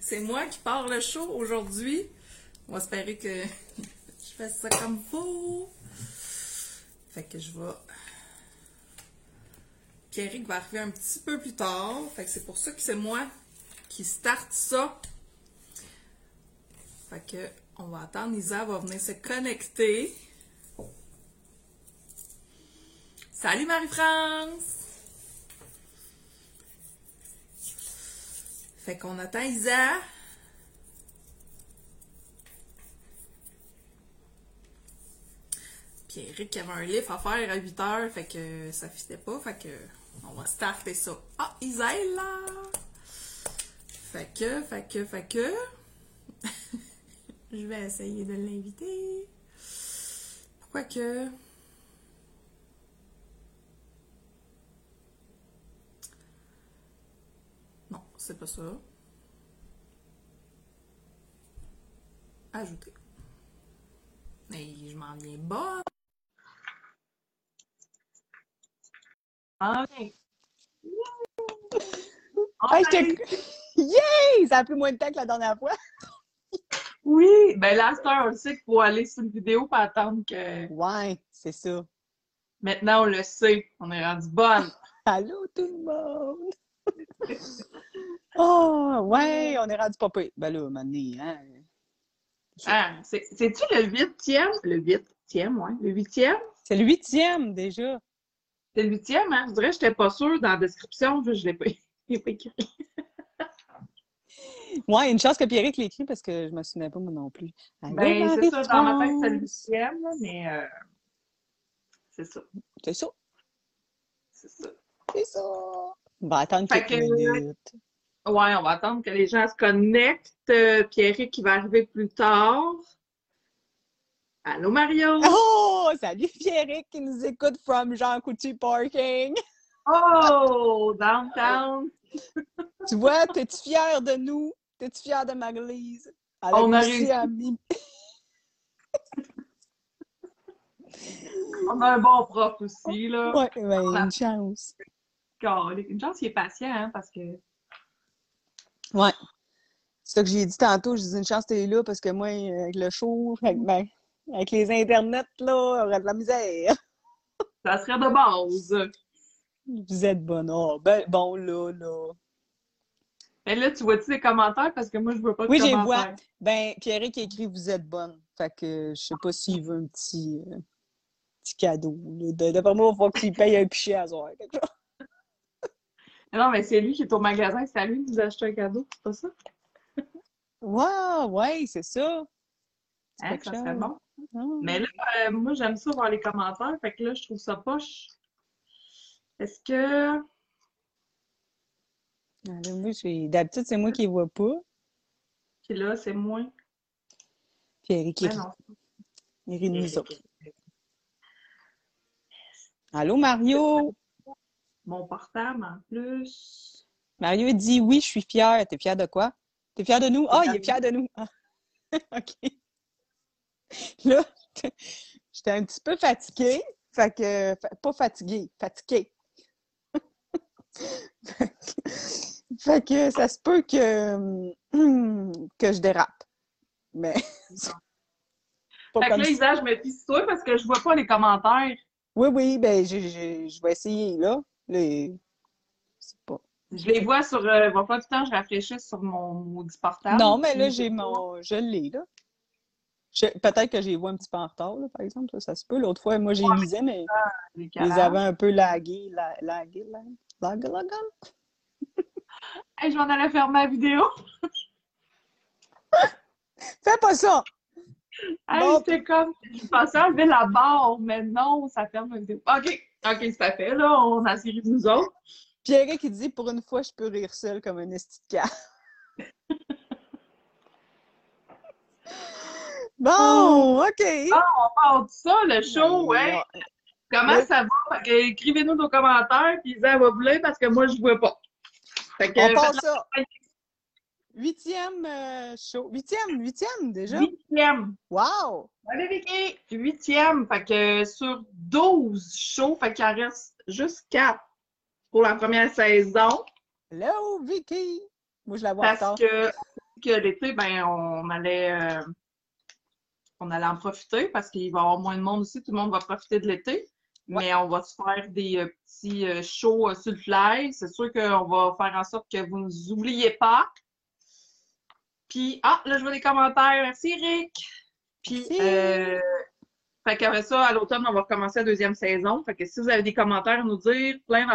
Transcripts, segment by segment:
C'est moi qui pars le show aujourd'hui. On va espérer que je fasse ça comme faut. Fait que je vais. Pierrick va arriver un petit peu plus tard. Fait que c'est pour ça que c'est moi qui starte ça. Fait que on va attendre. Isa va venir se connecter. Salut Marie-France! Fait qu'on attend Isa. Puis Eric avait un livre à faire à 8 heures, fait que ça fitait pas, fait que on va starter ça. Ah, Isa est là! Fait que, fait que, fait que. Je vais essayer de l'inviter. Pourquoi que. Non, c'est pas ça. Ajouter. Mais je m'en viens bas. OK. Hey, j'étais- Yay! Ça a pris moins de temps que la dernière fois. Oui, ben là, c'est on le sait qu'il faut aller sur une vidéo pour attendre que. Ouais, c'est ça. Maintenant, on le sait. On est rendu bonne. Allô tout le monde! oh, ouais, on est rendu pas pire. Ben là, maintenant, hein. Ah, c'est- c'est-tu le huitième? Le huitième, ouais. Le huitième? C'est le huitième déjà. C'est le huitième, hein? Je dirais que je n'étais pas sûre dans la description, je ne l'ai pas, pas écrit. Ouais, une chance que Pierrick l'écrit parce que je me souvenais pas moi non plus. Ben, c'est ça, dans ma tête, c'est le huitième, là, mais euh, c'est ça. C'est ça, C'est ça. c'est ça. On va attendre quelques que- minutes. Ouais, on va attendre que les gens se connectent. Euh, Pierrick qui va arriver plus tard. Allô, Mario? Oh, salut Pierrick qui nous écoute from Jean Coutu Parking. Oh, downtown! Tu vois, t'es-tu fier de nous? T'es-tu fier de Maglise? Elle On a réussi à On a un bon prof aussi, là. Ouais, ben, une chance. Calique. Une chance qu'il est patient, hein, parce que. Ouais. C'est ça que j'ai dit tantôt, je disais une chance t'es là parce que moi, avec le show, avec, ben, avec les internets, là, on aurait de la misère. Ça serait de base. Vous êtes bon. Oh, ben, bon, là, là. Mais là, tu vois-tu les commentaires? Parce que moi, je vois pas de Oui, je les commentaires. vois. Ben, Pierrick a écrit Vous êtes bonne. Fait que je sais pas s'il veut un petit, euh, petit cadeau. D'après moi, il faut qu'il paye un pichet à soir. quelque chose. Non, mais c'est lui qui est au magasin. C'est à lui de nous acheter un cadeau, c'est pas ça? Wow, ouais, c'est ça. C'est Hein, ça serait bon. Ah. Mais là, euh, moi, j'aime ça voir les commentaires. Fait que là, je trouve ça poche. Est-ce que. Ah, moi, D'habitude, c'est moi qui les vois pas. Puis là, c'est moins. Pierrick, il Ben. Il rit de nous autres. Allô, Mario? Mon portable en plus. Mario dit oui, je suis fière. T'es fière de quoi? T'es fière de nous? Ah, il est fière fier de nous. Ah. OK. Là, j'étais un petit peu fatiguée. Fait que, pas fatiguée, fatiguée. fait, que, fait que ça se peut que, que je dérape. Mais. pas Fait que là. Isa, je me fie sur toi parce que je vois pas les commentaires. Oui, oui, ben, je vais essayer, là. Les... Pas. Je les vois sur. Euh, va pas le temps, je rafraîchisse sur mon maudit portable. Non, mais là, j'ai mon. Je l'ai, là. Je- Peut-être que j'ai vois un petit peu en retard, là, par exemple. Ça, ça se peut. L'autre fois, moi, j'ai lisais, mais les ils avaient un peu lagué. La, lagué, la, lagué, lagué. Hey, je m'en allais faire ma vidéo. Fais pas ça! Hey, Bon, c'est comme. Je pensais enlever la barre, mais non, ça ferme la vidéo. OK, OK, c'est pas fait. Là, on a série de nous autres. Pierre qui dit pour une fois, je peux rire seul comme un esti de. Bon, OK. On parle de ça, le show, ouais. Comment ça va? Que écrivez-nous nos commentaires, puis Isa va voler parce que moi, je vois pas. Fait que, On faites ça. Huitième euh, show. Huitième, huitième déjà? huitième. Wow! Allez, Vicky! Huitième. Fait que sur 12 shows, fait qu'il en reste juste 4 pour la première saison. Hello, Vicky! Moi, je la vois Parce que, que l'été, ben, on allait, euh, on allait en profiter parce qu'il va y avoir moins de monde aussi. Tout le monde va profiter de l'été. Mais on va se faire des euh, petits shows sur le fly. C'est sûr qu'on va faire en sorte que vous ne nous oubliez pas. Puis, ah, là, je vois des commentaires. Merci, Eric. Puis, Merci. euh, fait qu'après ça, à l'automne, on va recommencer la deuxième saison. Fait que si vous avez des commentaires à nous dire, plein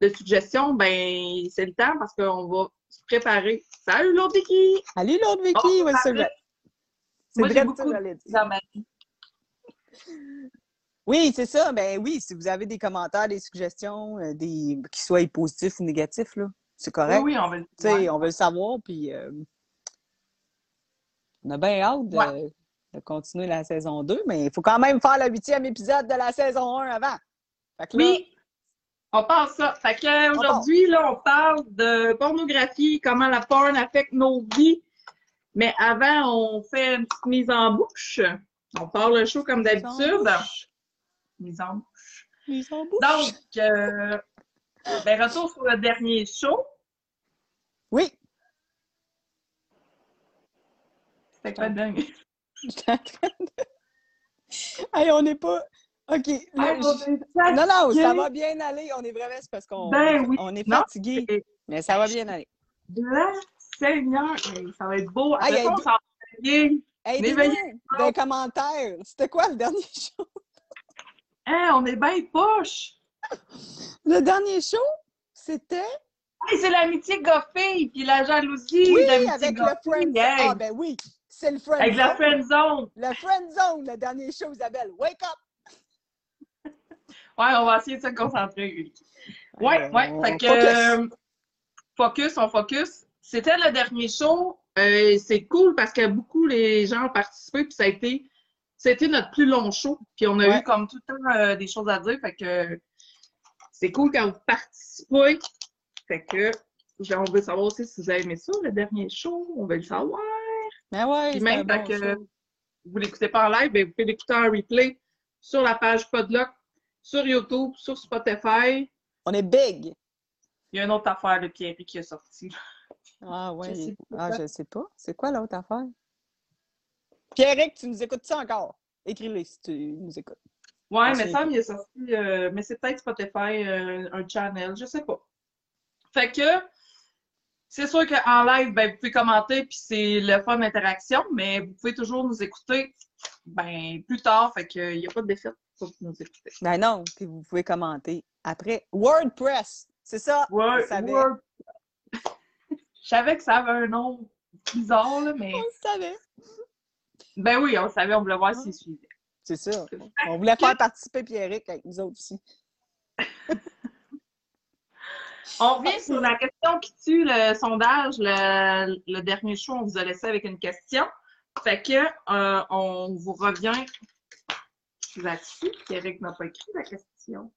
de, suggestions, ben, c'est le temps parce qu'on va se préparer. Salut, l'autre Vicky! Allez, l'autre Vicky! Oh, ouais, c'est vrai. Moi, j'ai beaucoup. Oui, c'est ça. Ben oui, si vous avez des commentaires, des suggestions, euh, des qui soient positifs ou négatifs, là, c'est correct. Oui, oui, on va le Tu sais, ouais. on veut le savoir, puis euh, on a bien hâte de, Ouais. de continuer la saison 2, mais il faut quand même faire le huitième épisode de la saison 1 avant. Fait que là, Oui, on parle ça. Fait que aujourd'hui, là, on parle de pornographie, comment la porn affecte nos vies. Mais avant, on fait une petite mise en bouche. On parle le show comme d'habitude. Mise en bouche. mise en bouche. Donc, euh, ben, retour sur le dernier show. Oui, De dingue? j'étais en train de... Hey, on n'est pas... OK. là, Ah, je- est Non, non, ça va bien aller. On est vraiment... C'est parce qu'on Ben oui. on est Non, fatigué, c'est- mais ça va bien aller. Là, Seigneur, hey, ça va être beau. Après ça, aïe, on s'en les commentaires. C'était quoi le dernier show? Hein, on est bien poche. Le dernier show, c'était... Hey, c'est l'amitié goffée, puis la jalousie, Oui, l'amitié avec le goffée. friend hey. Ah, ben oui, c'est le friend Avec la zone. friend zone. Le friend zone, le dernier show, Isabelle. Wake up! Ouais, on va essayer de se concentrer. Ouais, Euh, ouais. Fait que, focus. euh, focus, on focus. C'était le dernier show. Euh, c'est cool parce que beaucoup les gens ont participé, puis ça a été, c'était notre plus long show. Puis on a Ouais. eu comme tout le temps euh, des choses à dire. Fait que c'est cool quand vous participez. Fait que on veut savoir aussi si vous avez aimé ça, le dernier show. On veut le savoir. Ben ouais, Puis même bon que show. vous l'écoutez pas en live, ben, vous pouvez l'écouter en replay sur la page Podlock, sur YouTube, sur Spotify. On est big. Il y a une autre affaire de Pierre qui est sortie. Ah ouais. Je sais. Ah, je sais pas. C'est quoi l'autre affaire? Pierrick, tu nous écoutes ça encore? Écris-le si tu nous écoutes. Ouais, Ah, mais ça, il est sorti. euh, mais c'est peut-être Spotify, euh, un channel, je sais pas. Fait que c'est sûr qu'en live, ben, vous pouvez commenter, puis c'est le fun d'interaction, mais vous pouvez toujours nous écouter ben, plus tard. Fait qu'il n'y a pas de défaite pour nous écouter. Ben non, puis vous pouvez commenter. Après, WordPress, c'est ça? Savait. Word- Je savais que ça avait un nom bizarre, là, mais On le savait. ben oui, on le savait, on voulait voir s'il suivait. C'est ça. On voulait faire participer Pierrick avec nous autres aussi. On revient sur la question qui tue le sondage. Le, le dernier show, on vous a laissé avec une question. Fait que euh, on vous revient là-dessus. Eric n'a pas écrit la question.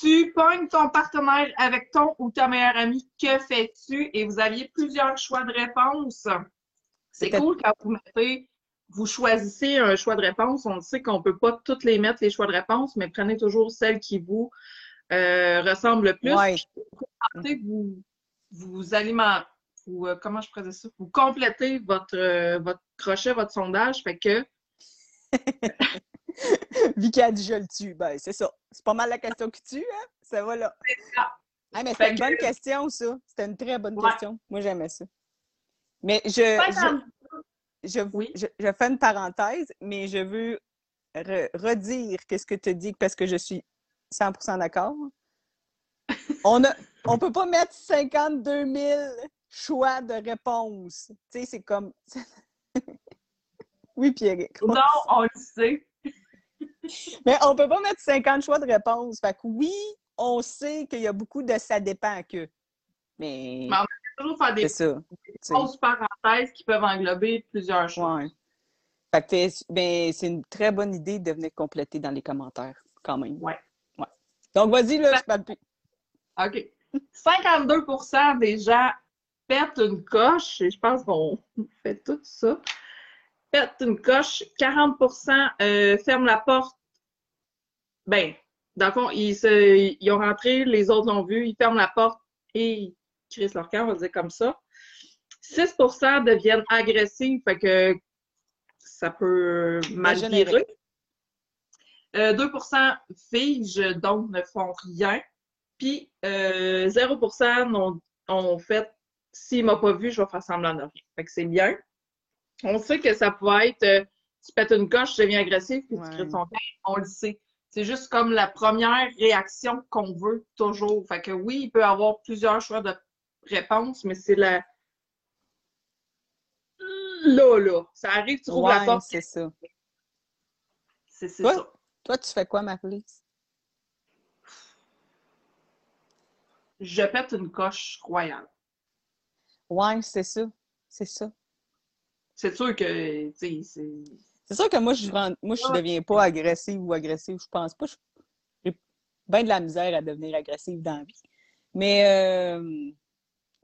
Tu pognes ton partenaire avec ton ou ta meilleure amie, que fais-tu? Et vous aviez plusieurs choix de réponse. C'est cool quand vous mettez, vous choisissez un choix de réponse. On sait qu'on peut pas toutes les mettre, les choix de réponse, mais prenez toujours celle qui vous euh, ressemble le plus. Ouais. Vous, vous alimentez, vous, euh, comment je présente ça? Vous complétez votre, euh, votre crochet, votre sondage. Fait que, Vicky a dit je le tue. Ben, c'est ça. C'est pas mal la question qui tue, hein? Ça va là. ça. Ah, mais c'était une que- bonne question, ça. C'était une très bonne Ouais. question. Moi, j'aimais ça. Mais je, je, je, Oui. je, je fais une parenthèse, mais je veux re- redire qu'est-ce que tu dis parce que je suis 100% d'accord. On a, on peut pas mettre 52 000 choix de réponses. Tu sais, c'est comme... oui, Pierrick. non, on le sait. Mais on peut pas mettre 50 choix de réponses. Fait que oui, on sait qu'il y a beaucoup de ça dépend que. Mais Mais Toujours faire des ça. grosses parenthèses qui peuvent englober plusieurs. Ouais. Fait que ben, c'est une très bonne idée de venir compléter dans les commentaires, quand même. Ouais. Donc, vas-y, là, je parle plus. OK. 52% des gens pètent une coche, et je pense qu'on fait tout ça. Pètent une coche. 40% euh, ferment la porte. Ben, dans le fond, ils, se, ils ont rentré, les autres l'ont vu, ils ferment la porte et Chris leur cœur, on va dire comme ça. 6% deviennent agressifs, fait que ça peut mal virer. Euh, 2% figent, donc ne font rien. Puis euh, 0 ont, ont fait s'il m'a pas vu, je vais faire semblant de rien. Fait que c'est bien. On sait que ça peut être euh, tu pètes une coche, tu deviens agressif, puis Ouais. tu crées ton camp, on le sait. C'est juste comme la première réaction qu'on veut toujours. Fait que oui, il peut y avoir plusieurs choix de réponse, mais c'est la. Là, là. Ça arrive, tu ouvres la porte, c'est ça. c'est ça. Toi, tu fais quoi, Marie-Lise? Je pète une coche royale. Ouais, c'est ça. C'est ça. C'est sûr que, c'est. C'est sûr que moi, je moi, je deviens pas agressive ou agressive. Je pense pas. J'ai bien de la misère à devenir agressive dans la vie. Mais euh,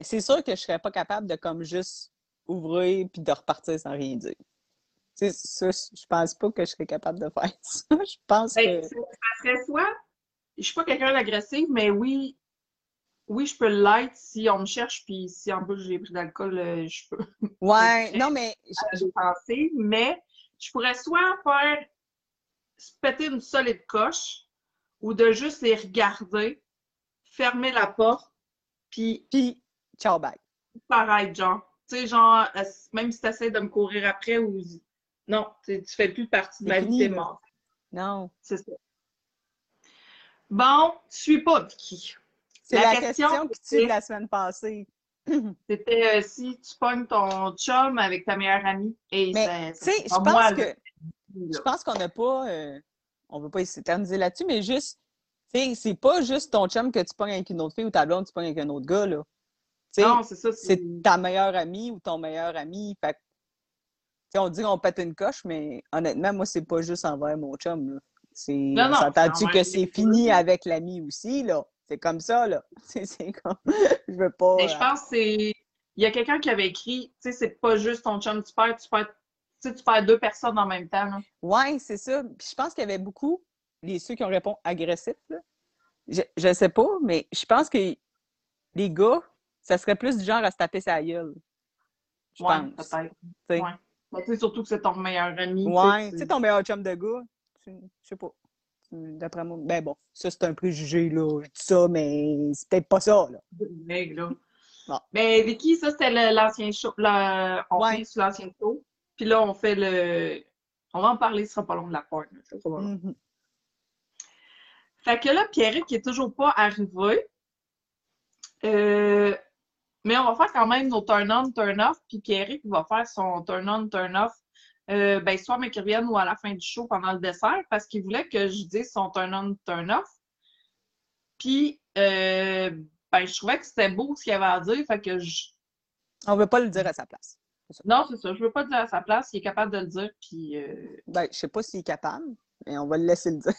c'est sûr que je serais pas capable de comme juste ouvrir puis de repartir sans rien dire. Ça, je pense pas que je serais capable de faire ça. Je pense Ben, que. ça serait soit, je suis pas quelqu'un d'agressif, mais oui, oui, je peux l'être si on me cherche, puis si en plus j'ai pris d'alcool, euh, je peux Ouais, non, mais la dépenser, mais je pourrais soit faire se péter une solide coche ou de juste les regarder, fermer la porte, puis puis, ciao, bye. paraître, genre. Tu sais, genre, même si tu essaies de me courir après ou. Non, tu tu fais plus partie de ma vie, t'es mort. Non. C'est ça. Bon, tu suis pas, Vicky. C'est La la, question, question, que tu la semaine passée. C'était euh, si tu pognes ton chum avec ta meilleure amie. Et Mais, tu sais, je moi, pense que. Je pense qu'on n'a pas. euh, on ne veut pas s'éterniser là-dessus, mais juste. Tu sais, c'est pas juste ton chum que tu pognes avec une autre fille ou ta blonde que tu pognes avec un autre gars, là. Non, c'est ça. c'est ta meilleure amie ou ton meilleur ami. Fait on dit qu'on pète une coche, mais honnêtement, moi, c'est pas juste envers mon chum. C'est. Non, non, S'entends-tu que c'est fini avec l'ami aussi, là? C'est comme ça, là. C'est c'est comme. je veux pas. Mais je euh, pense que c'est. Il y a quelqu'un qui avait écrit, tu sais, c'est pas juste ton chum, tu perds, tu perds, tu tu perds deux personnes en même temps. là. Ouais, c'est ça. Puis je pense qu'il y avait beaucoup, les, ceux qui ont répondu agressif, là. Je, je sais pas, mais je pense que les gars, ça serait plus du genre à se taper sa gueule. Je Ouais, pense. peut-être. Ouais. Mais tu surtout que c'est ton meilleur ami. Ouais, tu sais, c'est- ton meilleur chum de gars, je sais pas. D'après moi, ben bon, ça c'est un préjugé, là. Je dis ça, mais c'est peut-être pas ça, là. Règle, là. Bon. Mais Vicky, ça, c'était l'ancien show. On Ouais. sur l'ancien show. Puis là, on fait le. On va en parler, ce sera pas long de la part. là. Ça sera pas long. Mhm. Fait que là, Pierrick qui est toujours pas arrivé. Euh, mais on va faire quand même nos turn-on, turn-off. Puis Pierrick va faire son turn-on, turn-off. Euh, ben, soit mais qu'il revienne ou à la fin du show pendant le dessert parce qu'il voulait que je dise son turn-on, turn-off. Puis, euh, ben, je trouvais que c'était beau ce qu'il avait à dire. Fait que je... On veut pas le dire à sa place. Non, c'est ça. Je veux pas le dire à sa place. Il est capable de le dire. Puis, euh, Ben, je sais pas s'il est capable, mais on va le laisser le dire.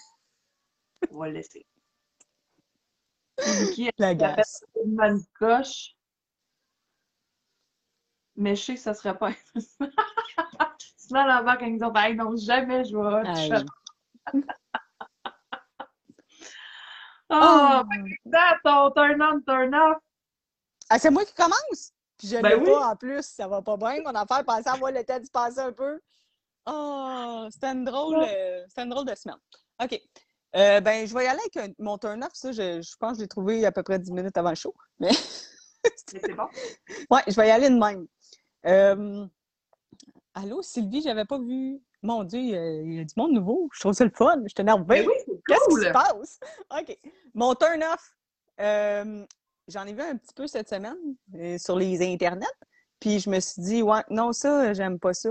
on va le laisser. Vicky, La Elle une bonne coche? Mais je sais que ça serait pas. Sinon, la banque, elle nous dit Ben non, jamais je vais. Aïe. Oh, Oh. ben, ça, ton turn on, turn off. Ah, c'est moi qui commence! Puis je Ben l'ai oui. pas en plus, ça va pas bien. Mon affaire, pensez à voir le temps d'y passer un peu. Oh, c'était une drôle, euh, c'était une drôle de semaine. OK. Euh, ben, je vais y aller avec un- mon turn-off. Ça, je, je pense que je l'ai trouvé à peu près 10 minutes avant le show. Mais Mais c'est bon. ouais, je vais y aller de même. Euh, Allô, Sylvie, j'avais pas vu. Mon Dieu, il y a- du monde nouveau. Je trouve ça le fun. Je suis énervée. Oui, Qu'est-ce qui se passe? OK. Mon turn-off, euh, j'en ai vu un petit peu cette semaine euh, sur les internets. Puis je me suis dit, ouais, non, ça, j'aime pas ça.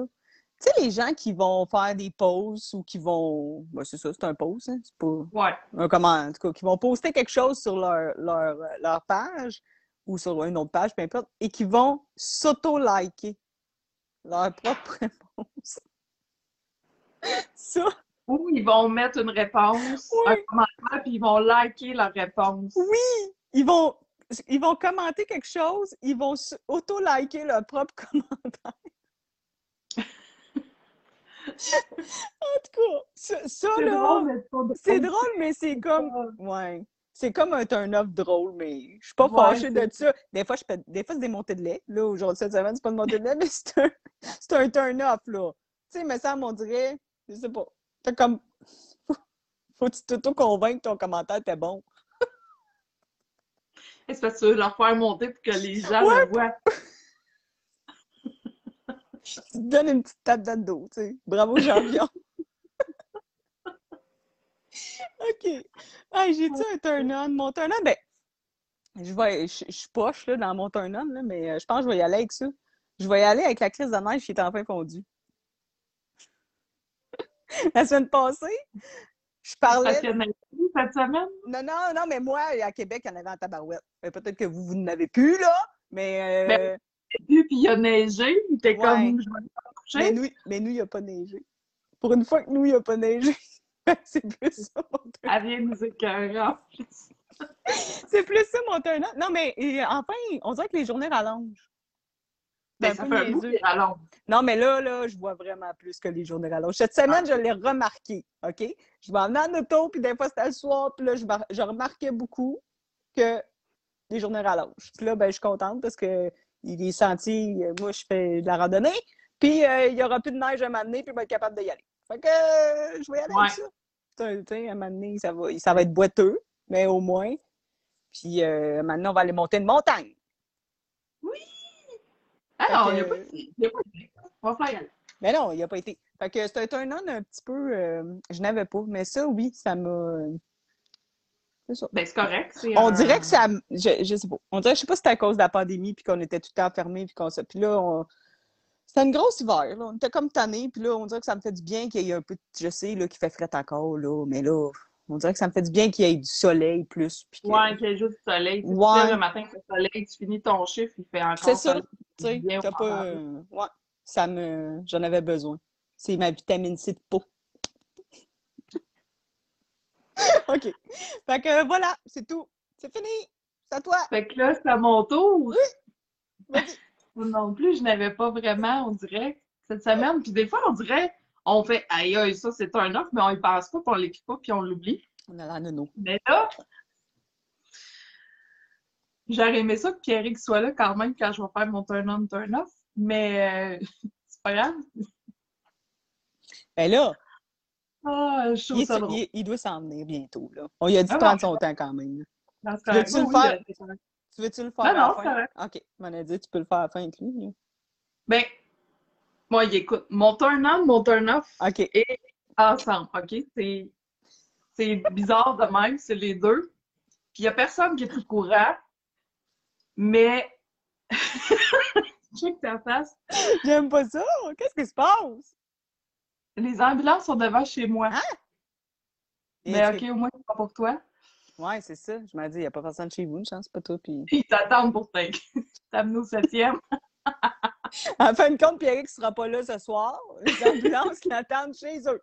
Tu sais, les gens qui vont faire des pauses ou qui vont. Ben, c'est ça, c'est un pause, hein? C'est pas Ouais. un comment, en tout cas, qui vont poster quelque chose sur leur, leur, leur page ou sur une autre page, peu importe, et qui vont s'auto-liker leur propre réponse. Ça, Ou ils vont mettre une réponse, Oui. un commentaire, puis ils vont liker la réponse. Oui, ils vont, ils vont commenter quelque chose, ils vont auto-liker leur propre commentaire. en tout cas, ça, ça, C'est là, drôle, mais c'est pas drôle. c'est drôle, mais c'est comme, ouais, c'est comme un turn-off drôle, mais je suis pas fâchée de ça. Des fois, je peux- des fois, c'est des montées de lait. Là, aujourd'hui, cette semaine, c'est pas une montée de lait, mais c'est un, c'est un turn-off, là. Tu sais, mais ça, on dirait, je sais pas. T'as comme. Faut que tu t'auto-convaincre que ton commentaire était bon. C'est parce que tu veux leur faire monter pour que les gens Ouais. le voient. Tu te donnes une petite tape dans le dos, tu sais. Bravo, champion. OK. Hey, j'ai-tu un turn-on? Mon turn-on, ben, je vais, je, je suis poche, là, dans mon turn-on, là, mais euh, je pense que je vais y aller avec ça. Je vais y aller avec la crise de neige qui est enfin fondue. La semaine passée, je parlais... Parce a eu cette semaine? Non, non, non, mais moi, à Québec, il y en avait en tabarouette. Euh, Peut-être que vous, vous n'en avez plus, là, mais... euh, Ben, Puis il a neigé. Il était Ouais. comme, je vais me mais nous, mais nous, il n'y a pas neigé. Pour une fois que nous, il n'y a pas neigé. C'est plus ça, mon turn- Elle vient nous écœurer. en plus. C'est plus ça, mon turn Non, mais et, enfin, on dirait que les journées rallongent. Ben, C'est ça fait un bout rallonge. Non, mais là, là, je vois vraiment plus que les journées rallongent. Cette semaine, je l'ai remarqué, OK? Je m'en venais en auto, puis des fois, c'était le soir, puis là, je, mar- je remarquais beaucoup que les journées rallongent. Puis là, ben, je suis contente parce que il est senti, euh, moi, je fais de la randonnée, puis euh, il n'y aura plus de neige à m'amener, puis je vais être capable d'y aller. Fait que euh, je vais y aller Ouais. avec ça. À un moment donné, ça va, ça va être boiteux, mais au moins. Puis euh, maintenant, on va aller monter une montagne. Non, Fait il n'y a pas a de- On va faire. Mais non, il n'a pas été. Fait que c'est un turn-on un petit peu. euh, je n'avais pas. Mais ça, oui, ça m'a. C'est ça. Ben, c'est correct. c'est On un- dirait que ça. Je, je sais pas. On dirait, je sais pas si c'était à cause de la pandémie, puis qu'on était tout le temps fermés, puis qu'on. Puis là, on... c'était une grosse hiver, là. On était comme tannés, puis là, on dirait que ça me fait du bien qu'il y ait un peu. de- Je sais, là, qu'il fait frais encore, là. Mais là, on dirait que ça me fait du bien qu'il y ait du soleil plus. Puis que- Ouais, qu'il y ait juste du soleil. Tu Ouais. le matin, fait soleil, tu finis ton chiffre, il fait encore C'est ça. Tu sais, pas. euh, Ouais, ça me. J'en avais besoin. C'est ma vitamine C de peau. OK. Fait que voilà, c'est tout. C'est fini. C'est à toi. Fait que là, c'est à mon tour. Vas-y. Moi non plus, je n'avais pas vraiment, on dirait, cette semaine. Puis des fois, on dirait, on fait aïe aïe, ça c'est un offre, mais on y pense pas, puis on l'écrit pas, puis on l'oublie. On a la nono. Mais là, j'aurais aimé ça que Pierrick soit là quand même quand je vais faire mon turn-on, turn-off. Mais euh, c'est pas grave. Ben là, Ah, je trouve il, ça drôle. il- il doit s'en venir bientôt. Là. On lui a dit de Ah prendre son temps quand même. veux-tu le faire? Tu veux-tu le faire Non, à la non, fin? c'est correct. OK. On a dit tu peux le faire à la fin avec lui. Ben, moi, écoute, mon turn-on, mon turn-off, OK. ensemble, OK? C'est, bizarre de même, c'est les deux. Puis il n'y a personne qui est au courant, mais... Check ta face. J'aime pas ça. Qu'est-ce qui se passe? Les ambulances sont devant chez moi. Mais Est-ce OK, au moins, c'est pas pour toi. Ouais, c'est ça. Je m'ai dit, il n'y a pas personne chez vous, une chance, pas toi. Puis... Ils t'attendent pour t'in- t'amener au septième. En fin de compte, Pierrick ne sera pas là ce soir. Les ambulances l'attendent chez eux.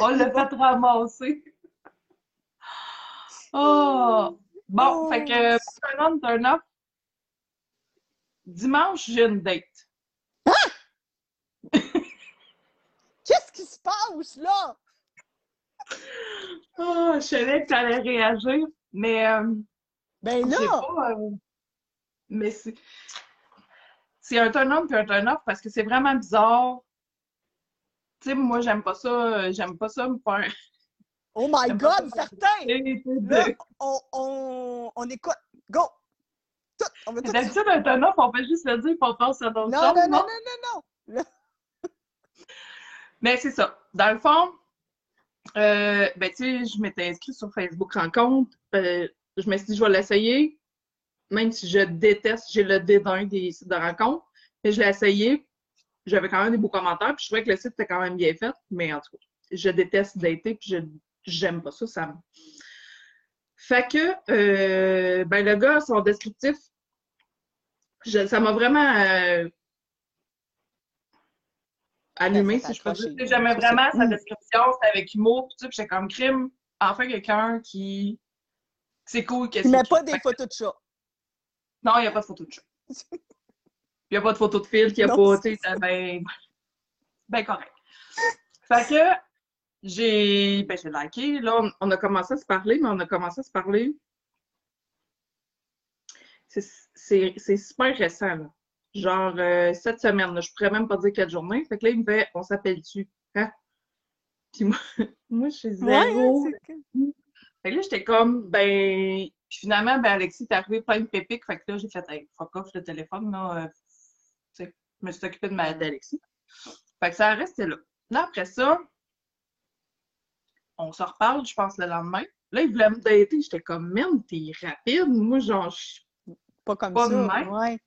On l'a fait ramasser. Oh! Bon, Oh. fait que turn on, turn off. Dimanche, j'ai une date. Qu'est-ce qui se passe là? Je savais que tu allais réagir, mais euh, Ben là! pas. euh, mais c'est. C'est un turn-on puis un turn-off parce que c'est vraiment bizarre. Tu sais, moi, j'aime pas ça. euh, J'aime pas ça me faire. Oh my God, certain! Là, on, on, on écoute. Go! Tout! On veut tout. D'habitude, un turn-off, on fait juste le dire puis on passe à d'autres Non, choses. non, non, non, non, non! Mais c'est ça. Dans le fond, euh, ben, tu sais, je m'étais inscrite sur Facebook Rencontre. Euh, je me suis dit, je vais l'essayer. Même si je déteste, j'ai le dédain des sites de rencontres. Mais je l'ai essayé. J'avais quand même des beaux commentaires. Puis je trouvais que le site était quand même bien fait. Mais en tout cas, je déteste dater. Puis je j'aime pas ça. ça. Fait que, euh, ben, le gars, son descriptif, ça m'a vraiment euh, allumé, si je peux dire. J'aimais vraiment sa description, c'était avec humour, puis j'étais comme crime. Enfin, quelqu'un qui. C'est cool. mets c'est- pas des photos de chat. Non, il n'y a pas de photo de chat. Il n'y a pas de photo de fil, il n'y a pas, tu sais, c'est ben, ben correct. Fait que j'ai ben, j'ai liké. Là, on, on a commencé à se parler, mais on a commencé à se parler. C'est- C'est c'est super récent, là. Genre euh, cette semaine, là. je pourrais même pas dire quelle journée. Fait que là, il me fait On s'appelle-tu? Hein? Puis moi, moi je suis zéro. Ouais, Fait que là, j'étais comme, ben. Puis finalement, ben, Alexis est arrivé plein de pépiques. Fait que là, j'ai fait, hey, fuck off le téléphone, là. euh, tu sais, je me suis occupée de ma d'Alexis. Fait que ça a resté là. Là, après ça, on se reparle, je pense, le lendemain. Là, il voulait me dater. J'étais comme, man, t'es rapide. Moi, genre, je suis Pas comme Pas de ça. même. Ouais.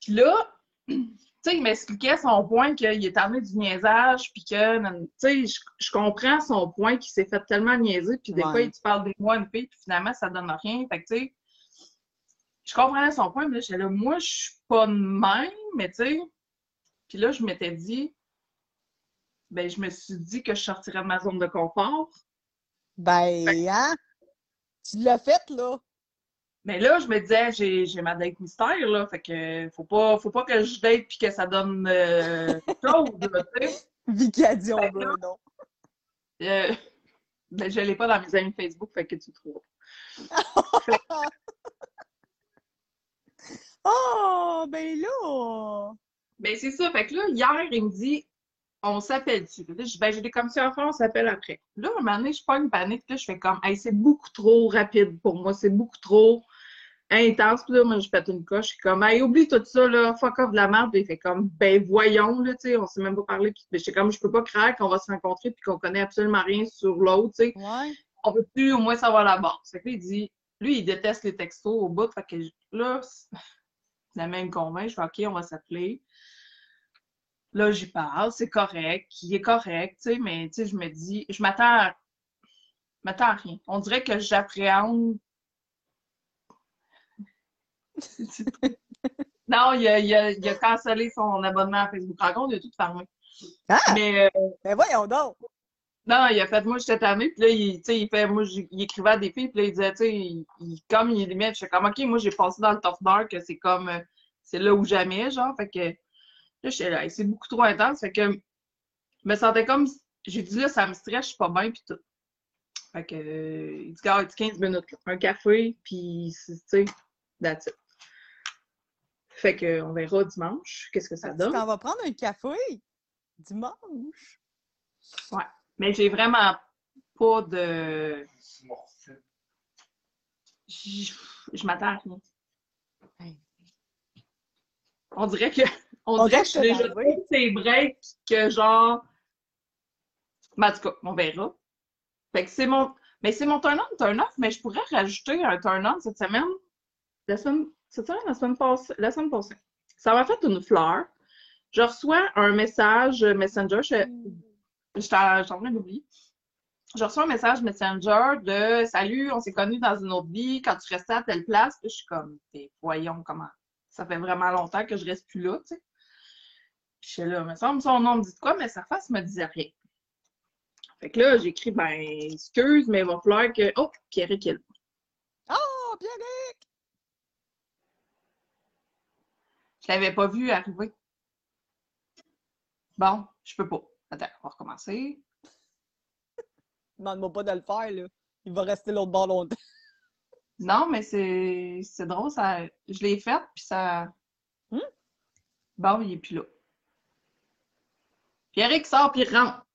Puis là, tu sais, il m'expliquait son point qu'il est amené du niaisage, puis que, tu sais, je, je comprends son point qu'il s'est fait tellement niaiser, puis des Ouais. fois, il te parle des mois, une fille, puis finalement, ça donne rien. Fait que, tu sais, je comprenais son point, mais là, j'étais là, moi, je suis pas de même, mais tu sais, puis là, je m'étais dit, ben, je me suis dit que je sortirais de ma zone de confort. Ben, hein? Tu l'as fait, là. Mais là, je me disais, j'ai, j'ai ma date mystère, là, fait que faut pas, faut pas que je date puis que ça donne euh, chose, là, tu sais. Vicky a dit on Ben veut, là. non. Euh, ben, je l'ai pas dans mes amis Facebook, fait que tu trouves. Oh, ben là! Ben, c'est ça. Fait que là, hier, il me dit, on s'appelle-tu? Là, je ben, j'ai des commissions à faire, on s'appelle après. Là, un moment donné, je pas une panique, là, je fais comme, hey, c'est beaucoup trop rapide pour moi, c'est beaucoup trop intense. Puis là, moi, je pète une coche, je suis comme, hey, oublie tout ça, là, fuck off de la merde. Puis il fait comme, ben, voyons, là, tu sais, on s'est même pas parlé. Puis ben, j'étais comme, je peux pas croire qu'on va se rencontrer puis qu'on connaît absolument rien sur l'autre, tu sais. Ouais. on peut plus au moins savoir la base. Fait que là, il dit, lui, il déteste les textos au bout. Fait que là, c'est- finalement, il me convainc. Je fais, OK, on va s'appeler. Là, j'y parle, c'est correct, il est correct, tu sais, mais tu sais, je me dis, je m'attends à, m'attends à rien. On dirait que j'appréhende. non, il a, il, a, il a cancellé son abonnement à Facebook Rencontre, il a tout fermé. Ah! Mais euh, Ben voyons donc! non, il a fait, moi, j'étais tannée, puis là, il, tu sais, il fait, moi, il écrivait à des filles, puis là, il disait, tu sais, il, il- comme il limite, je suis comme, OK, moi, j'ai passé dans le tough dark, c'est comme, euh, c'est là ou jamais, genre, fait que, là, j'étais là, c'est beaucoup trop intense, fait que, je me sentais comme, j'ai dit, là, ça me stresse, je suis pas bien, puis tout. Fait que, euh, il dit, gars, 15 minutes, là, un café, puis, tu sais, that's it. Fait que, on verra dimanche, qu'est-ce que ça Tu donne. t'en vas prendre un café dimanche. Mais j'ai vraiment pas de. Je, je m'attends à rien. Hey. On dirait que. On, On dirait que je déjà ces breaks que genre. Mais en tout cas, on verra. Fait que c'est mon. Mais c'est mon turn-on, turn-off, mais je pourrais rajouter un turn-on cette semaine. La semaine. Cette semaine, la semaine passée. La semaine passée. Ça m'a fait une fleur. Je reçois un message Messenger. Je, je je en train d'oublier. Je reçois un message Messenger de Salut, on s'est connus dans une autre vie quand tu restais à telle place. Puis je suis comme, T'es- voyons comment. Ça fait vraiment longtemps que je reste plus là, tu sais. Puis je suis là, me semble son nom me dit quoi, mais sa face me disait rien. Fait que là, j'écris, ben, excuse, mais il va falloir que. Oh, Pierre est là. Oh, Pierrick! Je l'avais pas vu arriver. Bon, je peux pas. Attends, on va recommencer. Demande-moi pas de le faire, là. Il va rester l'autre bord longtemps. Non, mais c'est c'est drôle, ça. Je l'ai faite, puis ça. Hmm? Bon, il est plus là. Pierrick sort, puis il rentre.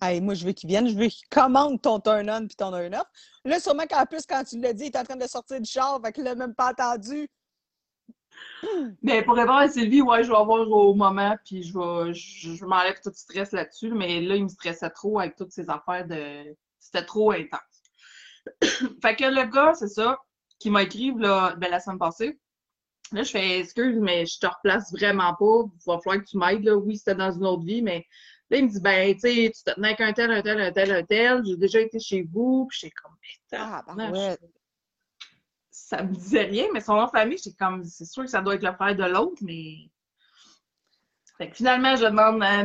Hey, moi, je veux qu'il vienne. Je veux qu'il commande ton turn-on puis ton turn-off. Là, sûrement qu'en plus, quand tu l'as dit, il est en train de sortir du char, fait qu'il l'a même pas entendu. Mais pour répondre à Sylvie, ouais, je vais avoir au moment, puis je vais, je, m'enlève tout le stress là-dessus. Mais là, il me stressait trop avec toutes ces affaires de. C'était trop intense. fait que le gars, c'est ça, qui m'a là, ben, la semaine passée. Là, je fais excuse, mais je te replace vraiment pas. Il va falloir que tu m'aides. Oui, c'était dans une autre vie, mais là, il me dit ben, tu sais, tu te tenais avec un tel, un tel, un tel, un tel. J'ai déjà été chez vous. Puis j'étais comme, mais Ah, ben ouais. ça me disait rien, mais son nom de famille, j'étais comme, c'est sûr que ça doit être le frère de l'autre, mais. Fait que finalement, je demande à,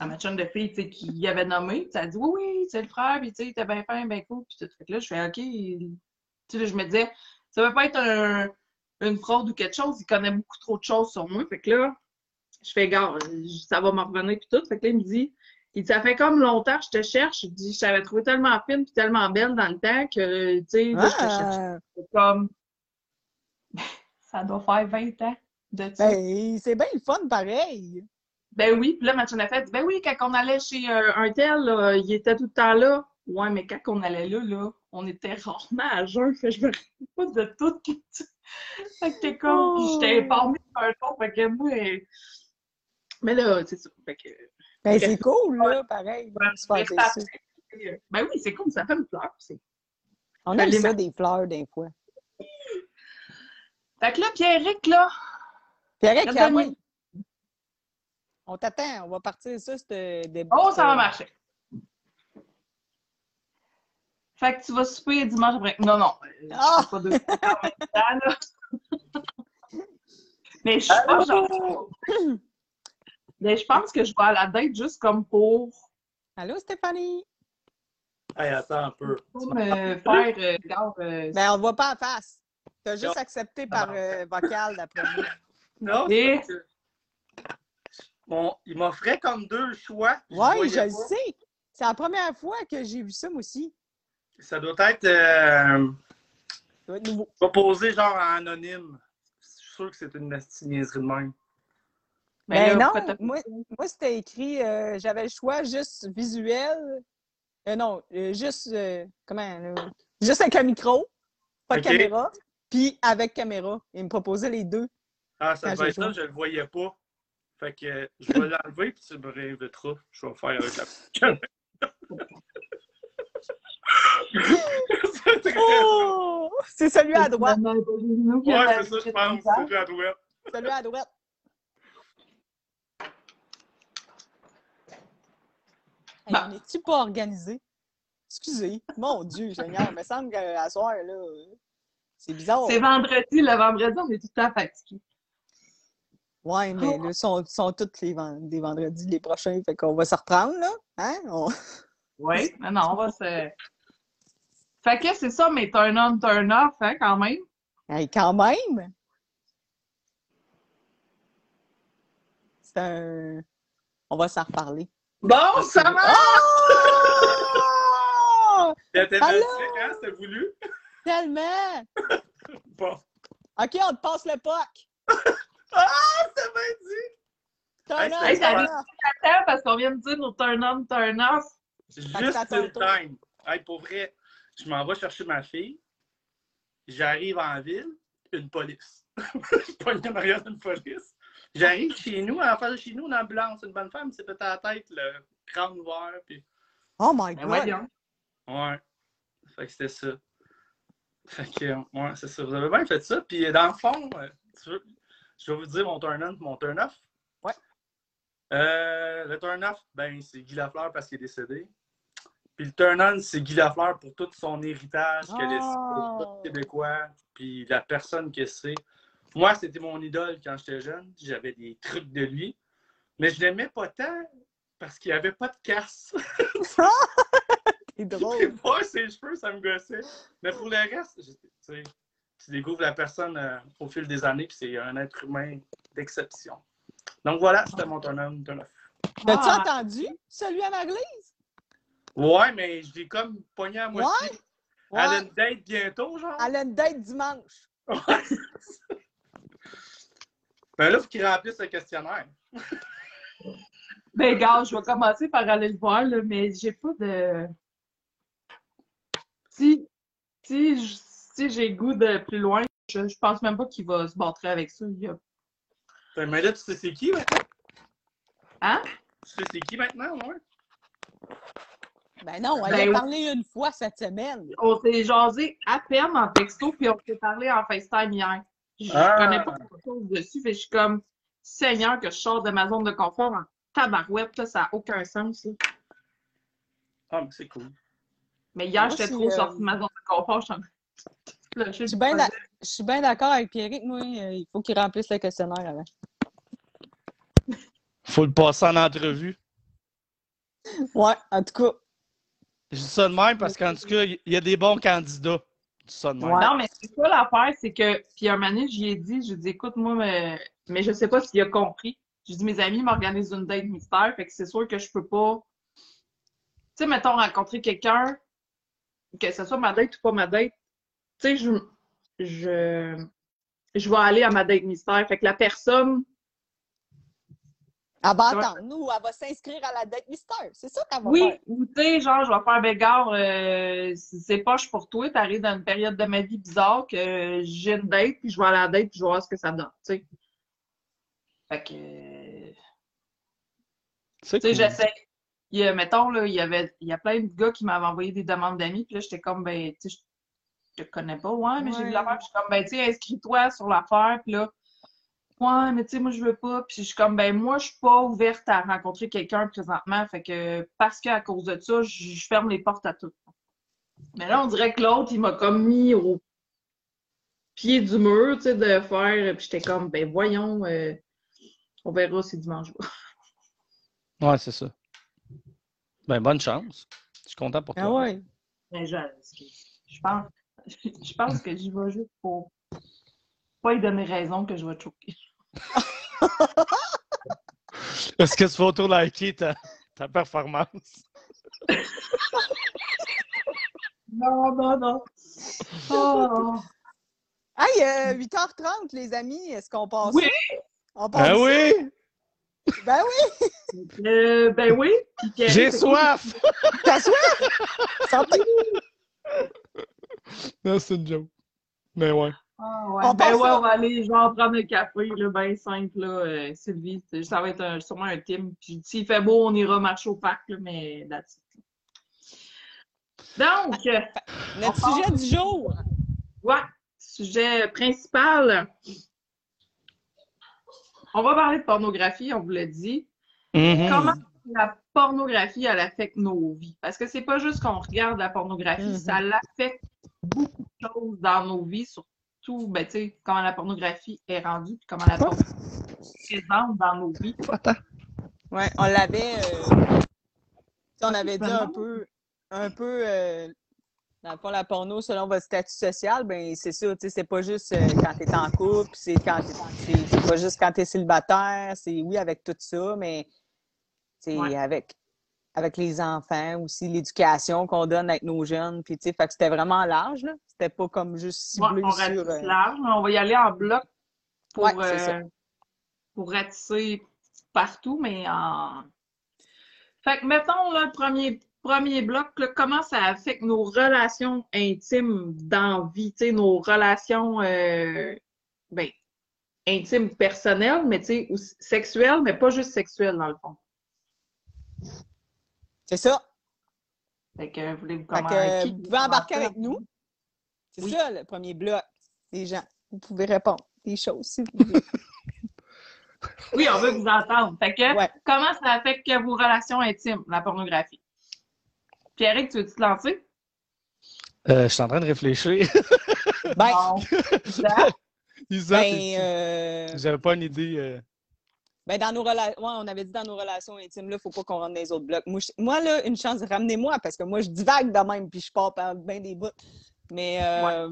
à ma chum de fille, tu sais, qui avait nommé, puis elle dit, oui, oui, c'est le frère, puis tu sais, t'es bien fin, bien cool, puis tout. Fait que là, je fais, OK. Tu sais, là, je me disais, ça va pas être un- une fraude ou quelque chose, il connaît beaucoup trop de choses sur moi. Fait que là, je fais, gars, ça va me revenir puis tout. Fait que là, il me dit, il dit, ça fait comme longtemps que je te cherche. Il dit, je t'avais trouvé tellement fine puis tellement belle dans le temps que, tu sais, là, je te cherche. Ah, C'est comme, ça doit faire 20 ans de ça. ben, c'est bien le fun pareil. Ben oui, puis là, ma a fait, ben oui, quand on allait chez un, un tel, là, il était tout le temps là. Ouais, mais quand on allait là, là, on était rarement à jeun, fait que je me rappelle pas de tout. fait que t'es comme, puis j'étais Oh. informée par un ton, fait que moi, euh, mais là, c'est ça, fait que, Ben, c'est cool, là, pareil, ça. ben oui, c'est comme ça fait une fleur, c'est. On aime ça, mar- des fleurs, des fois. Fait que là, Pierrick, là, Pierrick, oui. On t'attend, on va partir ça, ce début. oh, ça va marcher. Fait que tu vas souper dimanche après. Non, non, euh, je Ah! fais pas deux fois en même temps, là. Mais je suis pas genre. Mais je pense que je vais à la date juste comme pour, Allô, Stéphanie? Hey, attends un peu. pour me faire euh, euh, Ben, on ne voit pas en face. T'as juste Non. accepté par euh, vocal, d'après moi. Non, Et- c'est que- Bon, il m'offrait comme deux choix. Oui, je le sais. C'est la première fois que j'ai vu ça, moi aussi. Ça doit être euh, Ça doit être nouveau. proposé genre en anonyme. Je suis sûr que c'est une niaiserie de même. Ben là, non, moi, moi c'était écrit, euh, j'avais le choix juste visuel. Euh, non, euh, juste, euh, comment, là? juste avec un micro, pas de caméra, puis avec caméra. Il me proposait les deux. Ah, ça devait être ça, je le voyais pas. Fait que euh, je vais l'enlever puis tu me réinviteras. Je vais faire avec la caméra. C'est très Oh! C'est celui à droite. Ouais, c'est ça, je pense. C'est à droite. Celui à droite. Hey, Bah. on n'est-tu pas organisé? Excusez. Mon Dieu, Seigneur, il me semble qu'à soir, là, euh, c'est bizarre. C'est vendredi, le vendredi, on est tout le temps fatigué. Ouais, mais là, sont, sont tous les vendredis, les prochains. Fait qu'on va se reprendre, là. Hein? On- Oui, mais non, on va se. Fait que c'est ça, mais turn on, turn off, hein, quand même. Hey, quand même! C'est un. On va s'en reparler. Bon, ça va! Oh! C'était hein? C'était voulu? Tellement! Bon. OK, on te passe le POC. Ah, c'était bien dit! Turn Hey, on, c'est- Hey, parce qu'on vient de dire nos turn on, turn off. Juste c'est le time. Hey, pour vrai, je m'en vais chercher ma fille. J'arrive en ville, une police. je pogne en arrière d'une police. J'arrive chez nous, en face de chez nous, une ambulance. Une bonne femme s'est pété à la tête, le crâne ouvert. Puis... Oh my Ben God! voyons. Ouais. Fait que c'était ça. Fait que, ouais, c'est ça. Vous avez bien fait ça. Puis, dans le fond, euh, tu veux- je vais vous dire mon turn-on mon turn-off. Ouais. Euh, le turn-off, ben, c'est Guy Lafleur parce qu'il est décédé. Puis le turn-on, c'est Guy Lafleur pour tout son héritage qu'il a laissé au Oh. peuple québécois, puis la personne que c'est. Moi, c'était mon idole quand j'étais jeune. J'avais des trucs de lui. Mais je l'aimais pas tant parce qu'il n'y avait pas de casse. C'est drôle. Ouais, ses cheveux, ça me gossait. Mais pour le reste, tu sais, tu découvres la personne euh, au fil des années, puis c'est un être humain d'exception. Donc voilà, c'était mon turn-on, turn-off. T'as-tu Ah. entendu celui à l'église? Ouais, mais je l'ai comme pogné à moitié. Elle a Ouais. une date bientôt, genre. Elle a une date dimanche. Ouais. ben là, il faut qu'il remplisse le questionnaire. Ben, gars, je vais commencer par aller le voir, là, mais j'ai pas de. Si, si, si j'ai le goût de plus loin, je, je pense même pas qu'il va se battre avec ça. Il y a- Ben, mais là, tu sais c'est qui maintenant? Hein? Tu sais c'est qui maintenant, ouais? Ben non, elle Ben a oui. parlé une fois cette semaine. On s'est jasé à peine en texto, puis on s'est parlé en FaceTime hier. Je Ah. connais pas grand-chose dessus, que je suis comme, Seigneur, que je sors de ma zone de confort en tabarouette, là, ça n'a aucun sens. là. Ah, mais c'est cool. Mais hier, j'étais trop euh, sortie de ma zone de confort. Je suis en- Là, Je suis bien d'a- je suis bien d'accord avec Pierrick. Moi, euh, il faut qu'il remplisse le questionnaire avant. Faut le passer en entrevue. Ouais, en tout cas. Je dis ça de même parce qu'en tout cas, il y a des bons candidats. Dis. Ouais. Non, mais c'est ça l'affaire, c'est que, puis un moment j'y ai dit, je dit, écoute, moi, mais, mais je sais pas s'il a compris. j'ai dit, mes amis m'organisent une date mystère, fait que c'est sûr que je peux pas. Tu sais, mettons, rencontrer quelqu'un, que ce soit ma date ou pas ma date, tu sais, je, je, je vais aller à ma date mystère. Fait que la personne, Elle va Ouais. attendre. Nous, elle va s'inscrire à la date mystère. C'est ça qu'elle va oui, faire. ou tu sais, genre, je vais faire bégard, euh, c'est poche pour toi, t'arrives dans une période de ma vie bizarre que j'ai une date, puis je vais à la date, puis je vais voir ce que ça donne, tu sais. Fait que. Tu sais, j'essaie. Il y a, mettons, là, il y avait, il y a plein de gars qui m'avaient envoyé des demandes d'amis, puis là, j'étais comme, ben, tu sais, je te connais pas, ouais, mais j'ai vu l'affaire, puis je suis comme, ben, tu sais, inscris-toi sur l'affaire, puis là, ouais, mais tu sais, moi, je veux pas, puis je suis comme, ben, moi, je suis pas ouverte à rencontrer quelqu'un présentement, fait que, parce qu'à cause de ça, je ferme les portes à tout. Mais là, on dirait que l'autre, il m'a comme mis au pied du mur, tu sais, de faire, puis j'étais comme, ben, voyons, euh, on verra si dimanche va. Ouais, c'est ça. Ben, bonne chance. Je suis content pour toi. Ah ouais. Mais je, je pense, je pense que j'y vais juste pour pas lui donner raison que je vais te choquer. Est-ce que tu vas auto-liker ta, ta performance? Non, non, non. Oh. Hey, euh, 8h30, les amis, est-ce qu'on passe? Oui. On passe Ah ça? oui! Ben oui! Euh, ben oui. J'ai soif! T'as soif? Santé! Non, c'est une joke. Mais ouais. Ah, ouais. On ben ouais, on va aller genre prendre un café, là, ben simple, là, euh, Sylvie. Ça va être un- sûrement un team. Puis s'il fait beau, on ira marcher au parc, là, mais it. Donc, Notre sujet du jour. Ouais, sujet principal. On va parler de pornographie, on vous l'a dit. Mhm. Comment la pornographie, elle affecte nos vies? Parce que c'est pas juste qu'on regarde la pornographie, Mhm. ça l'affecte beaucoup de choses dans nos vies, surtout, ben, tu sais, comment la pornographie est rendue, puis comment la pornographie est présente dans nos vies. Ouais, on l'avait. euh, on avait dit un peu. Un peu. euh, dans le fond, la porno, selon votre statut social, ben c'est ça, tu sais, c'est pas juste euh, quand t'es en couple, c'est quand t'es- c'est c'est pas juste quand t'es célibataire, c'est oui avec tout ça, mais c'est Ouais. avec avec les enfants aussi, l'éducation qu'on donne avec nos jeunes, puis tu sais, fait que c'était vraiment large, là. C'était pas comme juste Ouais, ciblé on sur. euh, large, mais on va y aller en bloc pour, Ouais, euh, pour ratisser partout, mais en. Fait que mettons là, le premier, premier bloc, là, comment ça affecte nos relations intimes dans la vie, tu sais, nos relations euh, ben, intimes personnelles, mais tu sais, sexuelles, mais pas juste sexuelles dans le fond. C'est ça. Fait que voulez-vous Fait que vous veut pouvez embarquer avec nous. C'est Oui. ça, le premier bloc. Les gens, vous pouvez répondre des choses si vous voulez. Oui, on veut vous entendre. Fait que Ouais. comment ça affecte vos relations intimes, la pornographie? Pierrick, tu veux-tu te lancer? Euh, je suis en train de réfléchir. Ben, Non. Isa? Isa, ben, euh, j'avais pas une idée. euh, ben, dans nos relations, ouais, on avait dit dans nos relations intimes, là, faut pas qu'on rentre dans les autres blocs. Moi, je- moi, là, une chance, ramenez-moi, parce que moi, je divague de même, puis je pars par bien des bouts. Mais, euh,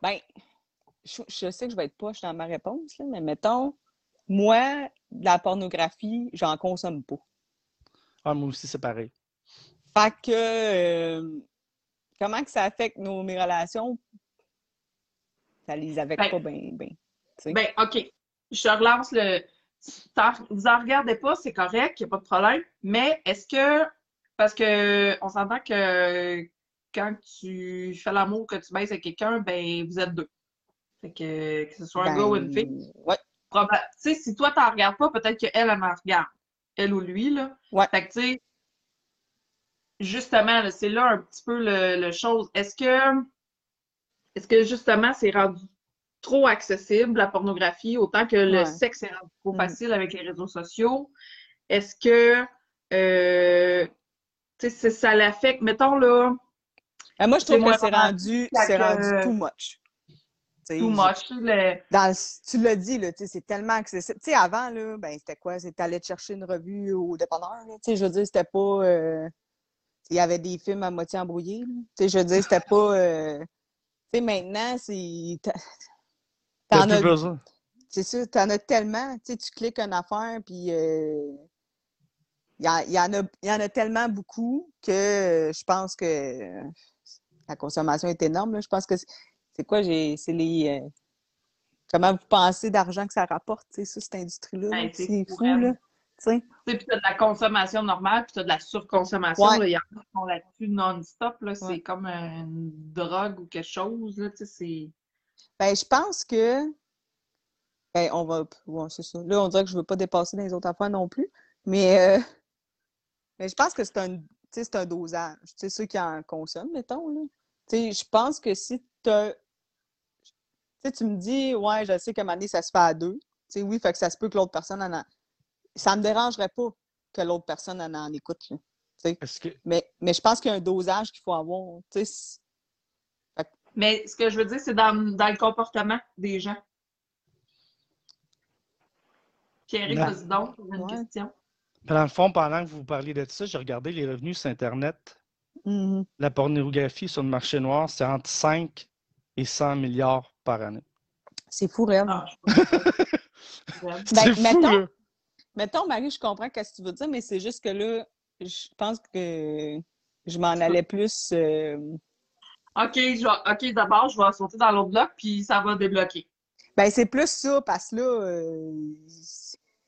ben, je, je sais que je vais être poche dans ma réponse, là, mais mettons, moi, de la pornographie, j'en consomme pas. Ah, moi aussi, c'est pareil. Fait que, euh, comment que ça affecte nos, mes relations? Ça les affecte Ben, pas bien, bien. Ben, OK. Je relance le. Vous en regardez pas, c'est correct, il n'y a pas de problème. Mais est-ce que. Parce que on s'entend que quand tu fais l'amour, que tu baisses avec quelqu'un, ben vous êtes deux. Fait que que ce soit un Ben, gars ou une fille. Ouais. Tu sais, si toi, t'en regardes pas, peut-être qu'elle, elle en regarde. Elle ou lui, là. Ouais. Fait que, tu sais, justement, c'est là un petit peu le, le chose. Est-ce que, est-ce que, justement, c'est rendu trop accessible, la pornographie, autant que le Ouais. sexe est rendu trop Mm. facile avec les réseaux sociaux? Est-ce que, euh, ça l'affecte? Mettons, là, Ben, moi, je trouve que c'est rendu, c'est rendu too much. Too much. le- dans tu l'as dit, là, c'est tellement accessible. Tu sais, avant, là, ben, c'était quoi? C'était aller chercher une revue au dépanneur. là. Je veux dire, c'était pas. euh, Il y avait des films à moitié embrouillés. là. Je veux dire, c'était pas. euh, Tu sais, maintenant, c'est. T'as- plus as, besoin. c'est ça, t'en as tellement. Tu sais, tu cliques une affaire, puis euh, il y, en- il y en a, il y en a tellement beaucoup que euh, je pense que la consommation est énorme. là. Je pense que c'est quoi, j'ai c'est les. euh, comment vous pensez d'argent que ça rapporte, tu sais, ça, cette industrie-là? là? Ben, c'est fou, là. Tu. Tu puis t'as de la consommation normale, puis t'as de la surconsommation. Ouais. Il y en a qui sont là-dessus non-stop. Là. C'est comme une drogue ou quelque chose. Là. Tu sais, c'est... Ben, je pense que. Ben, on va. Ouais, c'est ça. Là, on dirait que je veux pas dépasser dans les autres affaires non plus. Mais, euh, mais je pense que c'est un, c'est un dosage. Tu sais, ceux qui en consomment, mettons, là. Je pense que si. Tu sais, tu me dis, ouais, je sais qu'à un moment donné, ça se fait à deux. Tu sais, oui, fait que ça se peut que l'autre personne en a. Ça me dérangerait pas que l'autre personne en, en écoute, là. Que. Mais, mais je pense qu'il y a un dosage qu'il faut avoir. C'est- Mais ce que je veux dire, c'est dans, dans le comportement des gens. Pierre, vas-y donc, pour une Ouais. question. Dans le fond, pendant que vous parliez de ça, j'ai regardé les revenus sur Internet. Mhm. La pornographie sur le marché noir, c'est entre 5 et 100 milliards par année. c'est fou, réel. Ah, je sais pas. Ben, c'est fou, mettons- là. Mettons, Marie, je comprends ce que tu veux dire, mais c'est juste que là, je pense que je m'en allais plus. euh, OK, je d'abord, je vais sauter dans l'autre bloc, puis ça va débloquer. Ben, c'est plus ça, parce que là. euh,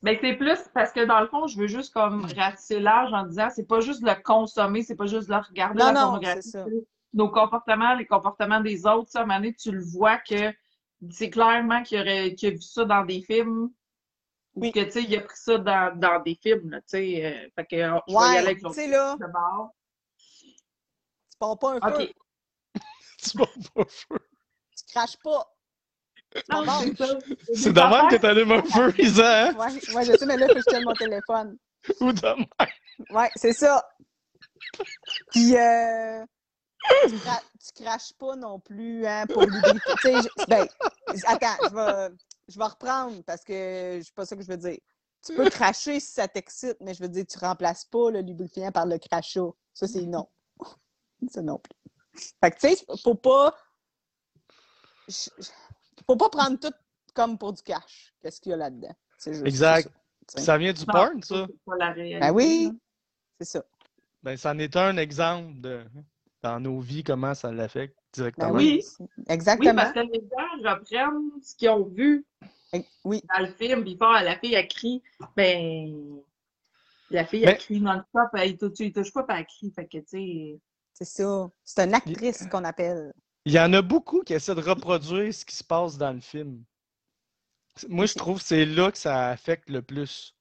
Ben, c'est plus parce que dans le fond, je veux juste comme ratisser large en disant c'est pas juste le consommer, c'est pas juste le regarder Non, la non, pornographie. c'est ça. Nos comportements, les comportements des autres, ça, à un moment donné, tu le vois que c'est clairement qu'il aurait a vu ça dans des films. Ou Oui. que, tu sais, il a pris ça dans, dans des films, tu sais. euh, fait que, euh, je vais y Ouais, aller avec tu sais, là, tu pars pas un feu, OK. Tu vas pas feu. tu craches pas. Non, c'est même que t'allumes un feu, Isa, hein? Ouais, ouais, je sais, mais là, il faut que je tienne mon téléphone. Ou de même. Ouais, c'est ça. Puis, euh, tu, cra- tu craches pas non plus hein, pour lubrifier. Sais, je- ben, attends, je vais, je vais reprendre parce que c'est pas ça que je veux dire. Tu peux cracher si ça t'excite, mais je veux dire, tu remplaces pas le lubrifiant par le crachat. Ça, c'est non. Ça non plus. Fait que, tu sais, faut pas. Faut pas prendre tout comme pour du cash. Qu'est-ce qu'il y a là-dedans? C'est juste Exact. ça. Ça vient du porn, ça? Ben oui, c'est ça. Ben, c'en est un exemple de, dans nos vies, comment ça l'affecte directement. Ben oui. oui. Oui, Exactement. parce que les gens reprennent ce qu'ils ont vu Eh, Oui. dans le film, puis ils font, la fille a crie, ben, la fille a crie non-stop, elle touche pas, puis elle crie, fait que, tu sais, C'est ça. C'est une actrice qu'on appelle. Il y en a beaucoup qui essaient de reproduire ce qui se passe dans le film. Moi, je trouve que c'est là que ça affecte le plus.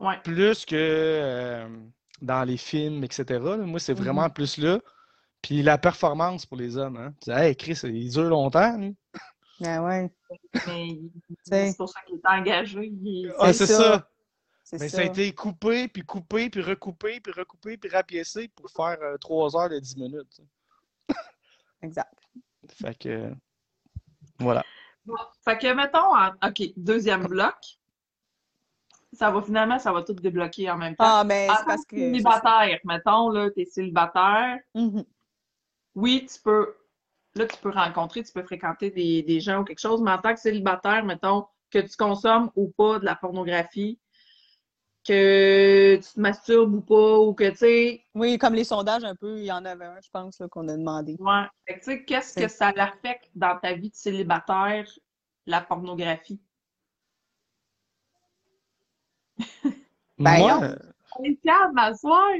ouais. Plus que euh, dans les films, etc. là. Moi, c'est vraiment plus là. Puis la performance pour les hommes. Hein. Tu dis, hey, Chris, il dure longtemps. lui. Ah ouais. C'est pour ça qu'il est engagé. il- Ah, C'est c'est ça. ça. Mais ça. ça a été coupé, puis coupé, puis recoupé, puis recoupé, puis rapiécé pour faire euh, trois heures de 10 minutes. Exact. Fait que. euh, Voilà. Bon, fait que, mettons, en- OK, deuxième bloc, ça va finalement, ça va tout débloquer en même temps. Ah, mais En c'est parce que célibataire, mettons, là, t'es célibataire, Mhm. oui, tu peux, là, tu peux rencontrer, tu peux fréquenter des, des gens ou quelque chose, mais en tant que célibataire, mettons, que tu consommes ou pas de la pornographie, que tu te masturbes ou pas, ou que, tu sais, Oui, comme les sondages, un peu, il y en avait un, je pense, qu'on a demandé. ouais, Fait que, tu sais, qu'est-ce que ça l'affecte dans ta vie de célibataire, la pornographie? Ben, Moi, non. On est calme, ma soeur!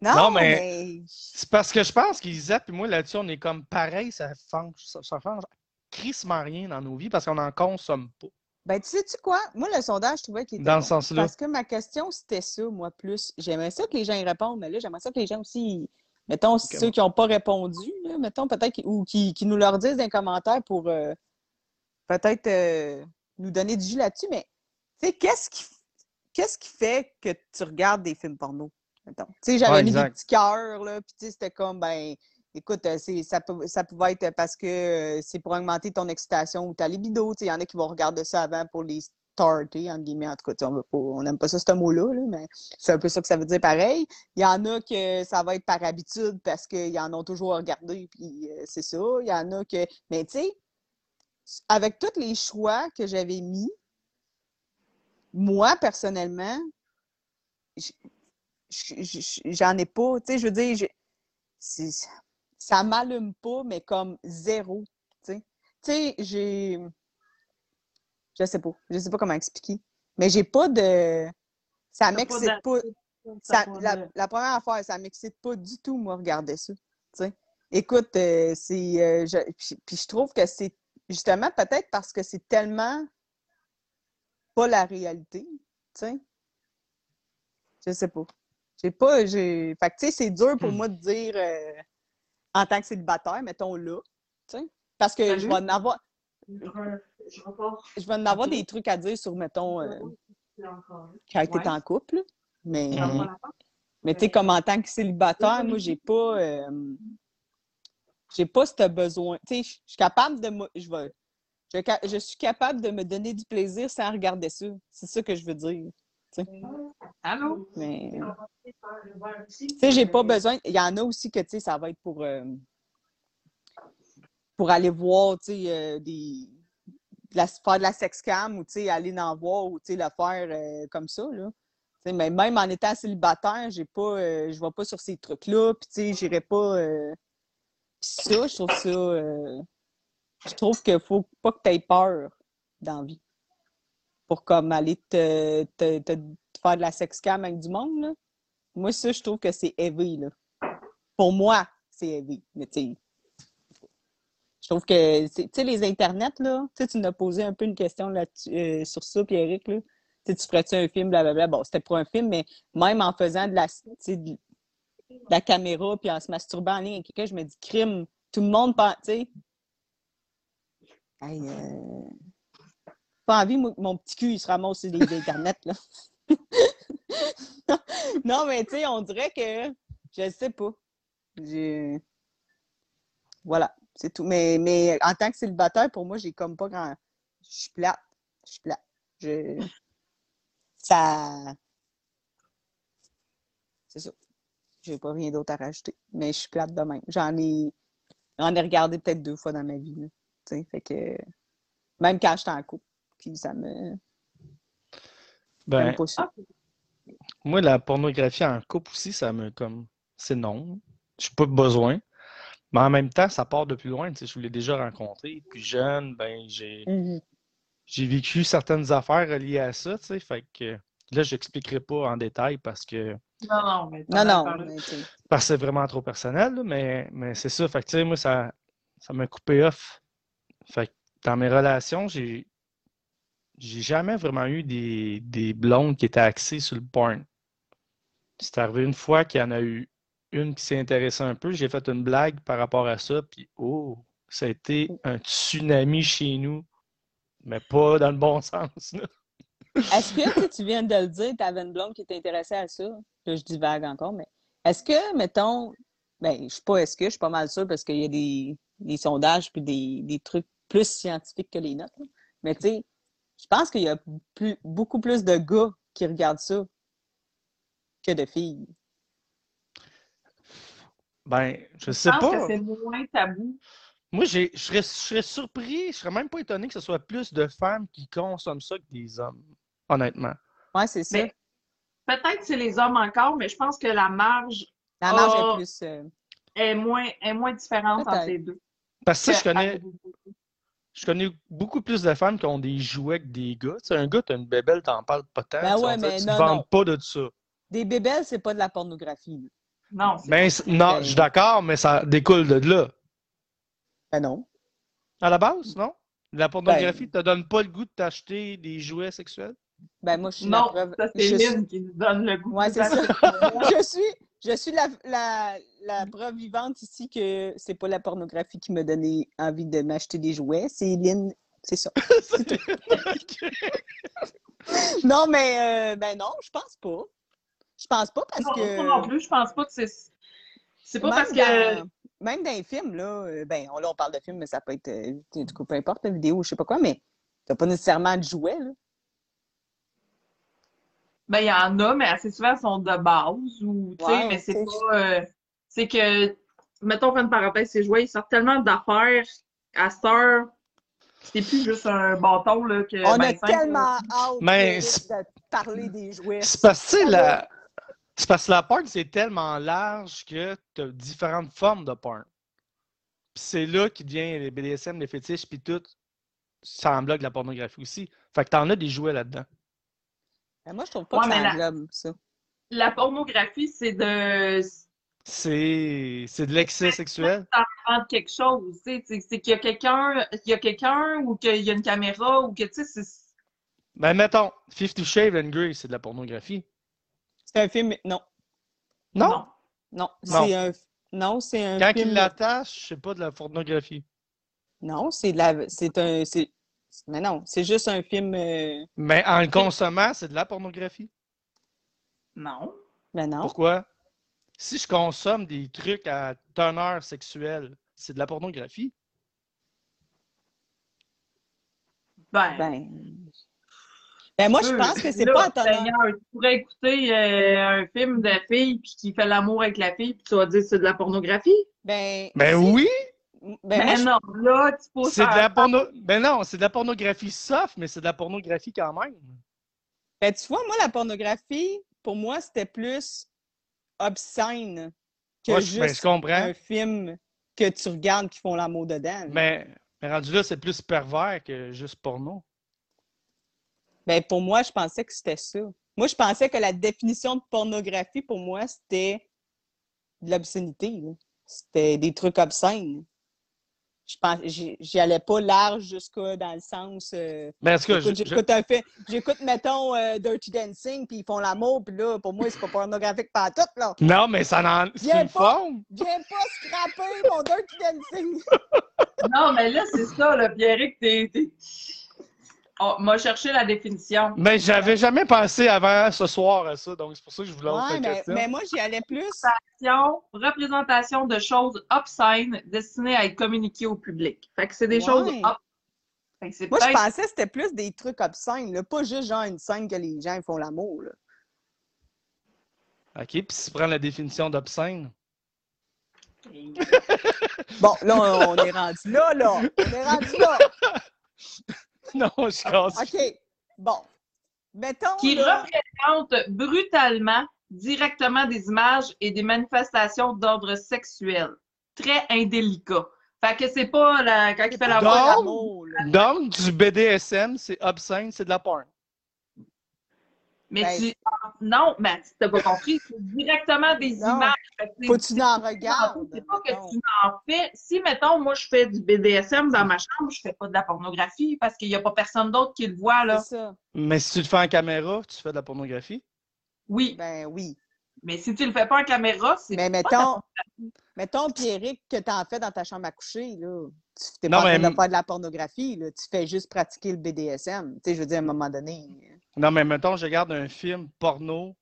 Non, Non, mais- mais. c'est parce que je pense qu'Isa et moi, là-dessus, on est comme pareil, ça change, ça, ça change crissement rien dans nos vies parce qu'on n'en consomme pas. Ben, tu sais-tu quoi? Moi, le sondage, je trouvais qu'il était Dans le bon. sens-là. Parce que ma question, c'était ça, moi, plus. J'aimerais ça que les gens y répondent, mais là, j'aimerais ça que les gens aussi. Mettons, ceux qui n'ont pas répondu, là, mettons, peut-être, ou qui, qui nous leur disent dans les commentaires pour euh, peut-être euh, nous donner du jus là-dessus, mais tu sais, qu'est-ce qui, qu'est-ce qui fait que tu regardes des films porno? Mettons? Tu sais, j'avais Ouais, mis des petits cœurs, là, puis tu sais, c'était comme, ben, écoute, euh, ça, peut- pouvait être parce que euh, c'est pour augmenter ton excitation ou ta libido. Il y en a qui vont regarder ça avant pour les starter, entre guillemets. En tout cas, on n'aime pas ça, ce mot-là, là, mais c'est un peu ça que ça veut dire pareil. Il y en a que ça va être par habitude parce qu'ils en ont toujours regardé, puis euh, c'est ça. Il y en a que. Mais tu sais, avec tous les choix que j'avais mis, moi, personnellement, j'en ai pas. Tu sais, je veux dire, ça m'allume pas, mais comme zéro. Tu sais, j'ai. Je sais pas. Je sais pas comment expliquer. Mais j'ai pas de. Ça m'excite pas. Ça- la, première affaire, ça m'excite pas du tout, moi, regarder ça. Écoute, euh, c'est. euh, je- puis, puis je trouve que c'est justement peut-être parce que c'est tellement pas la réalité. Sais. Je sais pas. J'ai pas. J'ai... Fait que, tu sais, c'est dur pour Hmm. moi de dire euh, en tant que célibataire, mettons là. Tu sais. Parce que je vais en avoir, Je repars. je vais en avoir des trucs à dire sur, mettons, euh, quand tu Ouais. en couple. Mais. Mais tu sais, comme en tant que célibataire, moi, j'ai pas. euh, j'ai pas ce besoin. Tu sais, je suis capable de. me- Je, vais, je, ca- je suis capable de me donner du plaisir sans regarder ça. C'est ça que je veux dire. Allô? Mais. Tu sais, j'ai pas besoin. Il y en a aussi que, tu sais, ça va être pour. euh, pour aller voir, tu sais, euh, des. de la, faire de la sexcam ou, tu sais, aller en voir ou, tu sais, le faire euh, comme ça, là. Tu sais, mais même en étant célibataire, j'ai pas, euh, je vais pas sur ces trucs-là, puis tu sais, j'irai pas. euh, Puis ça, je trouve ça. euh, Je trouve qu'il faut pas que tu aies peur dans la vie. Pour comme aller te, te, faire de la sexcam avec du monde, là. Moi, ça, je trouve que c'est heavy, là. Pour moi, c'est heavy. Mais tu sais, je trouve que, tu sais, les internets, là, tu tu nous as posé un peu une question là euh, sur ça, Pierrick, là. Tu ferais-tu un film, blablabla? Bon, c'était pour un film, mais même en faisant de la, de la caméra puis en se masturbant en ligne avec quelqu'un, je me dis, crime, tout le monde pense, tu sais. Euh, Pas envie, mon petit cul, il se ramasse sur les internets, là. non, mais tu sais, on dirait que, je sais pas. J'ai... Voilà, c'est tout. Mais, mais en tant que célibataire, pour moi, j'ai comme pas grand... Je suis plate. Je suis plate. Je... Ça... C'est ça. J'ai pas rien d'autre à rajouter. Mais je suis plate de même. J'en ai... J'en ai regardé peut-être deux fois dans ma vie. fait que... Même quand j'étais en couple. Puis ça me... Ben, ça. moi, la pornographie en couple aussi, ça me comme. C'est non. Je n'ai pas besoin. Mais en même temps, ça part de plus loin. Tu sais, je l'ai déjà rencontré. Puis jeune, ben, j'ai Mhm. j'ai vécu certaines affaires reliées à ça. Tu sais, fait que là, je n'expliquerai pas en détail parce que Non, non, mais Non, non. mais parce que c'est vraiment trop personnel, là, mais, mais c'est ça. Fait que, tu sais, moi, ça, ça m'a coupé off. Fait que dans mes relations, j'ai j'ai jamais vraiment eu des, des blondes qui étaient axées sur le porn. C'est arrivé une fois qu'il y en a eu une qui s'est intéressée un peu. J'ai fait une blague par rapport à ça, puis oh, ça a été un tsunami chez nous, mais pas dans le bon sens. Est-ce que tu viens de le dire, tu avais une blonde qui t'intéressait à ça? Là, je divague encore, mais est-ce que, mettons, ben, je sais pas, est-ce je suis pas mal sûre parce qu'il y a des, des sondages puis des, des trucs plus scientifiques que les là. Mais tu sais, je pense qu'il y a plus, beaucoup plus de gars qui regardent ça que de filles. Ben, je Je sais pense pas. que c'est moins tabou. Moi, je serais, je serais surpris, je serais même pas étonné que ce soit plus de femmes qui consomment ça que des hommes, honnêtement. Ouais, c'est ça. Mais- Peut-être que c'est les hommes encore, mais je pense que la marge La marge est plus. euh, est moins, est moins différente entre les deux. Parce que ça, je connais, je connais beaucoup plus de femmes qui ont des jouets que des gars. Tu sais, un gars, t'as une bébelle, t'en parles pas tant. Ben tu ouais, mais tu non, te vantes non. pas de ça. Des bébelles, c'est pas de la pornographie. Non, c'est Ben, non, Ben- je suis d'accord, mais ça découle de là. Ben non. À la base, non? La pornographie te donne pas le goût de t'acheter des jouets sexuels? Ben moi, je suis la non, preuve. ça c'est suis- Lynn qui nous donne le goût. Ouais, c'est ça. je suis, je suis la, la, la preuve vivante ici que c'est pas la pornographie qui m'a donné envie de m'acheter des jouets. C'est Lynn. C'est ça. Non, mais euh, ben non, je pense pas. Je pense pas parce Non, que. moi non plus, je pense pas que c'est. C'est pas même parce que. dans- Même dans les films, là, euh, ben, on, là, on parle de films, mais ça peut être, euh, du coup, peu importe, la vidéo, je sais pas quoi, mais t'as pas nécessairement de jouets, là. Ben, il y en a, mais assez souvent, elles sont de base ou, tu sais, Ouais, mais c'est c'est- pas. euh, c'est que, mettons, une parenthèse, ces jouets, ils sortent tellement d'affaires à cette heure C'est plus juste un bâton là, que. On ben, a tellement hâte Mais c'est- de parler des jouets. C'est parce que, la... c'est parce que la porn, c'est tellement large que tu as différentes formes de porn. Puis c'est là qui devient les BDSM, les fétiches, puis tout. Ça englobe la pornographie aussi. Fait que t'en as des jouets là-dedans. Mais moi, je trouve pas Ouais, que ça la- englobe ça. La pornographie, c'est de. C'est c'est de l'excès sexuel. prendre quelque chose, tu sais, c'est qu'il y a quelqu'un, il y a quelqu'un ou qu'il y a une caméra ou que, tu sais, c'est... Ben, mettons, Fifty Shades and Grey, c'est de la pornographie. C'est un film. Non. Non? Non. Non. Non. C'est un. Non, c'est un Quand film. il l'attache, c'est pas de la pornographie. Non, c'est de la. C'est un. c'est- Mais non, c'est juste un film. euh, Mais en le consommant, c'est de la pornographie? Non. Mais non. Pourquoi? Si je consomme des trucs à teneur sexuelle, c'est de la pornographie? Ben, Ben. Ben, moi, je pense que c'est Là, pas. Seigneur, tu pourrais écouter euh, un film de fille puis qui fait l'amour avec la fille puis tu vas dire que c'est de la pornographie? Ben. Ben oui! Ben, Ben, moi, je- non, là, tu poses C'est de ça- la porno... Ben non, c'est de la pornographie soft, mais c'est de la pornographie quand même. ben, tu vois, moi, la pornographie, pour moi, c'était plus obscène que Moi, ben, je juste comprends. un film que tu regardes qui font l'amour dedans. Mais, mais rendu là, c'est plus pervers que juste porno. Ben, pour moi, je pensais que c'était ça. Moi, je pensais que la définition de pornographie, pour moi, c'était de l'obscénité. C'était des trucs obscènes. Je pense, j'y allais pas large jusqu'à dans le sens. euh, Mais est-ce que écoute, je, je- j'écoute un fait, j'écoute, mettons, euh, Dirty Dancing, puis ils font l'amour, puis là, pour moi, c'est pas pornographique pas tout, là. Non, mais ça en... c'est une pas. forme. Viens pas scraper mon Dirty Dancing! Non, mais là, c'est ça, là, Pierrick, t'es... Oh, m'a cherché la définition. Mais j'avais jamais pensé avant ce soir à ça, donc c'est pour ça que je voulais vous Ouais, poser la mais, question. mais moi, j'y allais plus. Représentation- représentation de choses obscènes destinées à être communiquées au public. Fait que c'est des Ouais. choses ob- Fait que c'est Moi, je pensais que c'était plus des trucs obscènes, là, pas juste genre une scène que les gens font l'amour. OK, puis si tu prends la définition d'obscène, Bon, là, on, on est rendu là, là. On est rendu là. non, je casse. OK. Bon. Mettons. qui là, représente brutalement directement des images et des manifestations d'ordre sexuel. Très indélicat. Fait que c'est pas la, quand il fait la Donc- voix. Donc, du BDSM, c'est obscène, c'est de la porn. Mais Ben, tu. Non, mais t'as pas compris. C'est directement des Non. images. Faut que tu en regardes. C'est pas que tu en fais. Si, mettons, moi, je fais du BDSM dans ma chambre, je fais pas de la pornographie parce qu'il y a pas personne d'autre qui le voit, là. C'est ça. Mais si tu le fais en caméra, tu fais de la pornographie? Oui. Ben oui. Mais si tu le fais pas en caméra, c'est. Mais pas de la mettons, mettons Pierrick, que t'en fais dans ta chambre à coucher, là. Tu t'es pas en train de faire de la pornographie, là. Tu fais juste pratiquer le BDSM. Tu sais, je veux dire, à un moment donné. Non, mais mettons, je regarde un film porno,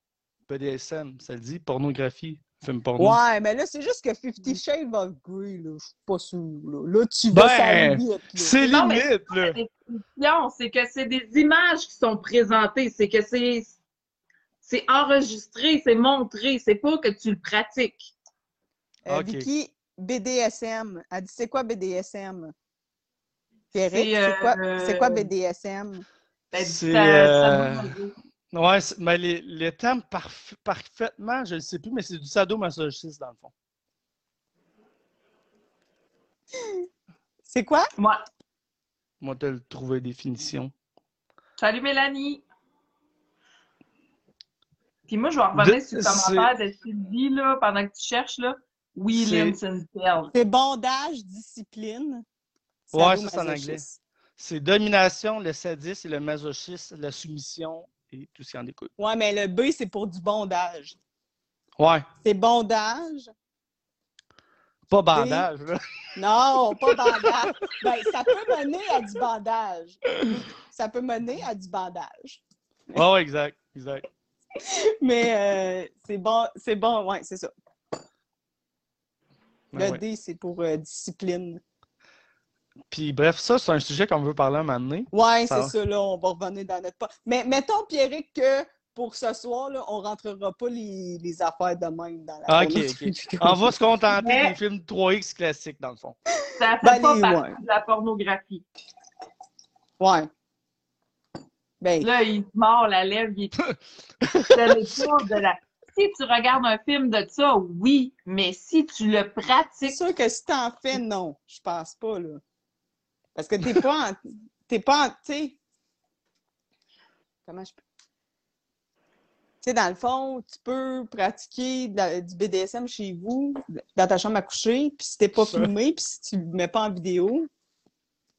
BDSM, ça le dit, pornographie, film porno. Ouais, mais là, c'est juste que Fifty Shades of Grey, là. Je suis pas sûr, là. Là, tu vas Ben, limite. C'est Non, mais- limite, là. définition, c'est que c'est des images qui sont présentées, c'est que c'est c'est enregistré, c'est montré, c'est pas que tu le pratiques. Euh. Vicky, BDSM. Elle dit c'est quoi BDSM? Pierrick, C'est, quoi, euh, c'est quoi BDSM? Ben, C'est, euh. Ouais, mais les, les termes parf- parfaitement, je ne sais plus, mais c'est du sadomasochisme dans le fond. C'est quoi? Moi. Moi, tu le trouvé définition. Salut Mélanie. Puis moi, je vais revenir sur le commentaire de Sylvie là, pendant que tu cherches. Là. Oui, C'est- Linton Tell. C'est bondage, discipline. Ouais, ça, c'est en anglais. C'est domination, le sadisme et le masochisme, la soumission et tout ce qui en découle. Ouais, mais le B, c'est pour du bondage. Ouais, C'est bondage. pas bandage, là. Non, pas bandage. ben, ça peut mener à du bandage. Ça peut mener à du bandage. Ouais, exact, exact. Mais euh, c'est bon, c'est bon, ouais, c'est ça. Le Ouais, ouais. D, c'est pour euh, discipline. Puis bref, ça, c'est un sujet qu'on veut parler un moment donné. Ouais, c'est ça, là, on va revenir dans notre pas. Mais mettons, Pierrick, que pour ce soir, là, on rentrera pas les, les affaires de même dans la ok, pornographie. On va se contenter Mais- des films 3X classiques, dans le fond. Ça fait Ben, pas les- partie ouais. de la pornographie. Ouais. Ben, Là, il se mord la lèvre, il de la... Si tu regardes un film de ça, oui, mais si tu le c'est pratiques, sûr que si t'en fais, non. Je pense pas, là. Parce que t'es pas en... T'es pas en... Tu sais... Comment je peux... Tu sais, dans le fond, tu peux pratiquer la- du BDSM chez vous, dans ta chambre à coucher, puis si t'es pas Ça. filmé, puis si tu le mets pas en vidéo,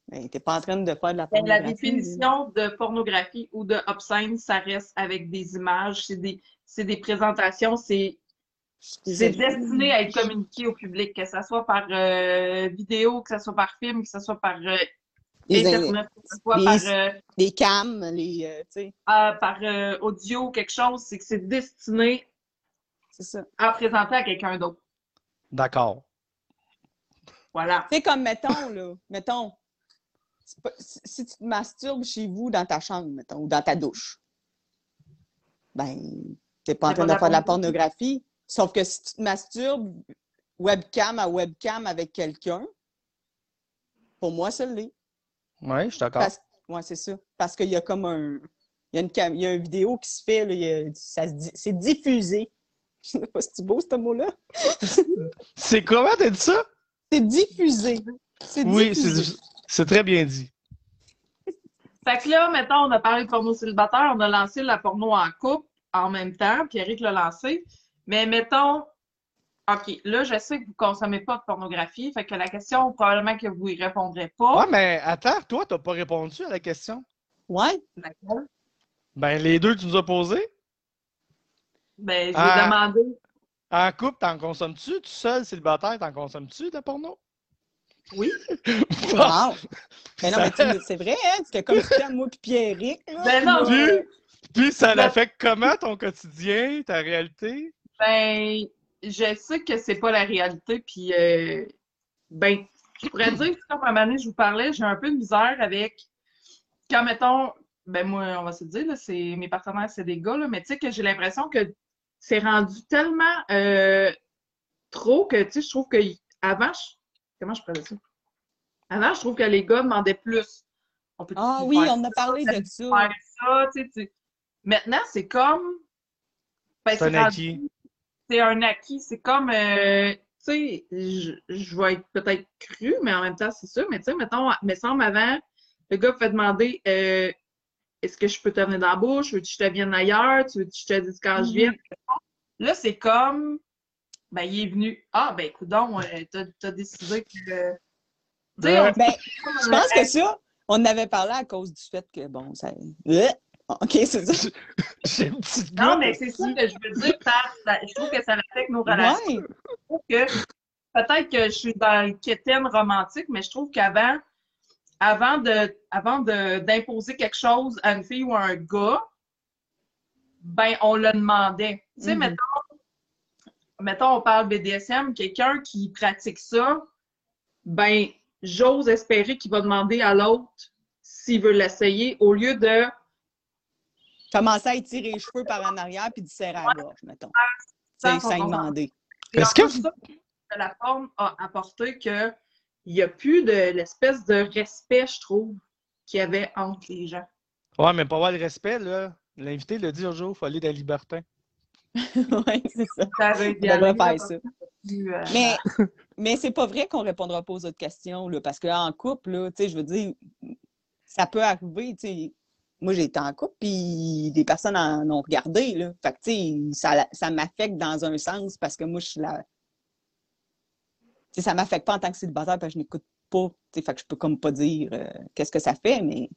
ben, t'es pas en train de faire de la ben, la pornographie. définition de pornographie ou de obscène, ça reste avec des images, c'est des, c'est des présentations, c'est c'est destiné à être communiqué au public, que ce soit par euh, vidéo, que ce soit par film, que ce soit par euh, Les, Internet, que ce soit les- par, euh, les cams, les... euh, tu sais, euh, par euh, audio, quelque chose, c'est que c'est destiné c'est ça. à présenter à quelqu'un d'autre. D'accord. Voilà. Tu sais, comme, mettons, là, mettons, c'est pas- si tu te masturbes chez vous dans ta chambre, mettons, ou dans ta douche, ben, t'es pas en C'est train de faire de la pornographie. Sauf que si tu te masturbes webcam à webcam avec quelqu'un, pour moi, ça l'est. Oui, je suis d'accord. Parce... Ouais, c'est ça. Parce qu'il y a comme un. Il y a une, cam... il y a une vidéo qui se fait, là, il y a- ça se dit- c'est diffusé. Je sais pas si c'est beau, ce mot-là. C'est comment t'as dit ça? C'est diffusé. C'est Oui, diffusé. c'est c'est très bien dit. Fait que là, mettons, on a parlé de porno célibataire, on a lancé la porno en couple en même temps, puis Eric l'a lancé. Mais mettons, OK, là, je sais que vous consommez pas de pornographie, fait que la question, probablement que vous y répondrez pas. Ouais, mais attends, toi, t'as pas répondu à la question. Ouais. D'accord. Ben, les deux, tu nous as posé. Ben, j'ai Ah. demandé. En couple, t'en consommes-tu? Tout seul, célibataire, t'en consommes-tu de porno? Oui. Wow. Mais non, mais tu- c'est vrai, hein? C'était comme si c'était moi puis Pierrick. là. Ben non, Puis, puis ça Ben- l'affecte comment ton quotidien, ta réalité? Ben, je sais que c'est pas la réalité, puis euh, ben, je pourrais dire que comme à un moment donné, je vous parlais, j'ai un peu de misère avec quand mettons, ben moi, on va se le dire, là, c'est mes partenaires, c'est des gars, là, mais tu sais que j'ai l'impression que c'est rendu tellement euh, trop que tu sais, je trouve que avant, je- comment je pourrais dire ça? Avant, je trouve que les gars demandaient plus. On peut Ah oui, on a parlé de ça. tu sais, tu- Maintenant, c'est comme. ben, C'est un rendu- acquis. C'est un acquis. C'est comme, euh, tu sais, je, je vais être peut-être cru, mais en même temps, c'est ça. Mais tu sais, mettons, me semble avant, le gars fait demander euh, est-ce que je peux te venir dans la bouche? Veux-tu que je te vienne ailleurs? Tu veux que je te dise quand je viens? Là, c'est comme, ben, il est venu. Ah, ben, écoute donc, t'as t'as décidé que. Tu sais, on- Ben, je pense que ça, on en avait parlé à cause du fait que, bon, ça. Euh, OK, c'est ça. J'ai une petite Non, mais c'est ça que je veux dire. ça- ça- je trouve que ça affecte nos relations. Ouais. je trouve que peut-être que je suis dans le quétaine romantique, mais je trouve qu'avant, avant de, avant de, d'imposer quelque chose à une fille ou à un gars, ben, on le demandait. Tu sais, Mhm. mettons, mettons, on parle BDSM, quelqu'un qui pratique ça, ben, j'ose espérer qu'il va demander à l'autre s'il veut l'essayer au lieu de Commencer à étirer les cheveux par en arrière puis de serrer à la gorge, mettons. Qu'on- demander. C'est Est-ce que ça que la forme a apporté que il n'y a plus de l'espèce de respect, je trouve, qu'il y avait entre les gens. Ouais, mais pour avoir le respect, là, l'invité l'a dit un jour, il faut aller dans Libertin. oui, c'est ça. Ça On faire ça. euh, Mais, mais c'est pas vrai qu'on répondra pas aux autres questions, là, parce qu'en couple, là, tu sais, je veux dire, ça peut arriver, tu sais. Moi, j'ai été en couple, puis des personnes en ont regardé, là. Fait que, tu sais, ça, ça m'affecte dans un sens parce que moi, je suis là. Tu sais, ça m'affecte pas en tant que célibataire parce que je n'écoute pas. Fait que je peux comme pas dire euh, qu'est-ce que ça fait, mais.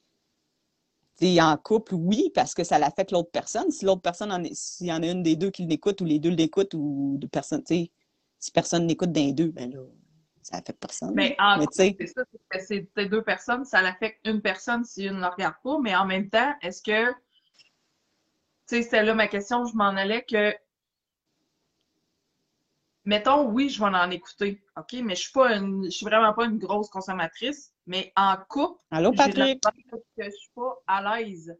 En couple, oui, parce que ça l'affecte l'autre personne. Si l'autre personne, en est- s'il y en a une des deux qui l'écoute ou les deux l'écoutent ou si personne n'écoute d'un deux, ben là, ça affecte personne. Mais en Mais c'est ça, c'est que c'est c'est deux personnes, ça l'affecte une personne si une ne le regarde pas, mais en même temps, est-ce que, tu sais, c'était là ma question, je m'en allais que, mettons, oui, je vais en écouter, OK, mais je suis pas une, je suis vraiment pas une grosse consommatrice, mais en couple, allô, Patrick? que je suis pas à l'aise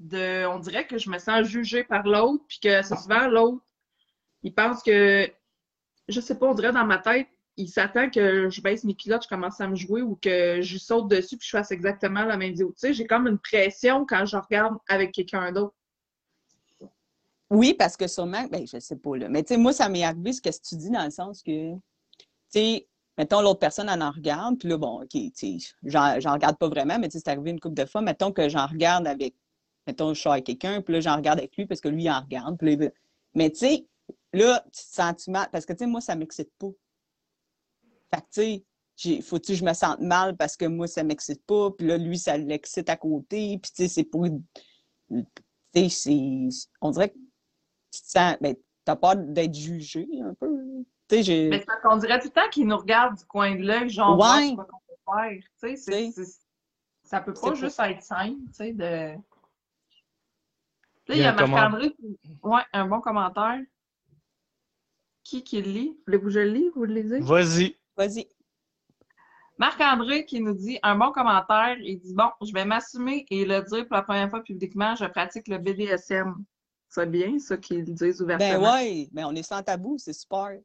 de, on dirait que je me sens jugée par l'autre, puis que c'est souvent l'autre, il pense que, je sais pas, on dirait dans ma tête, il s'attend que je baisse mes culottes, je commence à me jouer ou que je saute dessus puis je fasse exactement la même vidéo. Tu sais, j'ai comme une pression quand je regarde avec quelqu'un d'autre. Oui, parce que sûrement, ben, je sais pas, là. Mais tu sais, moi, ça m'est arrivé ce que tu dis dans le sens que, tu sais, mettons, l'autre personne en en regarde, puis là, bon, OK, tu j'en regarde pas vraiment, mais tu sais, c'est arrivé une couple de fois. Mettons que j'en regarde avec, mettons, je suis avec quelqu'un, puis là, j'en regarde avec lui parce que lui, il en regarde. Mais tu sais, là, tu te sens mal, parce que, tu sais, moi, ça m'excite pas. Fait que, tu sais, faut-tu que je me sente mal parce que moi, ça m'excite pas, puis là, lui, ça l'excite à côté, puis tu sais, c'est pour... Tu sais, c'est... On dirait que tu te sens... Ben, t'as peur d'être jugé, un peu. Tu sais, j'ai... Mais c'est parce qu'on dirait tout le temps qu'il nous regarde du coin de l'œil, genre, Ouais. sais pas qu'on peut faire. Tu sais, ça peut pas juste être simple, tu sais, de. Là, Il il y a Marc-André qui. Ouais, un bon commentaire. Qui qui le lit? Voulez-vous que je le lis? Vous le lisez? Vas-y. Vas-y. Marc-André qui nous dit un bon commentaire. Il dit Bon, je vais m'assumer et le dire pour la première fois publiquement, je pratique le BDSM. C'est bien, ça qu'ils le disent Ben ouvertement. ouais, ben on est sans tabou, c'est super.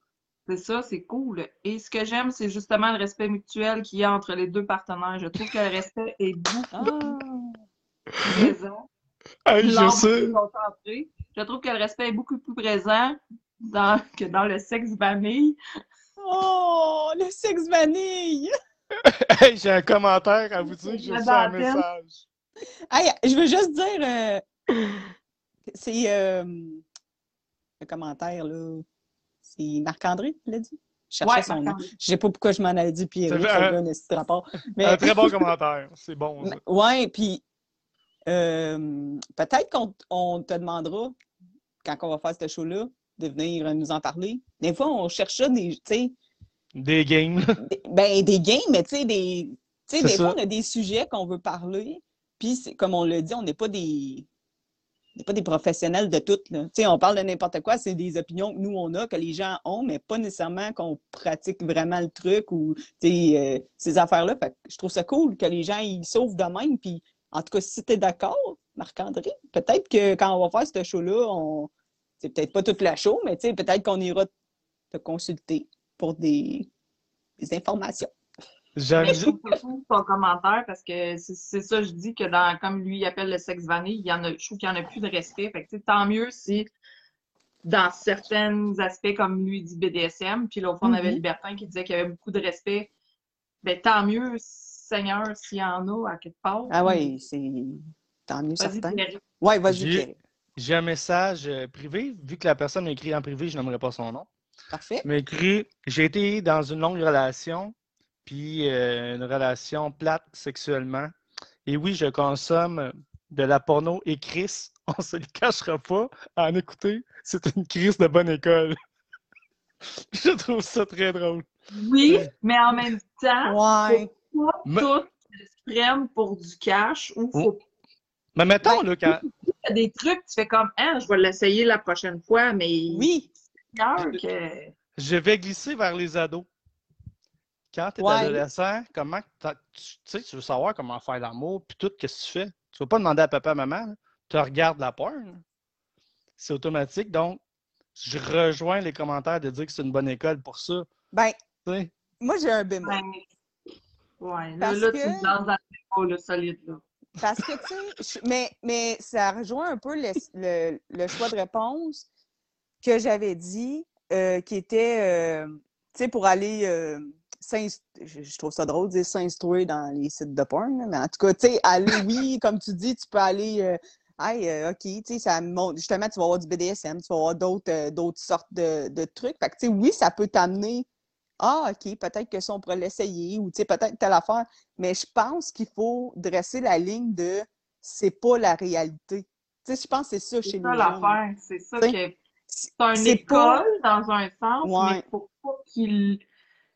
C'est ça, c'est cool. Et ce que j'aime, c'est justement le respect mutuel qu'il y a entre les deux partenaires. Je trouve que le respect est beaucoup Ah! plus présent. Hey, je sais. trouve que le respect est beaucoup plus présent dans, que dans le sexe vanille. Oh, le sexe vanille! Hey, j'ai un commentaire à vous dire que j'ai reçu un message. Hey, je veux juste dire, euh, c'est euh, le commentaire, là. C'est Marc-André qui l'a dit? Je cherchais Ouais, son nom. Je sais pas pourquoi je m'en avais dit, puis Ça a un rapport? Mais, Un très bon commentaire. C'est bon, ça. ouais, puis euh, peut-être qu'on on te demandera, quand on va faire ce show-là, de venir nous en parler. Des fois, on cherche ça, des, tu sais, Des games. Des- Ben, des games, mais tu sais, des, tu sais, C'est des fois, on a des sujets qu'on veut parler, puis comme on le dit, on n'est pas des on n'est pas des professionnels de tout. là. Tu sais, on parle de n'importe quoi, c'est des opinions que nous, on a, que les gens ont, mais pas nécessairement qu'on pratique vraiment le truc ou euh, ces affaires-là. Je trouve ça cool que les gens ils sauvent de même. Puis, en tout cas, si tu es d'accord, Marc-André, peut-être que quand on va faire ce show-là, on... c'est peut-être pas toute la show, mais tu sais, peut-être qu'on ira te consulter pour des, des informations. J'aime ton commentaire parce que c'est ça, je dis que dans, comme lui il appelle le sexe vanille, il y en a, je trouve qu'il n'y en a plus de respect. Fait que, tant mieux si dans certains aspects, comme lui dit BDSM, puis l'autre fois on avait Mhm. Libertin qui disait qu'il y avait beaucoup de respect. Ben tant mieux, Seigneur, s'il y en a à quelque part. Ah oui, c'est tant mieux certain. Oui, vas-y, J'ai- un message euh, privé. Vu que la personne m'a écrit en privé, je n'aimerais pas son nom. Parfait. m'a écrit J'ai été dans une longue relation, puis euh, une relation plate sexuellement. Et oui, je consomme de la porno et Chris, on se le cachera pas, à en écouter, c'est une crise de bonne école. je trouve ça très drôle. Oui, mais en même temps, Ouais. pas Mais- tout pour du cash ou faut Mais mettons, là, quand. Il y a des trucs, tu fais comme, ah, je vais l'essayer la prochaine fois, mais Oui. Que. Je vais glisser vers les ados. Quand tu es Ouais. adolescent, comment tu sais, tu veux savoir comment faire l'amour, puis tout, qu'est-ce que tu fais? Tu vas pas demander à papa, maman, là. tu regardes la porn. là. C'est automatique. Donc, je rejoins les commentaires de dire que c'est une bonne école pour ça. Ben, moi, j'ai un bémol. Ben, ouais, là, Parce là que- tu me lances dans le débat, là, solide, là. Parce que, tu sais, mais, mais ça rejoint un peu le, le- choix de réponse que j'avais dit, euh, qui était, euh, tu sais, pour aller euh, je, trouve ça drôle de dire s'instruire dans les sites de porn, mais en tout cas, tu sais, aller, oui, comme tu dis, tu peux aller, euh, hey, OK, tu sais, ça montre, justement, tu vas avoir du BDSM, tu vas avoir d'autres d'autres sortes de, de trucs. Fait que, tu sais, oui, ça peut t'amener, ah, OK, peut-être que ça, on pourrait l'essayer, ou, tu sais, peut-être telle affaire. Mais je pense qu'il faut dresser la ligne de c'est pas la réalité. Tu sais, je pense que c'est ça chez C'est les ça l'affaire. C'est ça T'sais, que. C'est C'est une c'est école pas- dans un sens, Ouais. mais faut pas qu'il.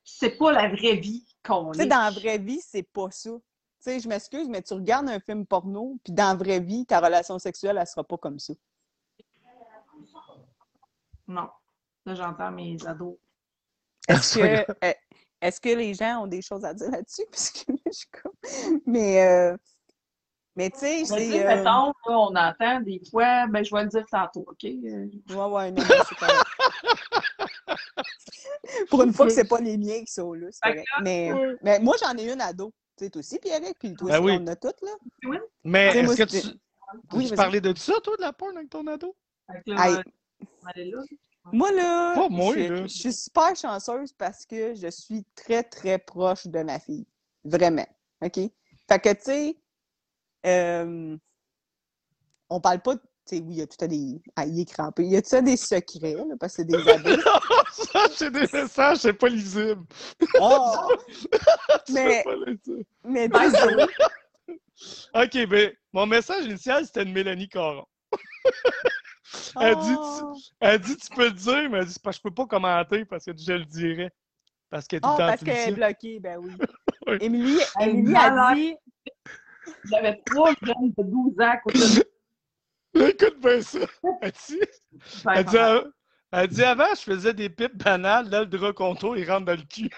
C'est pas la vraie vie qu'on Tu sais, est. dans la vraie vie, c'est pas ça. Tu sais, je m'excuse, mais tu regardes un film porno, puis dans la vraie vie, ta relation sexuelle, elle sera pas comme ça. Non. Là, j'entends mes ados. Est-ce que, euh, est-ce que les gens ont des choses à dire là-dessus? Parce que je. Mais, euh, mais tu sais, Mais c'est... sais, euh, mettons, là, on entend des fois, ben, je vais le dire tantôt, OK? Euh, Ouais, ouais, non, mais c'est correct. Pour une fois que c'est pas les miens qui sont là, c'est correct. là, Mais, mais moi, j'en ai une ado. Tu sais, toi aussi, Pierrick, puis toi Ben aussi, oui. on en a toutes, là. Mais Tu sais, est-ce moi, que tu, Oui, tu parlais de ça, toi, de la porn avec ton ado? Fait que Moi, là, Pas moi, je, là. je suis super chanceuse parce que je suis très, très proche de ma fille. Vraiment. OK? Fait que, tu sais, euh, on parle pas, de- tu sais, oui, il y a tout à des. Ah, il est crampé. Il y a tout ça des secrets, là, parce que c'est des ados. ça, c'est des messages, c'est pas lisible. Oh! Mais, C'est pas lisible. mais désolé. OK, ben, mon message initial, c'était de Mélanie Caron. Elle dit, Oh! Elle dit, tu peux le dire, mais elle dit, je peux pas commenter parce que je le dirais. Parce qu'elle est temps parce qu'elle est bloquée, ben oui. Oui. Émilie, a dit. J'avais trois jeunes de 12 ans à côté de Écoute bien ça. Elle dit, elle dit, elle dit, avant, je faisais des pipes banales, là, le drap contour, il rentre dans le cul.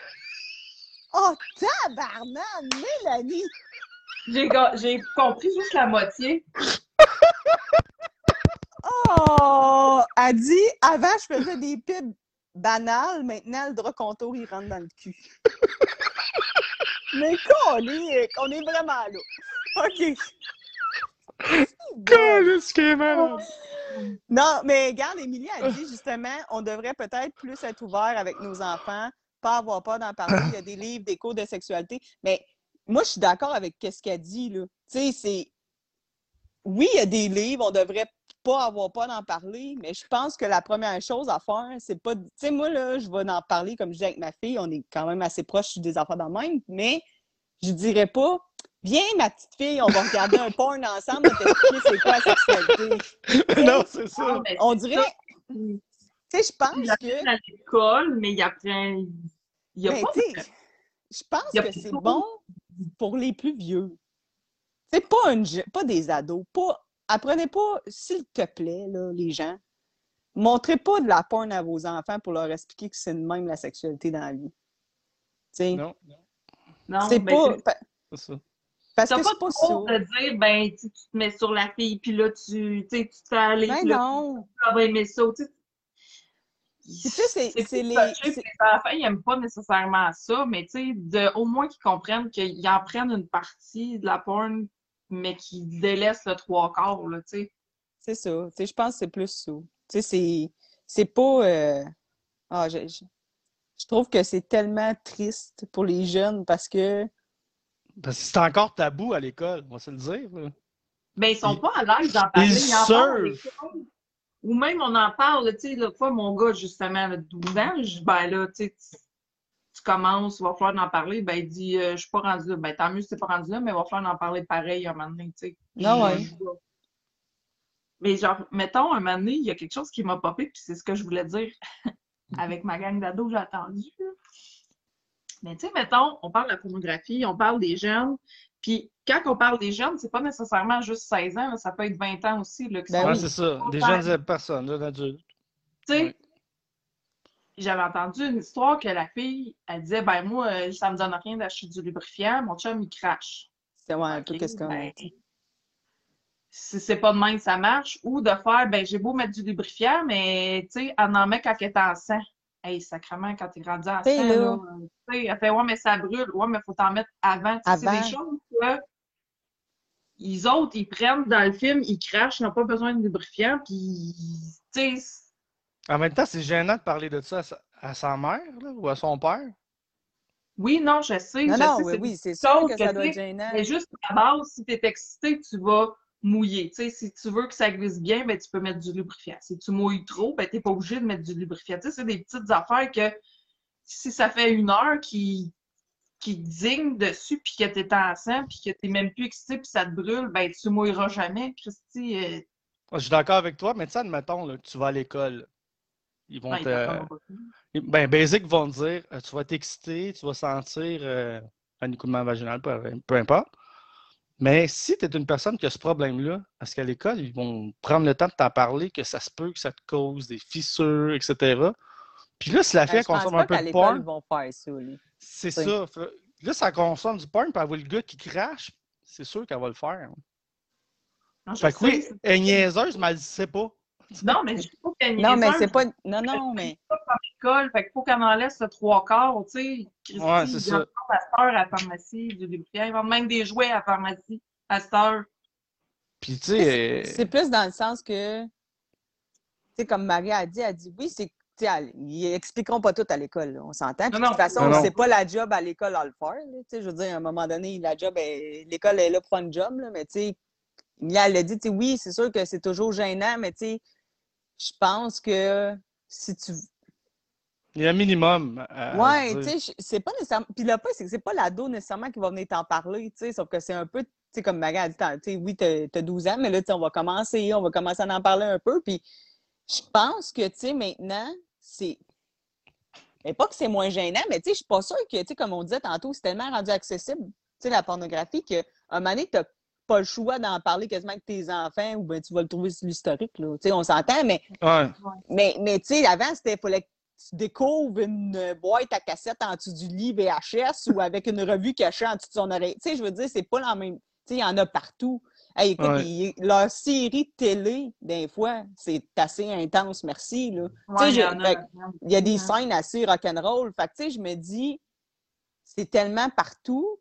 Oh, tabarnak, Mélanie! J'ai compris juste la moitié. Oh! Elle dit, avant, je faisais des pubs banales, maintenant, le drap contour, il rentre dans le cul. Mais colique, on est vraiment là. OK. Non, mais regarde, Émilie a dit justement, on devrait peut-être plus être ouvert avec nos enfants, pas avoir peur d'en parler. Il y a des livres, des cours de sexualité. Mais moi, je suis d'accord avec ce qu'elle dit, là. Tu sais, c'est. Oui, il y a des livres, on devrait pas avoir peur d'en parler, mais je pense que la première chose à faire, c'est pas. Tu sais, moi, là, je vais en parler, comme je dis avec ma fille, on est quand même assez proches des enfants dans le même, mais je dirais pas. Viens, ma petite fille, on va regarder un porn ensemble, on va t'expliquer c'est quoi la sexualité. non, c'est ça. On dirait, tu sais, je pense Il que. à l'école, mais il apprend. Il y a Ben, pas tu sais, je pense y a que c'est bon pour les plus vieux. C'est pas, une, pas des ados. Pas, apprenez pas, s'il te plaît, là, les gens, montrez pas de la porn à vos enfants pour leur expliquer que c'est de même la sexualité dans la vie. Tu sais, Non, Non, c'est pas. c'est- ça. Parce que pas c'est pas trop ça. de dire, ben, tu, tu te mets sur la fille, puis là, tu, tu sais, tu te fais aller, Ben non. tu vas aimer ça, tu sais. Tu sais, c'est- les- enfants, ils n'aiment pas nécessairement ça, mais tu sais, au moins qu'ils comprennent qu'ils en prennent une partie de la porn, mais qu'ils délaissent le trois quarts, là, tu sais. C'est ça. Tu sais, je pense que c'est plus ça. Tu sais, c'est, c'est pas. euh, Ah, je, je- je trouve que c'est tellement triste pour les jeunes parce que. Parce que c'est encore tabou à l'école, on va se le dire. là. Ben, ils sont Ils- pas à l'aise d'en parler. ils Ils en parlent. Ou même, on en parle, tu sais, l'autre fois, mon gars, justement, de 12 ans, je dis, ben là, tu sais, tu- commences, il va falloir en parler. Ben, il dit, euh, je suis pas rendu là. Ben, tant mieux si t'es pas rendu là, mais il va falloir en parler pareil un moment donné, tu sais. Ah ouais. Mais genre, mettons, un moment donné, il y a quelque chose qui m'a popé, puis c'est ce que je voulais dire avec ma gang d'ados, j'ai attendu. Mais tu sais, mettons, on parle de la pornographie, on parle des jeunes, puis quand on parle des jeunes, c'est pas nécessairement juste 16 ans, là, ça peut être 20 ans aussi. Là, Ben oui. c'est ça. Des jeunes personnes, là, d'adultes. Tu sais, Ouais. J'avais entendu une histoire que la fille, elle disait, ben moi, euh, ça me donne rien d'acheter du lubrifiant, mon chum, il crache. C'est ouais, un peu Ok, qu'est-ce qu'on ben, si c'est pas de même, ça marche. Ou de faire, ben j'ai beau mettre du lubrifiant, mais tu sais, elle en met quand elle est en sang. Hey, sacrement, quand t'es rendu en sang, là, là. tu sais, elle fait, ouais, mais ça brûle. Ouais, mais faut t'en mettre avant. Sais, C'est Avant. des choses que les autres, ils prennent dans le film, ils crachent, ils n'ont pas besoin de lubrifiant, puis, tu sais, En même temps, c'est gênant de parler de ça à sa, à sa mère là, ou à son père. oui, non, je sais. Non, je non, sais, oui, c'est oui, c'est des sûr que ça doit être gênant. Mais juste à la base, si tu es excité, tu vas mouiller. Tu sais, si tu veux que ça glisse bien, ben, tu peux mettre du lubrifiant. Si tu mouilles trop, ben, tu n'es pas obligé de mettre du lubrifiant. Tu sais, c'est des petites affaires que si ça fait une heure qui qui digne dessus, puis que tu es en sang, puis que tu n'es même plus excité, puis ça te brûle, ben tu mouilleras jamais, Christy. euh, Je suis d'accord avec toi, mais tu sais, admettons là, tu vas à l'école. Ils vont ben, te. Ben, Basic vont te dire euh, tu vas t'exciter, tu vas sentir euh, un écoulement vaginal, peu, peu importe. Mais si tu es une personne qui a ce problème-là, parce qu'à l'école, ils vont prendre le temps de t'en parler, que ça se peut que ça te cause des fissures, etc. Puis là, si la fille Ben, je pense consomme un peu de porn, ils vont faire ça. c'est Oui. ça. Là, ça consomme du porn, puis elle voit le gars qui crache, c'est sûr qu'elle va le faire. Non, Fait que oui, elle est niaiseuse, mais elle ne sait pas. Non, mais je trouve qu'il y a une Non, mais c'est pas. Non, non, mais. pas comme école, fait qu'il faut qu'elle en laisse trois quarts, tu sais. Christy, Ouais, c'est ils ça. cette heure à la pharmacie, du lubrifiant. Ils vendent même des jouets à la pharmacie à cette heure. Puis, tu sais, euh, C'est plus dans le sens que, tu sais, comme Marie a dit, elle dit oui, c'est. tu sais, elle- Ils expliqueront pas tout à l'école, on s'entend. De toute façon, c'est pas la job à l'école à le faire. là. Tu sais, je veux dire, à un moment donné, la job, est- l'école est là pour une job, là, mais tu sais, elle a dit, tu sais, oui, c'est sûr que c'est toujours gênant, mais tu sais, je pense que si tu il y a un minimum. dire. tu sais, c'est pas nécessairement. Puis le pas, c'est que c'est pas l'ado nécessairement qui va venir t'en parler, tu sais, sauf que c'est un peu, tu sais, comme Marie a dit, tu sais, oui, t'as t'as 12 ans, mais là, tu sais, on va commencer, on va commencer à en parler un peu. Puis je pense que, tu sais, maintenant, c'est. Mais pas que c'est moins gênant, mais tu sais, je suis pas sûre que, tu sais, comme on disait tantôt, c'est tellement rendu accessible, tu sais, la pornographie, qu'à un moment donné, t'as pas le choix d'en parler quasiment avec tes enfants ou ben tu vas le trouver sur l'historique, là. Tu sais, on s'entend, mais Ouais. mais, mais tu sais, avant, c'était fallait que tu découvres une boîte à cassette en dessous du lit VHS ou avec une revue cachée en dessous de son oreille. Tu sais, je veux dire, c'est pas la même. Tu sais, il y en a partout. Hey, écoute, Ouais. il- leur série de télé, des fois, c'est assez intense, merci. Là. Ouais, Tu sais, il y a. fait- Il y a des scènes assez rock'n'roll. Fait que, tu sais, je me dis, c'est tellement partout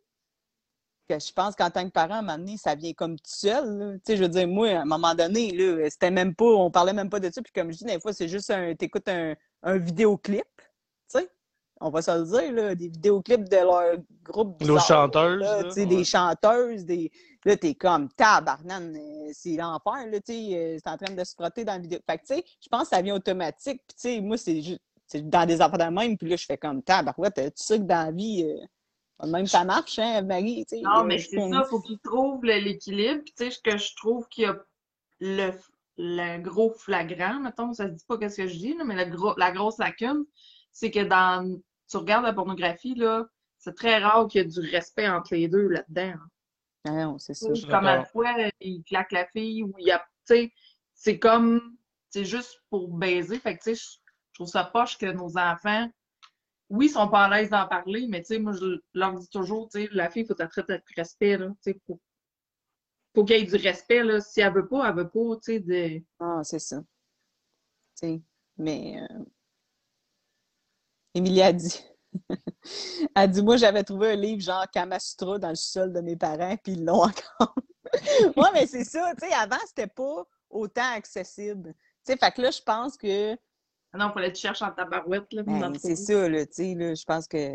que je pense qu'en tant que parent, à un moment donné, ça vient comme tout seul. Tu sais, je veux dire, moi, à un moment donné, là, c'était même pas, on parlait même pas de ça. Puis comme je dis, des fois, c'est juste un, t'écoutes un, un vidéoclip, tu sais. On va se le dire, là, des vidéoclips de leur groupe Nos chanteuses, là, là, ouais. des chanteuses, des... Là, t'es comme, tabarnane, euh, c'est l'enfer, là, tu sais, euh, c'est en train de se frotter dans la vidéo. Fait que, tu sais, je pense que ça vient automatique. Puis, tu sais, moi, c'est juste, dans des affaires de même, puis là, je fais comme, tabarouette, tu sais que dans la vie, euh, même ça marche, hein, Marie, tu sais. Non, euh, mais c'est trouve- ça, il faut qu'ils trouvent le- l'équilibre. Puis, tu sais, ce que je trouve qu'il y a le, le gros flagrant, mettons, ça se dit pas qu'est-ce que je dis, là, mais le gros, la grosse lacune, c'est que dans, tu regardes la pornographie, là, c'est très rare qu'il y ait du respect entre les deux là-dedans. Ah non, c'est ça. Comme à la fois, il claque la fille ou il y a, tu sais, c'est comme, c'est juste pour baiser. Fait que, tu sais, je trouve ça poche que nos enfants, oui, ils sont pas à l'aise d'en parler, mais tu sais, moi, je leur dis toujours, tu sais, la fille, il faut la traiter avec respect, là. Tu sais, faut, faut qu'il y ait du respect, là. Si elle veut pas, elle veut pas, tu sais, de... Ah, c'est ça. Tu sais, mais euh... Émilie a dit. Elle dit, moi, j'avais trouvé un livre genre Kamasutra dans le sol de mes parents, puis ils l'ont encore. ouais, mais c'est ça, tu sais, avant, c'était pas autant accessible. Tu sais, fait que là, je pense que Ah Non, fallait que tu cherches en tabarouette, là. ben, c'est ça, là, tu sais, là, je pense que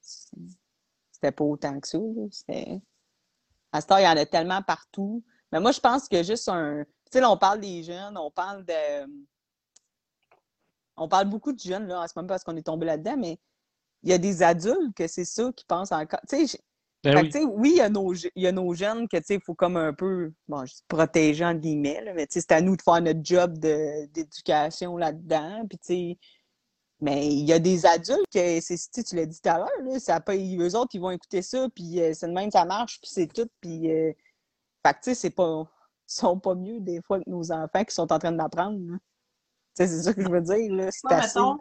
c'était pas autant que ça, là. À cette heure, il y en a tellement partout. Mais moi, je pense que juste un... Tu sais, là, on parle des jeunes, on parle de... On parle beaucoup de jeunes, là, en ce moment, parce qu'on est tombé là-dedans, mais il y a des adultes que c'est ça qui pensent encore... Tu sais, Ben fait que, oui. tu sais, oui, il y, a nos, il y a nos jeunes que, tu sais, il faut comme un peu, bon, je dis protéger, entre guillemets, là, mais tu sais, c'est à nous de faire notre job de- d'éducation là-dedans, puis tu sais, mais il y a des adultes que, c'est, tu sais, tu l'as dit tout à l'heure, là, ça peut, eux autres, ils vont écouter ça, puis euh, c'est de même, ça marche, puis c'est tout, puis, euh, fait que, tu sais, c'est pas, ils sont pas mieux, des fois, que nos enfants qui sont en train d'apprendre, là. Tu sais, c'est ça que je veux dire, là, c'est Moi, assez... mettons,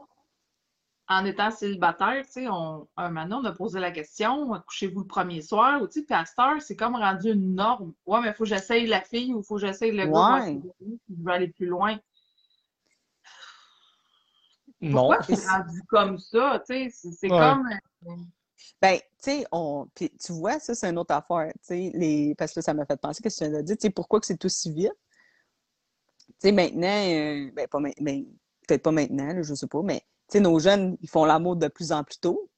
en étant célibataire, tu sais, on, un moment, on a posé la question, couchez-vous le premier soir, ou tu sais, puis à cette heure, c'est comme rendu une norme. Ouais, mais il faut que j'essaye la fille ou il faut que j'essaye le gars, Ouais. je veux aller plus loin. Non. Pourquoi c'est rendu comme ça, tu sais, c'est c'est Ouais. comme... euh, Ben, tu sais, on... puis tu vois, ça, c'est une autre affaire, tu sais, les... parce que là, ça m'a fait penser que tu viens de dire, tu sais, pourquoi que c'est aussi vite? Tu sais, maintenant, euh, ben, pas ma- ben, peut-être pas maintenant, là, je sais pas, mais, sais, nos jeunes, ils font l'amour de plus en plus tôt.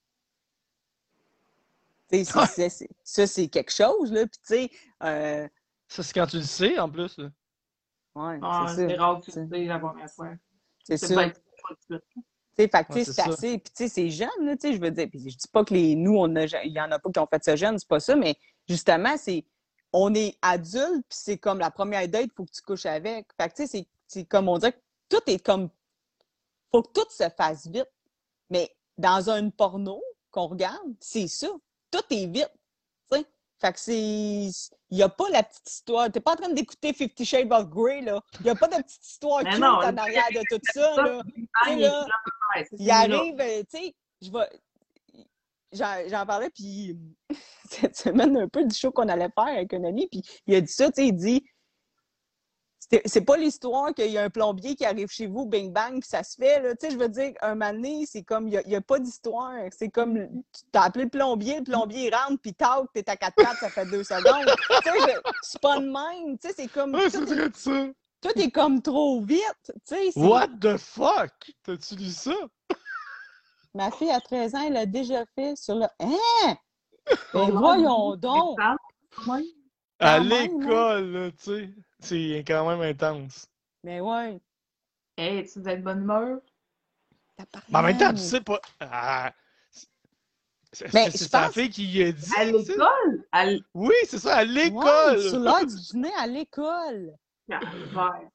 C'est- ça, c'est quelque chose, là, puis tu sais, euh, Ça, c'est quand tu le sais, en plus. là. ouais, ah, c'est rare que tu c'est- le sais la première fois. c'est C'est ça. peut-être pas tout de suite. Tu sais, fait que, tu Ouais, sais, c'est assez. Puis, tu sais, c'est jeune, là, tu sais, je veux dire. Puis, je dis pas que les, nous, on a, il y en a pas qui ont fait ça jeune, c'est pas ça, mais justement, c'est, on est adulte, puis c'est comme la première date, il faut que tu couches avec. Fait que, tu sais, c'est- c'est comme on dirait que tout est comme, faut que tout se fasse vite. Mais dans un porno qu'on regarde, c'est ça. Tout est vite, tu. Fait que c'est, il y a pas la petite histoire. T'es pas en train d'écouter Fifty Shades of Grey, là. Il y a pas de petite histoire cute non, en arrière de tout ça, là. Il là, là, arrive, euh, tu sais, je vais. J'en j'en parlais, puis cette semaine, un peu du show qu'on allait faire avec un ami, puis il a dit ça, tu sais, il dit c'est pas l'histoire qu'il y a un plombier qui arrive chez vous, bing bang, puis ça se fait. Là. Tu sais, je veux dire, un donné, c'est comme, il n'y a, pas d'histoire. C'est comme, tu t'as appelé le plombier, le plombier il rentre, puis tac, t'es à 4 4 ça fait deux secondes. tu sais, c'est pas de même. Tu sais, c'est comme, Ouais, c'est tout, vrai de ça. tout est comme trop vite. Tu sais, What the fuck? T'as-tu lu ça? ma fille à 13 ans, elle a déjà fait sur le. Hein? Ben voyons donc! À hein? l'école, là, tu sais. C'est quand même intense. Mais ouais. Hey, tu devais être de bonne humeur? Mais en même temps, tu sais pas. Ah, c'est Mais c'est je sa pense- fille qui a dit. À l'école? À l- Oui, c'est ça, à Ouais, l'école. sur l'heure du dîner à l'école. Calvaire.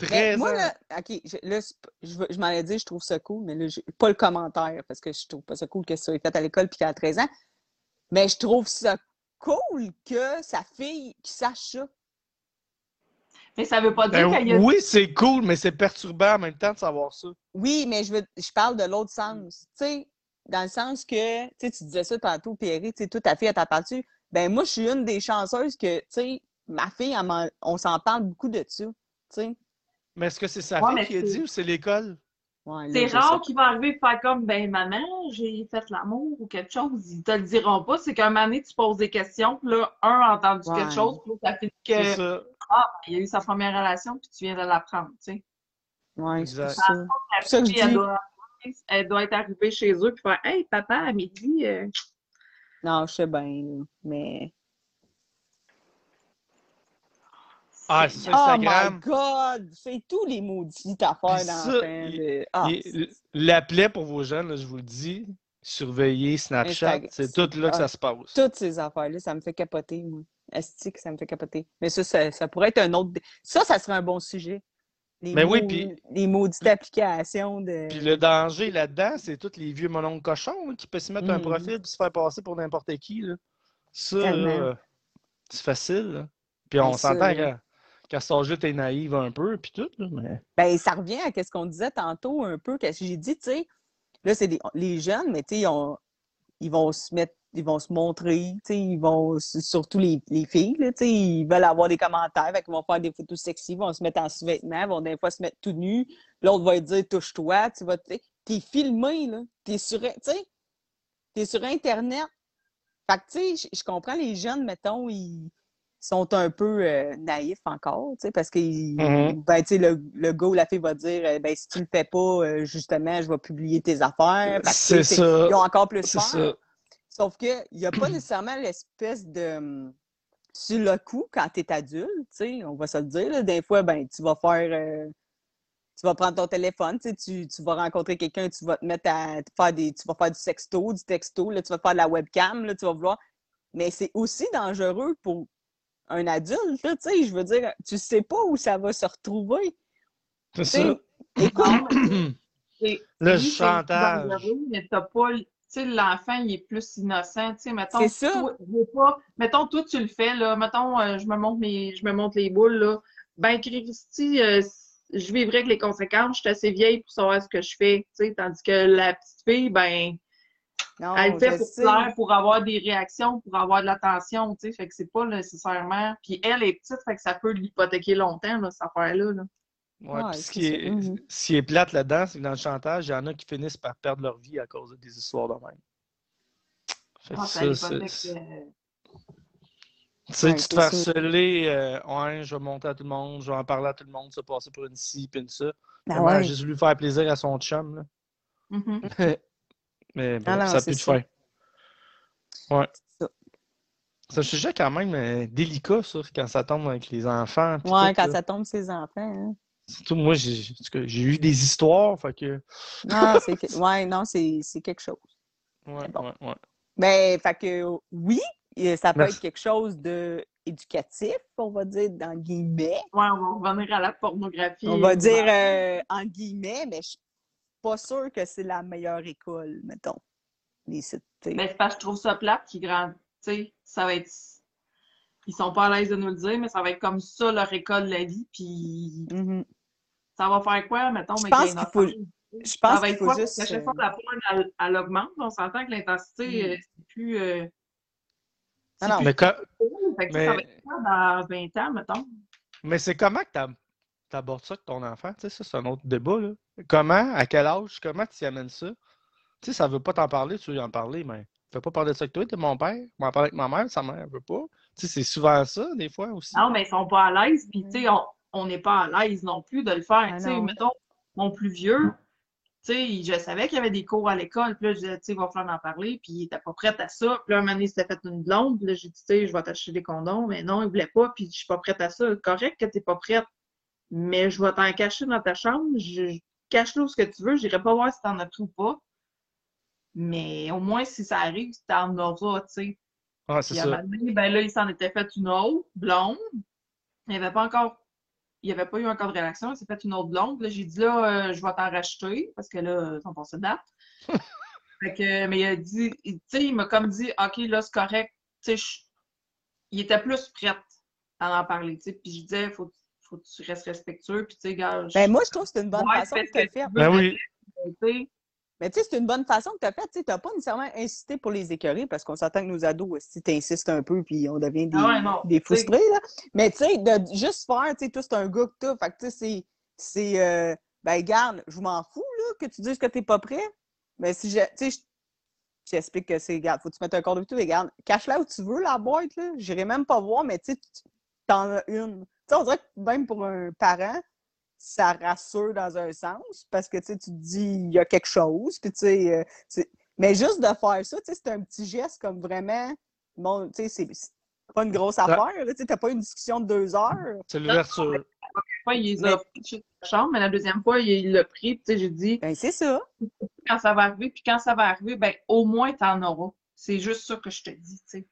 Mais 13 moi, ans. là, OK, je, là, je, veux- je m'en ai dit, je trouve ça cool, mais là, pas le commentaire parce que je trouve pas ça cool que ça soit fait à l'école puis qu'elle a 13 ans. Mais je trouve ça cool que sa fille qui sache ça. Mais ça veut pas dire Ben, qu'il y a oui, c'est cool, mais c'est perturbant en même temps de savoir ça. Oui, mais je, veux, je parle de l'autre sens. Tu sais, dans le sens que, tu sais, tu disais ça tantôt, Pierre, tu sais, ta fille, elle t'a parlé Ben, moi, je suis une des chanceuses que, tu sais, ma fille, elle m'en- on s'en parle beaucoup de ça. Tu sais. Mais est-ce que c'est sa Ouais, fille qui a dit ou c'est l'école? Ouais, C'est rare qu'il va arriver et faire comme ben maman, j'ai fait l'amour ou quelque chose. Ils te le diront pas. C'est qu'un moment donné, tu poses des questions, puis là, un a entendu Ouais. quelque chose, puis là, ça fait C'est que ça. Ah, il a eu sa première relation, puis tu viens de l'apprendre, tu sais. Pour Exact. ça. La ça fille, elle doit, elle doit être arrivée chez eux puis faire Hey papa, à midi, euh, Non, je sais bien, mais. Ah, c'est sur Oh my Instagram. God! C'est tous les maudites affaires ça, d'enfants. il- de- Ah, Et l- L'appelait pour vos jeunes, là, je vous le dis, surveillez Snapchat, Instagram. c'est tout là que Ah. ça se passe. toutes ces affaires-là, ça me fait capoter, moi. Esti que ça me fait capoter. Mais ça, ça, ça pourrait être un autre. Ça, ça serait un bon sujet. Les, Mais oui, mau- puis- les maudites applications de. Puis le danger là-dedans, c'est tous les vieux mononcles cochons qui peuvent se mettre un Mhm. profil et se faire passer pour n'importe qui. Là. Ça, là, c'est facile. là. Puis on Ben, ça, s'entend là. qu'à cet âge-là, t'es naïve un peu, puis tout. Là, mais... Ben, ça revient à ce qu'on disait tantôt un peu, que j'ai dit, tu sais, là, c'est des- les jeunes, mais tu sais, ils, ont- ils vont se mettre, ils vont se montrer, ils vont, surtout les, les filles, là, ils veulent avoir des commentaires, fait qu'ils vont faire des photos sexy, ils vont se mettre en sous-vêtements, vont des fois se mettre tout nus, l'autre va te dire, touche-toi, tu vas, t'es filmé, là, t'es sur, t'es sur Internet. Fait que, tu sais, je- comprends les jeunes, mettons, ils sont un peu euh, naïfs encore, tu sais, parce que Mhm. ben, tu sais, le, le gars ou la fille va dire, euh, ben, si tu le fais pas, euh, justement, je vais publier tes affaires. C'est ça. Ils ont encore plus peur. ça. Sauf qu'il n'y a pas nécessairement l'espèce de. hum, Sur le coup, quand tu es adulte, tu sais, on va se le dire, là, des fois, ben, tu vas faire. euh, tu vas prendre ton téléphone, tu, sais, tu, vas rencontrer quelqu'un, tu vas te mettre à faire des. Tu vas faire du sexto, du texto, là, tu vas faire de la webcam, là, tu vas vouloir. Mais c'est aussi dangereux pour un adulte, tu sais, je veux dire, tu sais pas où ça va se retrouver. C'est Tu sais, ça. écoute, Le chantage. Mais t'as pas. Sais, l'enfant, il est plus innocent. Tu sais, mettons, ça. toi, pas, mettons, toi, tu le fais, là. Mettons, euh, je me montre mes, je me montre les boules, là. Ben, Christy, euh, je vivrai avec les conséquences. Je suis assez vieille pour savoir ce que je fais. Tu sais, tandis que la petite fille, ben, non, elle le fait pour sais. plaire, pour avoir des réactions, pour avoir de l'attention, tu sais. Fait que c'est pas nécessairement. Puis elle est petite, fait que ça peut l'hypothéquer longtemps, là, cette affaire-là, là. Ouais, puis ce qui est, ce qui est plate là-dedans, c'est que dans le chantage, il y en a qui finissent par perdre leur vie à cause de des histoires de même. Fait que Ah, ça ça, c'est- euh, Tu sais, Ouais, tu te fais harceler, euh, ouais, je vais monter à tout le monde, je vais en parler à tout le monde, se passer pour une ci, puis une ça. Ben ouais. J'ai voulu faire plaisir à son chum, là. mhm. Mais bon, Ah ça a de ça. fin. Ouais. C'est un sujet quand même euh, délicat, ça, quand ça tombe avec les enfants. Ouais, tout, quand là. ça tombe ses enfants. Hein. Surtout, moi, j'ai eu des histoires, fait que... Non, c'est ouais, non, c'est c'est quelque chose. Ouais, bon. ouais, ouais. Mais fait que oui, et ça peut Merci. être quelque chose de éducatif, on va dire, dans guillemets. Ouais, on va revenir à la pornographie. On va dire euh, en guillemets, mais je suis pas sûre que c'est la meilleure école, mettons. Mais c'est parce que je trouve ça plate qui grand. Tu sais, ça va être. Ils sont pas à l'aise de nous le dire, mais ça va être comme ça leur école de la vie. Puis Mhm. Ça va faire quoi, mettons, Je mais pense qu'il faut-? Je Ça pense va qu'il être faut quoi? juste. Chaque fois euh, que la porn, elle, elle augmente, on s'entend que l'intensité, Mm. euh, c'est plus. euh, Ah non, Mais, que ça, ça va Mais- être quoi dans 20 ans, mettons? mais c'est comment que ta, abordes ça avec ton enfant? Tu sais, ça, c'est un autre débat, là. Comment, à quel âge, comment tu y amènes ça? Tu sais, ça veut pas t'en parler, tu veux y en parler, mais fais pas parler de ça avec toi, t'es mon père. M'en parler avec ma mère, sa mère veut pas. Tu sais, c'est souvent ça, des fois aussi. Non, mais ils sont pas à l'aise, puis tu sais, on on n'est pas à l'aise non plus de le faire. Ah tu sais, mettons, mon plus vieux, tu sais, je savais qu'il y avait des cours à l'école, puis là, je disais, tu sais, il va falloir en parler, puis il était pas prêt à ça. Puis là, un moment donné, il s'était fait une blonde, puis là, j'ai dit, tu sais, je vais t'acheter des condoms, mais non, il voulait pas, puis je suis pas prête à ça. Correct que t'es pas prête, mais je vais t'en cacher dans ta chambre, je, je- cache-le où ce que tu veux, j'irai pas voir si t'en as pris ou pas. Mais au moins, si ça arrive, t'en auras, tu sais. Ah, c'est ça. donné, ben là, il s'en était fait une autre, blonde. Il n'y avait pas encore. Il n'y avait pas eu encore de réaction. Il s'est fait une autre blonde. Là, j'ai dit là, euh, je vais t'en racheter parce que là, ils sont passés de date. fait que, mais il a dit, il- tu sais, il m'a comme dit, OK, là, c'est correct. Tu sais, il était plus prêt à en parler, tu sais. Puis je disais, faut, faut que tu restes respectueux. Puis tu sais, gars, je- Ben, moi, je trouve que c'est une bonne Ouais, façon Ben veux oui. Tu. Mais tu sais, c'est une bonne façon que tu as faite. Tu n'as pas nécessairement insisté pour les écœurer parce qu'on s'entend que nos ados, si tu insistes un peu, puis on devient des, Ah ouais, des tu frustrés. Là. Mais tu sais, de juste faire, tu sais, toi, c'est un gars que t'as. Fait que tu sais, c'est- euh, ben, garde, je m'en fous, là, que tu dises que tu n'es pas prêt. Mais si je. Tu sais, je- j'explique que c'est. Regarde, faut que tu mettes un corps de tout. Regarde, cache-la où tu veux, la boîte, là. J'irai même pas voir, mais tu sais, tu- t'en as une. Tu sais, on dirait que même pour un parent, ça rassure dans un sens parce que tu tu te dis il y a quelque chose puis tu sais euh, c'est- mais juste de faire ça tu c'est un petit geste comme vraiment bon tu sais c'est pas une grosse affaire tu t'as pas une discussion de deux heures C'est l'ouverture. fois, il les a pitchés dans la chambre, mais la deuxième fois, il l'a pris. Tu j'ai dit, ben c'est ça quand ça va arriver, puis quand ça va arriver, ben, au moins, t'en auras. C'est juste ça que je te dis, tu sais.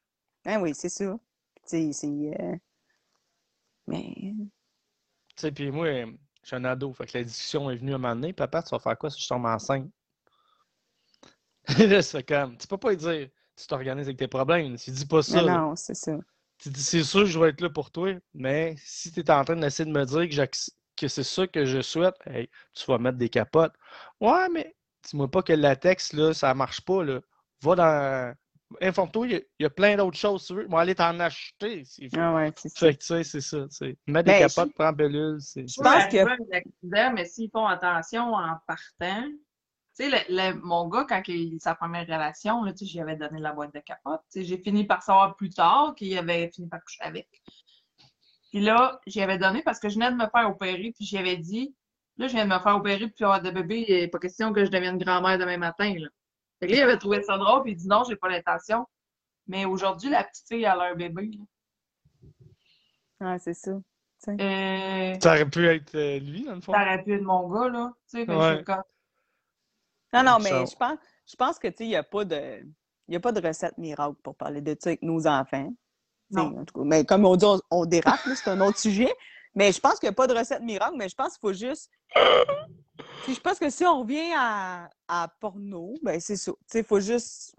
ben oui c'est ça tu sais c'est euh, mais Tu sais, puis moi, je suis un ado. Fait que la discussion est venue à un moment donné. Papa, tu vas faire quoi si je tombe enceinte? là, c'est comme, tu peux pas lui dire, tu t'organises avec tes problèmes. Tu dis pas ça. mais non c'est ça Tu dis, c'est sûr que je vais être là pour toi, mais si tu es en train d'essayer de me dire que, c'est ça que je souhaite, hey, tu vas mettre des capotes. Ouais, mais dis-moi pas que le latex, là, ça marche pas, là. Va dans. Informe-toi, il y a- il y, a plein d'autres choses, tu veux. Moi, aller t'en acheter. c'est fou. ah ouais c'est ça Fait que, tu sais, c'est ça, tu. Mettre des Ben, capotes, prendre pilule, c'est. Je pense que- qu'il y a un accident, mais s'ils font attention en partant, tu sais, le- le- mon gars, quand il a eu sa première relation, là, tu sais, j'y avais donné la boîte de capote. Tu sais, j'ai fini par savoir plus tard qu'il avait fini par coucher avec. Puis là, j'y avais donné parce que je venais de me faire opérer, puis j'y avais dit, là, je viens de me faire opérer puis avoir de bébé, il n'est pas question que je devienne grand-mère demain matin, là. Fait que là, il avait trouvé ça drôle, puis il dit non, j'ai pas l'intention. Mais aujourd'hui, la petite fille, elle a un bébé. là. ouais c'est ça Euh, Ça aurait pu être euh, lui, dans le fond. ça aurait pu être mon gars, là. Tu sais, Ouais. Non, non, mais je pense, je pense que, tu sais, il n'y a pas de... Il a pas de recette miracle pour parler de ça avec nos enfants. Non. en tout cas, mais comme on dit, on, on dérape, c'est un autre sujet. Mais je pense qu'il n'y a pas de recette miracle, mais je pense qu'il faut juste. Tu sais, Je pense que si on revient à, à porno, ben c'est ça. Tu sais, faut juste.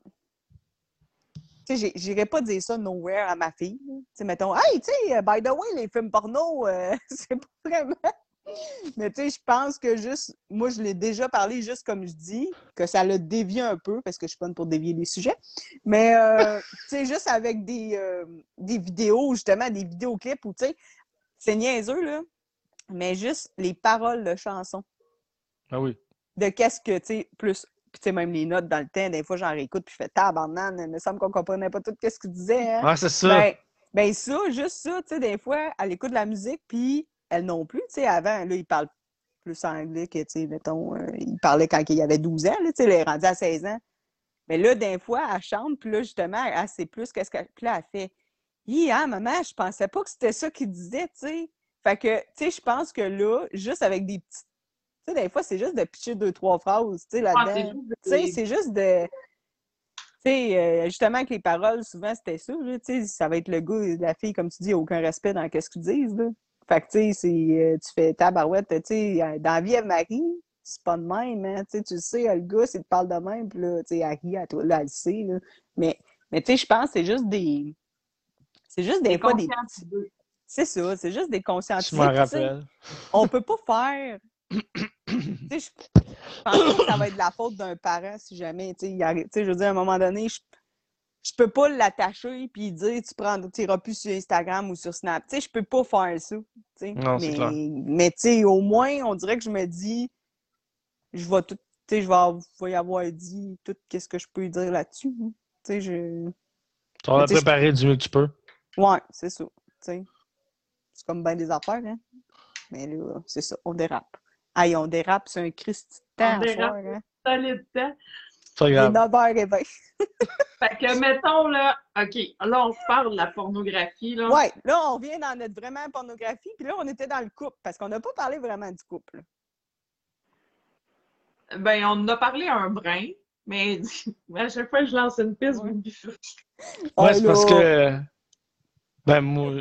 Tu sais, j'irais pas dire ça nowhere à ma fille. Tu sais, mettons, hey, tu sais, by the way, les films porno, euh, c'est pas vraiment. Mais tu sais, je pense que juste, moi, je l'ai déjà parlé, juste comme je dis, que ça le dévie un peu, parce que je suis bonne pour dévier les sujets. Mais, euh, tu sais, juste avec des, euh, des vidéos, justement, des vidéoclips où, tu sais, c'est niaiseux, là, mais juste les paroles de chansons. Ah oui. De qu'est-ce que, tu sais, plus. Puis, tu sais, même les notes dans le temps, des fois, j'en réécoute, puis je fais tabarnane, il me semble qu'on comprenait pas tout ce qu'il disait, hein. Ah, c'est ça. Ben, ben ça, juste ça, tu sais, des fois, elle écoute de la musique, puis elle non plus, tu sais, avant, là, il parle plus anglais que, tu sais, mettons, euh, il parlait quand il avait 12 ans, tu sais, elle est rendue à 16 ans. Mais là, des fois, elle chante, puis là, justement, elle sait plus qu'est-ce qu'elle... Puis là, elle fait « Hi, hein, maman, je pensais pas que c'était ça qu'il disait, tu sais. » Fait que, tu sais, je pense que là, juste avec des petits... Tu sais, des fois, c'est juste de pitcher deux, trois phrases, tu sais, Ah, là-dedans. c'est juste Tu sais, c'est juste de. Tu sais, euh, justement, avec les paroles, souvent, c'était ça. Tu sais, ça va être le gars et la fille, comme tu dis, il n'y a aucun respect dans ce qu'ils disent. Là. Fait que, tu sais, c'est, euh, tu fais tabarouette. Tu sais, euh, dans la vie, Marie, c'est pas de même. Hein, tu sais, tu sais, le gars, s'il te parle de même, puis là, tu sais, elle rit à toi, là, elle le sait. Là. Mais, mais tu sais, je pense que c'est juste des. C'est juste des des fois des. C'est ça, c'est juste des consciences. Je m'en rappelle. On peut pas faire. Je pense que ça va être de la faute d'un parent si jamais, tu sais, je veux dire, à un moment donné, je- je peux pas l'attacher puis dire tu prends iras plus sur Instagram ou sur Snap. Tu sais, je peux pas faire ça. Non, mais clair. mais tu sais, au moins, on dirait que je me dis je vais tout. Tu sais, je vais, y avoir dit tout qu'est-ce que je peux dire là-dessus. hein. Tu sais, je. Tu vas préparer du mieux que tu peux. Ouais, c'est ça. tu sais. C'est comme bien des affaires, hein. Mais là, c'est ça, on dérape. Aïe, on dérape, c'est un Christ de temps On dérape. soir, hein. Solide temps. C'est grave. 9h20. Fait que, mettons, là, OK, là, on se parle de la pornographie, là. Ouais, là, on revient dans notre vraiment pornographie, puis là, on était dans le couple, parce qu'on n'a pas parlé vraiment du couple. Ben, on en a parlé un brin, mais à chaque fois que je lance une piste, vous me bifurquez. Ouais, Ah, c'est parce que. Ben, moi,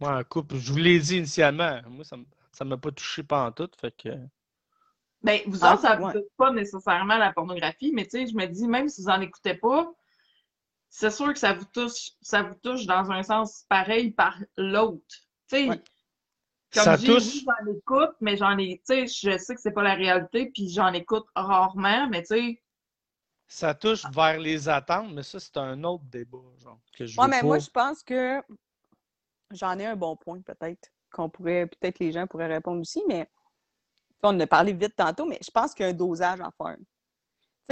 moi, en couple, je vous l'ai dit initialement. Moi, ça ne ça m'a pas touché pendant tout. Fait que. Ben, vous Ah, autres, ça vous ouais. touche pas nécessairement la pornographie, mais tu sais, je me dis, même si vous en écoutez pas, c'est sûr que ça vous touche, ça vous touche dans un sens pareil par l'autre. Tu sais, Ouais. comme dis, touche. j'en écoute, mais j'en ai, tu sais, je sais que c'est pas la réalité, puis j'en écoute rarement, mais tu sais, Ça touche vers les attentes, mais ça, c'est un autre débat. Genre, que je Ouais, veux mais pas. moi, je pense que j'en ai un bon point, peut-être, qu'on pourrait, peut-être les gens pourraient répondre aussi, mais on en a parlé vite tantôt, mais je pense qu'il y a un dosage à faire.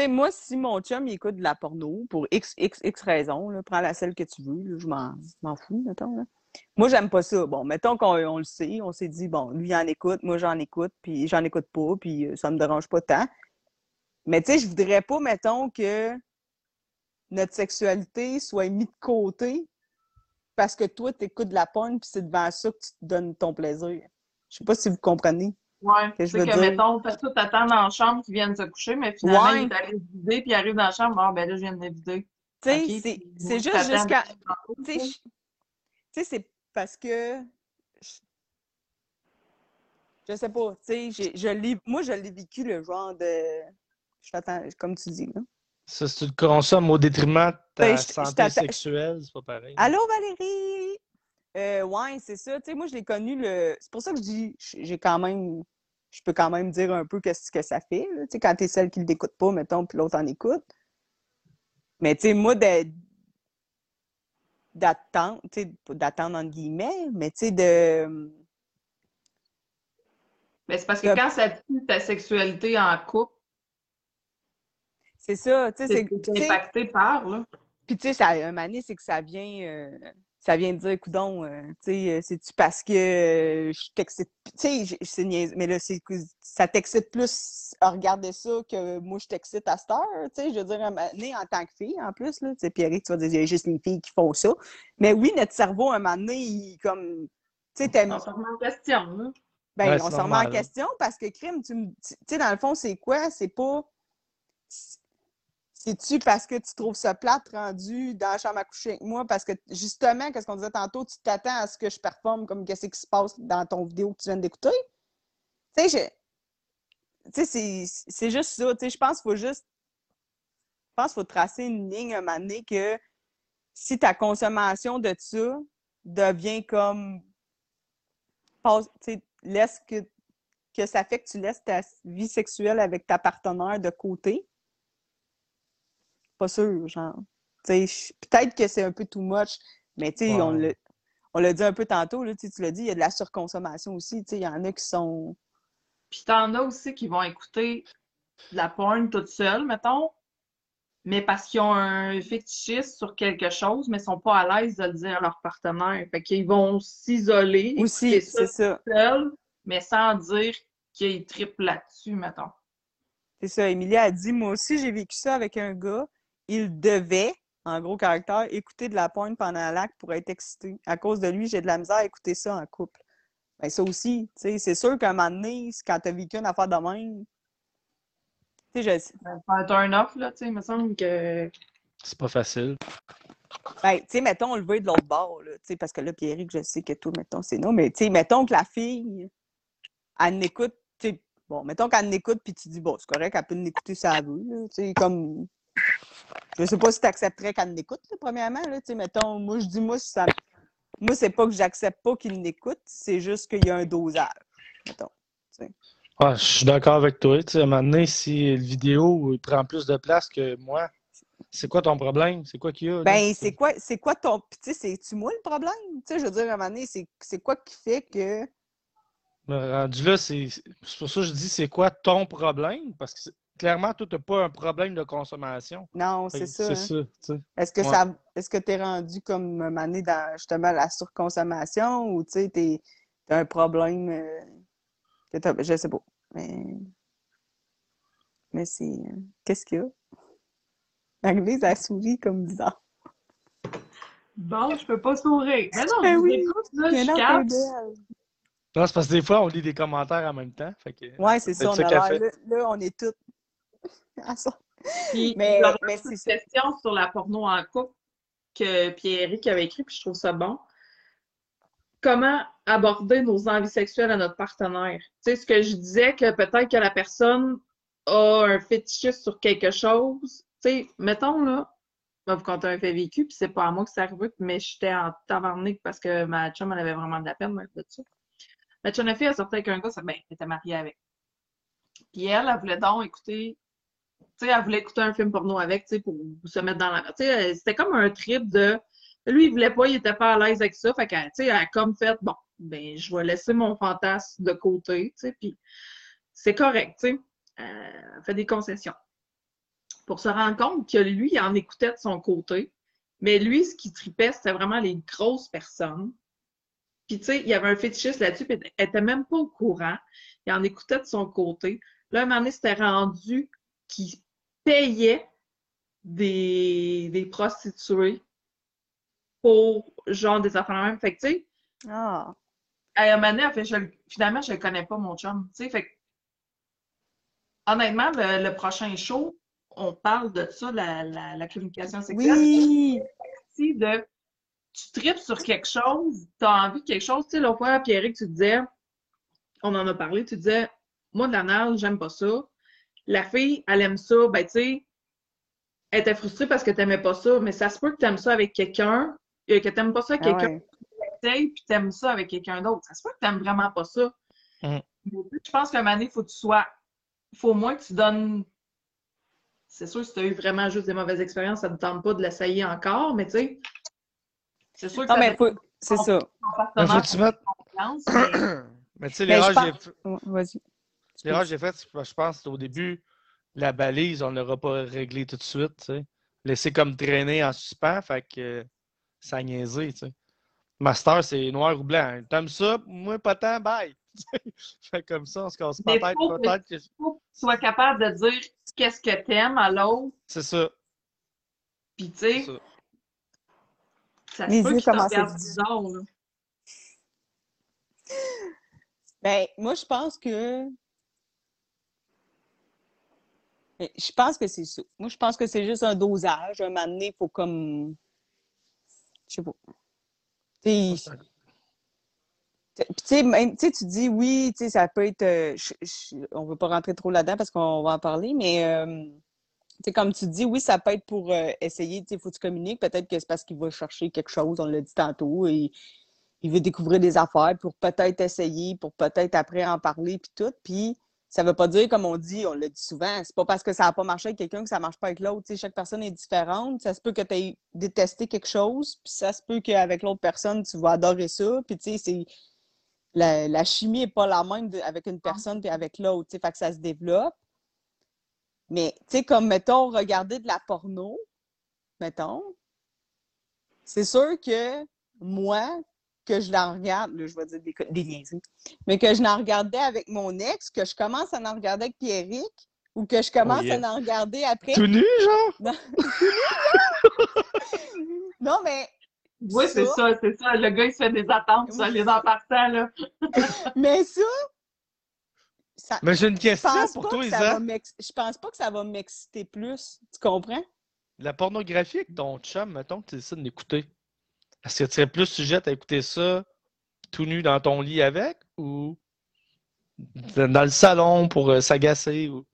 Moi, si mon chum écoute de la porno pour X, X, X raisons, prends la celle que tu veux, je m'en fous, mettons. Là. Moi, j'aime pas ça. Bon, mettons qu'on on le sait, on s'est dit, bon, lui, il en écoute, moi, j'en écoute, puis j'en écoute pas, puis euh, ça me dérange pas tant. Mais tu sais, je voudrais pas, mettons, que notre sexualité soit mise de côté parce que toi, tu écoutes de la porn, puis c'est devant ça que tu te donnes ton plaisir. Je sais pas si vous comprenez. ouais, Que tu je veux que, dire- mettons, t'as tout attendre dans la chambre qu'ils viennent se coucher, mais finalement, Ouais. il est allé se vider, puis il arrive dans la chambre, ah, ben là, je viens de me vider. Tu sais, c'est- juste jusqu'à. Tu sais, tu c'est parce que. Je, sais pas, tu sais, je moi, je l'ai vécu le genre de. Je t'attends, comme tu dis, là. Ça, si tu le consommes au détriment de ta Ben, je- santé sexuelle, c'est pas pareil. Allô, Valérie? Euh, ouais, c'est ça. Tu sais, moi, je l'ai connu le. C'est pour ça que je dis, j'ai quand même. Je peux quand même dire un peu qu'est-ce que ça fait. là. Tu sais, quand t'es celle qui ne l'écoute pas, mettons, puis l'autre en écoute. Mais tu sais, moi, de- d'attendre, tu sais, d'attendre entre guillemets, mais tu sais, de. Mais c'est parce que de- quand ça tue ta sexualité en couple, C'est ça, tu sais, c'est impacté par, là. Puis tu sais, un moment donné, c'est que ça vient, euh, ça vient de dire, coudon, euh, tu sais, euh, c'est-tu parce que euh, je t'excite, tu sais, c'est niaise, mais là, c'est que ça t'excite plus à regarder ça que moi, je t'excite à cette heure, tu sais, je veux dire, un moment donné, en tant que fille, en plus, là, tu sais, Pierre, tu vas dire, il y a juste les filles qui font ça. Mais oui, notre cerveau, un moment donné, il, comme, tu sais, t'aimes- On se remet en question, là. ben, Ouais, on s'en remet en question parce que crime, tu me- tu sais, dans le fond, c'est quoi? C'est pas. C'est-tu parce que tu trouves ça plate rendu dans la chambre à coucher avec moi? Parce que justement, qu'est-ce qu'on disait tantôt, tu t'attends à ce que je performe comme qu'est-ce qui se passe dans ton vidéo que tu viens d'écouter? Tu sais, je- c'est- juste ça. Tu sais, je pense qu'il faut juste. Je pense qu'il faut tracer une ligne un moment donné que si ta consommation de ça devient comme laisse que, que ça fait que tu laisses ta vie sexuelle avec ta partenaire de côté. Pas sûr, genre. Peut-être que c'est un peu too much, mais tu sais, on l'a on l'a dit un peu tantôt, là, tu l'as dit, il y a de la surconsommation aussi. tu sais, Il y en a qui sont. Puis t'en as aussi qui vont écouter de la porn toute seule, mettons, mais parce qu'ils ont un fétichisme sur quelque chose, mais ils sont pas à l'aise de le dire à leur partenaire. Fait qu'ils vont s'isoler, Aussi, c'est ça. seuls, mais sans dire qu'ils trippent là-dessus, mettons. C'est ça. Emilia a dit Moi aussi, j'ai vécu ça avec un gars. Il devait, en gros caractère, écouter de la porn pendant l'acte pour être excité. À cause de lui, j'ai de la misère à écouter ça en couple. Ben, ça aussi, tu sais, c'est sûr qu'à un moment donné, quand t'as vécu une affaire de même, tu sais, je- Ça va être un off, là, tu sais, il me semble que. C'est pas facile. Ben, tu sais, mettons, on le veut de l'autre bord, là, tu sais, parce que là, Pierrick, je sais que toi, mettons, c'est non, mais tu sais, mettons que la fille, elle n'écoute, tu sais, bon, mettons qu'elle n'écoute, puis tu dis, bon, c'est correct, elle peut l'écouter elle veut, tu sais, comme, je sais pas si tu accepterais qu'elle l'écoute, là, premièrement, là, mettons, moi, je dis, moi, si ça, moi, c'est pas que j'accepte pas qu'il l'écoute, c'est juste qu'il y a un dosage, mettons. Ouais, je suis d'accord avec toi. Tu sais, à un moment donné, si le vidéo prend plus de place que moi, c'est quoi ton problème? C'est quoi qu'il y a? là? Ben, c'est quoi, c'est quoi ton. Tu sais, c'est-tu moi le problème? Tu sais, je veux dire, à un moment donné, c'est c'est quoi qui fait que. Mais rendu là, c'est c'est pour ça que je dis c'est quoi ton problème? Parce que clairement, toi, tu n'as pas un problème de consommation. Non, c'est ça. C'est hein. ça. Est-ce que Ouais. ça est-ce que tu es rendu comme moment donné dans justement la surconsommation ou tu sais, t'es t'as un problème euh, que t'as- je sais pas. Mais, mais c'est. euh, Qu'est-ce qu'il y a? Marie-Lise a souri comme bizarre. Bon, je peux pas sourire. Mais non, Ben je oui. écoute, là, Mais je non, capte. Non, c'est parce que des fois, on lit des commentaires en même temps. Fait que... Ouais, c'est ça, on ça a. Là, là, on est toutes. ça. Puis, Mais- mais une ça. question sur la porno en couple que Pierre-Éric avait écrit, puis je trouve ça bon. Comment aborder nos envies sexuelles à notre partenaire? Tu sais, ce que je disais, que peut-être que la personne a un fétichisme sur quelque chose. Tu sais, mettons, là, je vais vous conter un fait vécu, puis c'est pas à moi que c'est arrivé, mais j'étais en tabarnak parce que ma chum, elle avait vraiment de la peine de ça. Ma chum, elle sortait avec un gars, ça, ben, elle était mariée avec. Puis elle, elle voulait donc écouter elle voulait écouter un film porno avec, tu sais, pour se mettre dans la... Tu c'était comme un trip de... Lui, il voulait pas, il était pas à l'aise avec ça, fait qu'elle, tu sais, elle a comme fait, bon, ben, je vais laisser mon fantasme de côté, tu sais, puis c'est correct, tu sais. Euh, elle fait des concessions. Pour se rendre compte que lui, il en écoutait de son côté, mais lui, ce qui tripait, c'était vraiment les grosses personnes. Puis, tu sais, il y avait un fétichiste là-dessus, puis elle était même pas au courant. Il en écoutait de son côté. Là, un moment donné, c'était rendu qui payait des, des prostituées pour genre des affaires même. Fait que, tu sais, Ah. à un moment donné, fait, je le- finalement, je le connais pas, mon chum. Tu sais, fait que, honnêtement, le, le prochain show, on parle de ça, la, la, la communication sexuelle. Oui! de tu tripes sur quelque chose, tu as envie de quelque chose. Tu sais, l'autre fois, Pierre, tu disais, on en a parlé, tu disais, moi, de la nage, j'aime pas ça. La fille, elle aime ça, ben, tu sais, elle était frustrée parce que t'aimais pas ça, mais ça se peut que t'aimes ça avec quelqu'un, euh, que t'aimes pas ça avec Ah quelqu'un, ouais. puis t'aimes ça avec quelqu'un d'autre. Ça se peut que t'aimes vraiment pas ça. Mm. Mais Je pense qu'à un moment donné, faut que tu sois. Il faut au moins que tu donnes. C'est sûr, si tu as eu vraiment juste des mauvaises expériences, ça ne te tente pas de l'essayer encore, mais tu sais. C'est sûr que Non, ça mais fait faut- c'est ça. faut que tu mettes. confiance, mais Mais tu sais, je l'erreur j'ai pense- Vas-y. L'erreur que j'ai faite, c'est que je pense au début, la balise, on ne l'aura pas réglée tout de suite. tu sais. Laisser comme traîner en suspens, fait que euh, ça a niaisé. tu sais. Master, c'est noir ou blanc. T'aimes ça? Moi, pas tant, bye. fait comme ça, on se casse pas tête. faut que- Peut-être que. faut que tu sois capable de dire qu'est-ce que t'aimes à l'autre, C'est ça. puis tu c'est sais, ça. ça se peut regarde se- bizarre, là. Ben, moi, je pense que. Mais Je pense que c'est ça. Moi, je pense que c'est juste un dosage. Un moment donné, il faut comme. Je sais pas. Tu sais, Puis, tu sais, même, tu sais, tu dis oui, tu sais, ça peut être. euh, je- je- on ne veut pas rentrer trop là-dedans parce qu'on va en parler, mais euh, comme tu dis, oui, ça peut être pour euh, essayer, il faut que tu communiques. Peut-être que c'est parce qu'il va chercher quelque chose, on l'a dit tantôt, et il veut découvrir des affaires pour peut-être essayer, pour peut-être après en parler, puis tout. Puis, ça veut pas dire, comme on dit, on le dit souvent, c'est pas parce que ça n'a pas marché avec quelqu'un que ça marche pas avec l'autre. Tu sais, chaque personne est différente. Ça se peut que tu aies détesté quelque chose, puis ça se peut qu'avec l'autre personne, tu vas adorer ça. Puis, tu sais, c'est la, la chimie n'est pas la même de- avec une personne et avec l'autre. Fait que ça se développe. Mais, tu sais, comme, mettons, regarder de la porno, mettons, c'est sûr que moi, que je la regarde, là, je vais dire des, des niaiseries, mais que je l'en regardais avec mon ex, que je commence à en regarder avec Pierrick, ou que je commence yeah. à en regarder après. Tout nu, genre? Non, mais, Oui, c'est Ça. ça, c'est ça. Le gars, il se fait des attentes solides en partant, là. mais ça, ça, Mais j'ai une je question pense pour toi, ça Isa. m'ex- je pense pas que ça va m'exciter plus. Tu comprends? La pornographie avec ton chum, mettons que tu décides d'écouter. Est-ce que tu serais plus sujette à écouter ça tout nu dans ton lit avec ou dans le salon pour euh, s'agacer ou...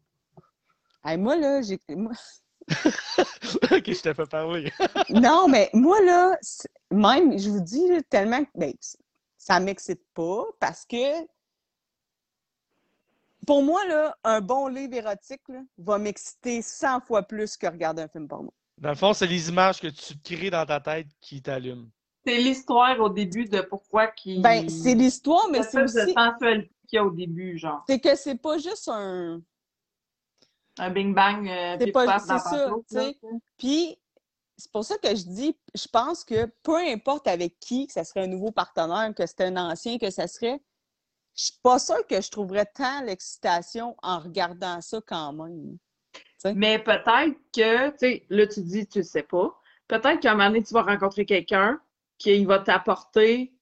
Hey, moi, là, j'ai. moi- ok, je t'ai fait parler. Non, mais moi, là, même, je vous dis, là, tellement que ben, ça m'excite pas parce que pour moi, là, un bon livre érotique là, va m'exciter 100 fois plus que regarder un film porno. Dans le fond, c'est les images que tu crées dans ta tête qui t'allument. C'est l'histoire au début de pourquoi qui. Ben, c'est l'histoire, mais c'est aussi. sensualité qu'il y a au début, genre. C'est que c'est pas juste un. Un bing bang, euh, C'est pas- c'est ça, tu sais. Puis, c'est pour ça que je dis, je pense que peu importe avec qui, que ça serait un nouveau partenaire, que c'était un ancien, que ça serait, je suis pas sûre que je trouverais tant l'excitation en regardant ça quand même. Mais peut-être que, tu sais, là, tu dis, tu le sais pas. Peut-être qu'à un moment donné, tu vas rencontrer quelqu'un qui va t'apporter,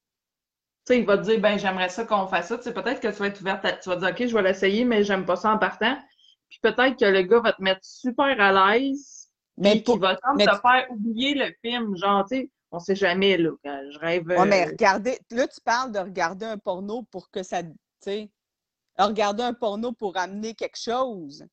tu sais, il va te dire, ben, j'aimerais ça qu'on fasse ça. Tu sais, peut-être que tu vas être ouverte à, tu vas dire, OK, je vais l'essayer, mais j'aime pas ça en partant. Puis peut-être que le gars va te mettre super à l'aise, Mais qu'il va te tu- faire oublier le film. Genre, tu sais, on sait jamais, là. quand Je rêve. Ouais, mais euh, regarder, là, tu parles de regarder un porno pour que ça, tu sais, regarder un porno pour amener quelque chose.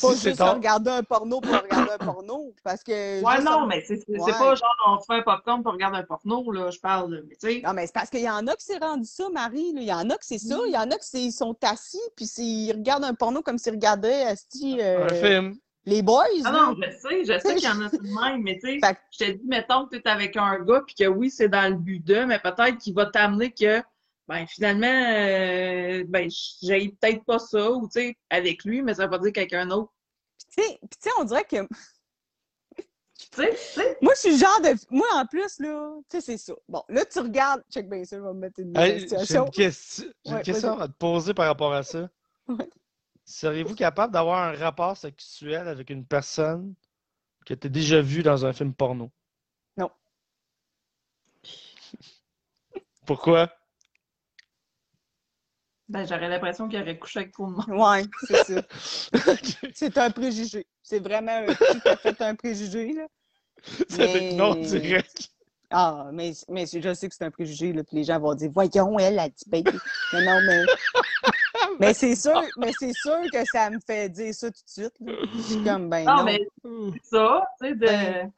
Pas juste ton- regarder un porno pour regarder un porno, parce que... Ouais, non, en- mais c'est Ouais. pas genre on fait un popcorn pour regarder un porno, là, je parle, mais tu sais. Non, mais c'est parce qu'il y en a qui s'est rendu ça, Marie. là. Il y en a que c'est ça. Il y en a qui sont assis, puis ils regardent un porno comme s'ils regardaient asti, euh, Un film. les boys. Ah non, je sais, je sais qu'il y en a tout de même, mais tu sais, je te dis, mettons que tu es avec un gars, puis que oui, c'est dans le but de, mais peut-être qu'il va t'amener que, ben, finalement, euh, ben, j'ai peut-être pas ça, ou tu sais, avec lui, mais ça veut pas dire quelqu'un d'autre. Puis tu sais- puis tu sais, on dirait que moi, je suis le genre de. Moi, en plus, là, tu sais, c'est ça. Bon, là, tu regardes. Check bien ça, je vais me mettre une Hey, j'ai situation. une, question, j'ai une Ouais, question à te poser par rapport à ça. Ouais. Seriez-vous capable d'avoir un rapport sexuel avec une personne que tu as déjà vue dans un film porno? Non. Pourquoi? Ben, j'aurais l'impression qu'il aurait couché avec tout le monde. Ouais, c'est ça. C'est un préjugé. C'est vraiment un tout à fait un préjugé, là. C'est avec non Mais- direct. Ah, mais, mais je sais que c'est un préjugé, là, puis les gens vont dire Voyons, elle a dit baby. Non, non, mais. Mais c'est sûr, mais c'est sûr que ça me fait dire ça tout de suite. là. Je suis comme ben Non, non. mais c'est ça, tu sais, de. Ben,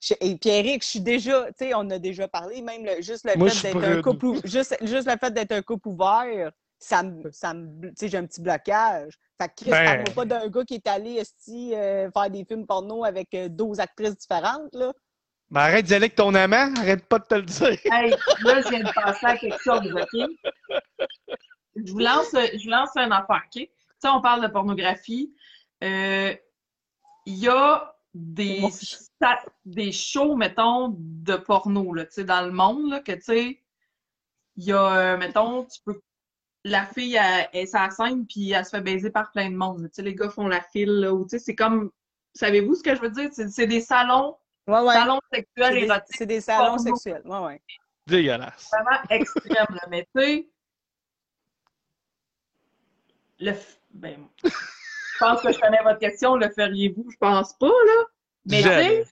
Je- Et Pierrick, je suis déjà, tu sais, on a déjà parlé, même le- juste le Moi, fait d'être un couple, ou- juste, juste le fait d'être un couple ouvert, ça me, ça me, tu sais, j'ai un petit blocage. Fait que Chris, Ben. pas d'un gars qui est allé, esti, euh, faire des films porno avec euh, 12 actrices différentes, là. Mais arrête d'y aller avec ton amant, arrête pas de te le dire. Hey, là, je viens de passer à quelque chose, OK? Je vous lance, je vous lance un affaire, OK? Tu sais, on parle de pornographie. Euh, Il y a des, des shows, mettons, de porno, là, tu sais, dans le monde, là, que, tu sais, il y a, euh, mettons, tu peux... La fille, elle, elle la scène, puis elle se fait baiser par plein de monde. là. Tu sais, les gars font la file, là, ou, tu sais, c'est comme... Savez-vous ce que je veux dire? C'est c'est des salons, Ouais, ouais. salons C'est sexuels des, érotiques c'est des salons porno. sexuels. Ouais, ouais. Dégueulasse. vraiment extrême, là. Mais tu sais, le. f- Ben, je pense que je connais votre question. Le feriez-vous? Je pense pas, là. Mais tu sais,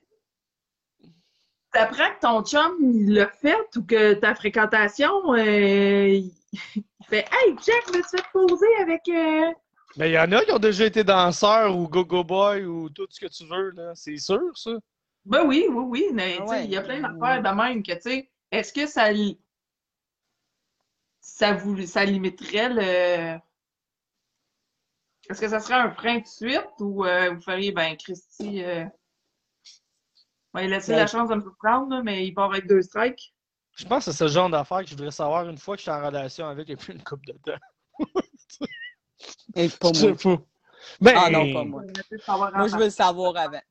t'apprends que ton chum, il l'a fait ou que ta fréquentation, euh, il il fait Hey, Jack, veux-tu te poser avec. euh, Mais il y en a qui ont déjà été danseurs ou go-go boy ou tout ce que tu veux, là. C'est sûr, ça. Ben oui, oui, oui. Mais Ah tu sais, ouais. il y a plein d'affaires de même que, tu sais, est-ce que ça. Ça vous ça limiterait le. Est-ce que ça serait un frein de suite ou euh, vous feriez, ben, Christy, euh... lui laisser Ben- la chance de me surprendre, là, mais il part avec deux strikes. Je pense que c'est ce genre d'affaires que je voudrais savoir une fois que je suis en relation avec depuis une couple de temps. Et pas Je sais moi. pas. Ben, Ah non, pas moi. Moi, je veux le savoir avant.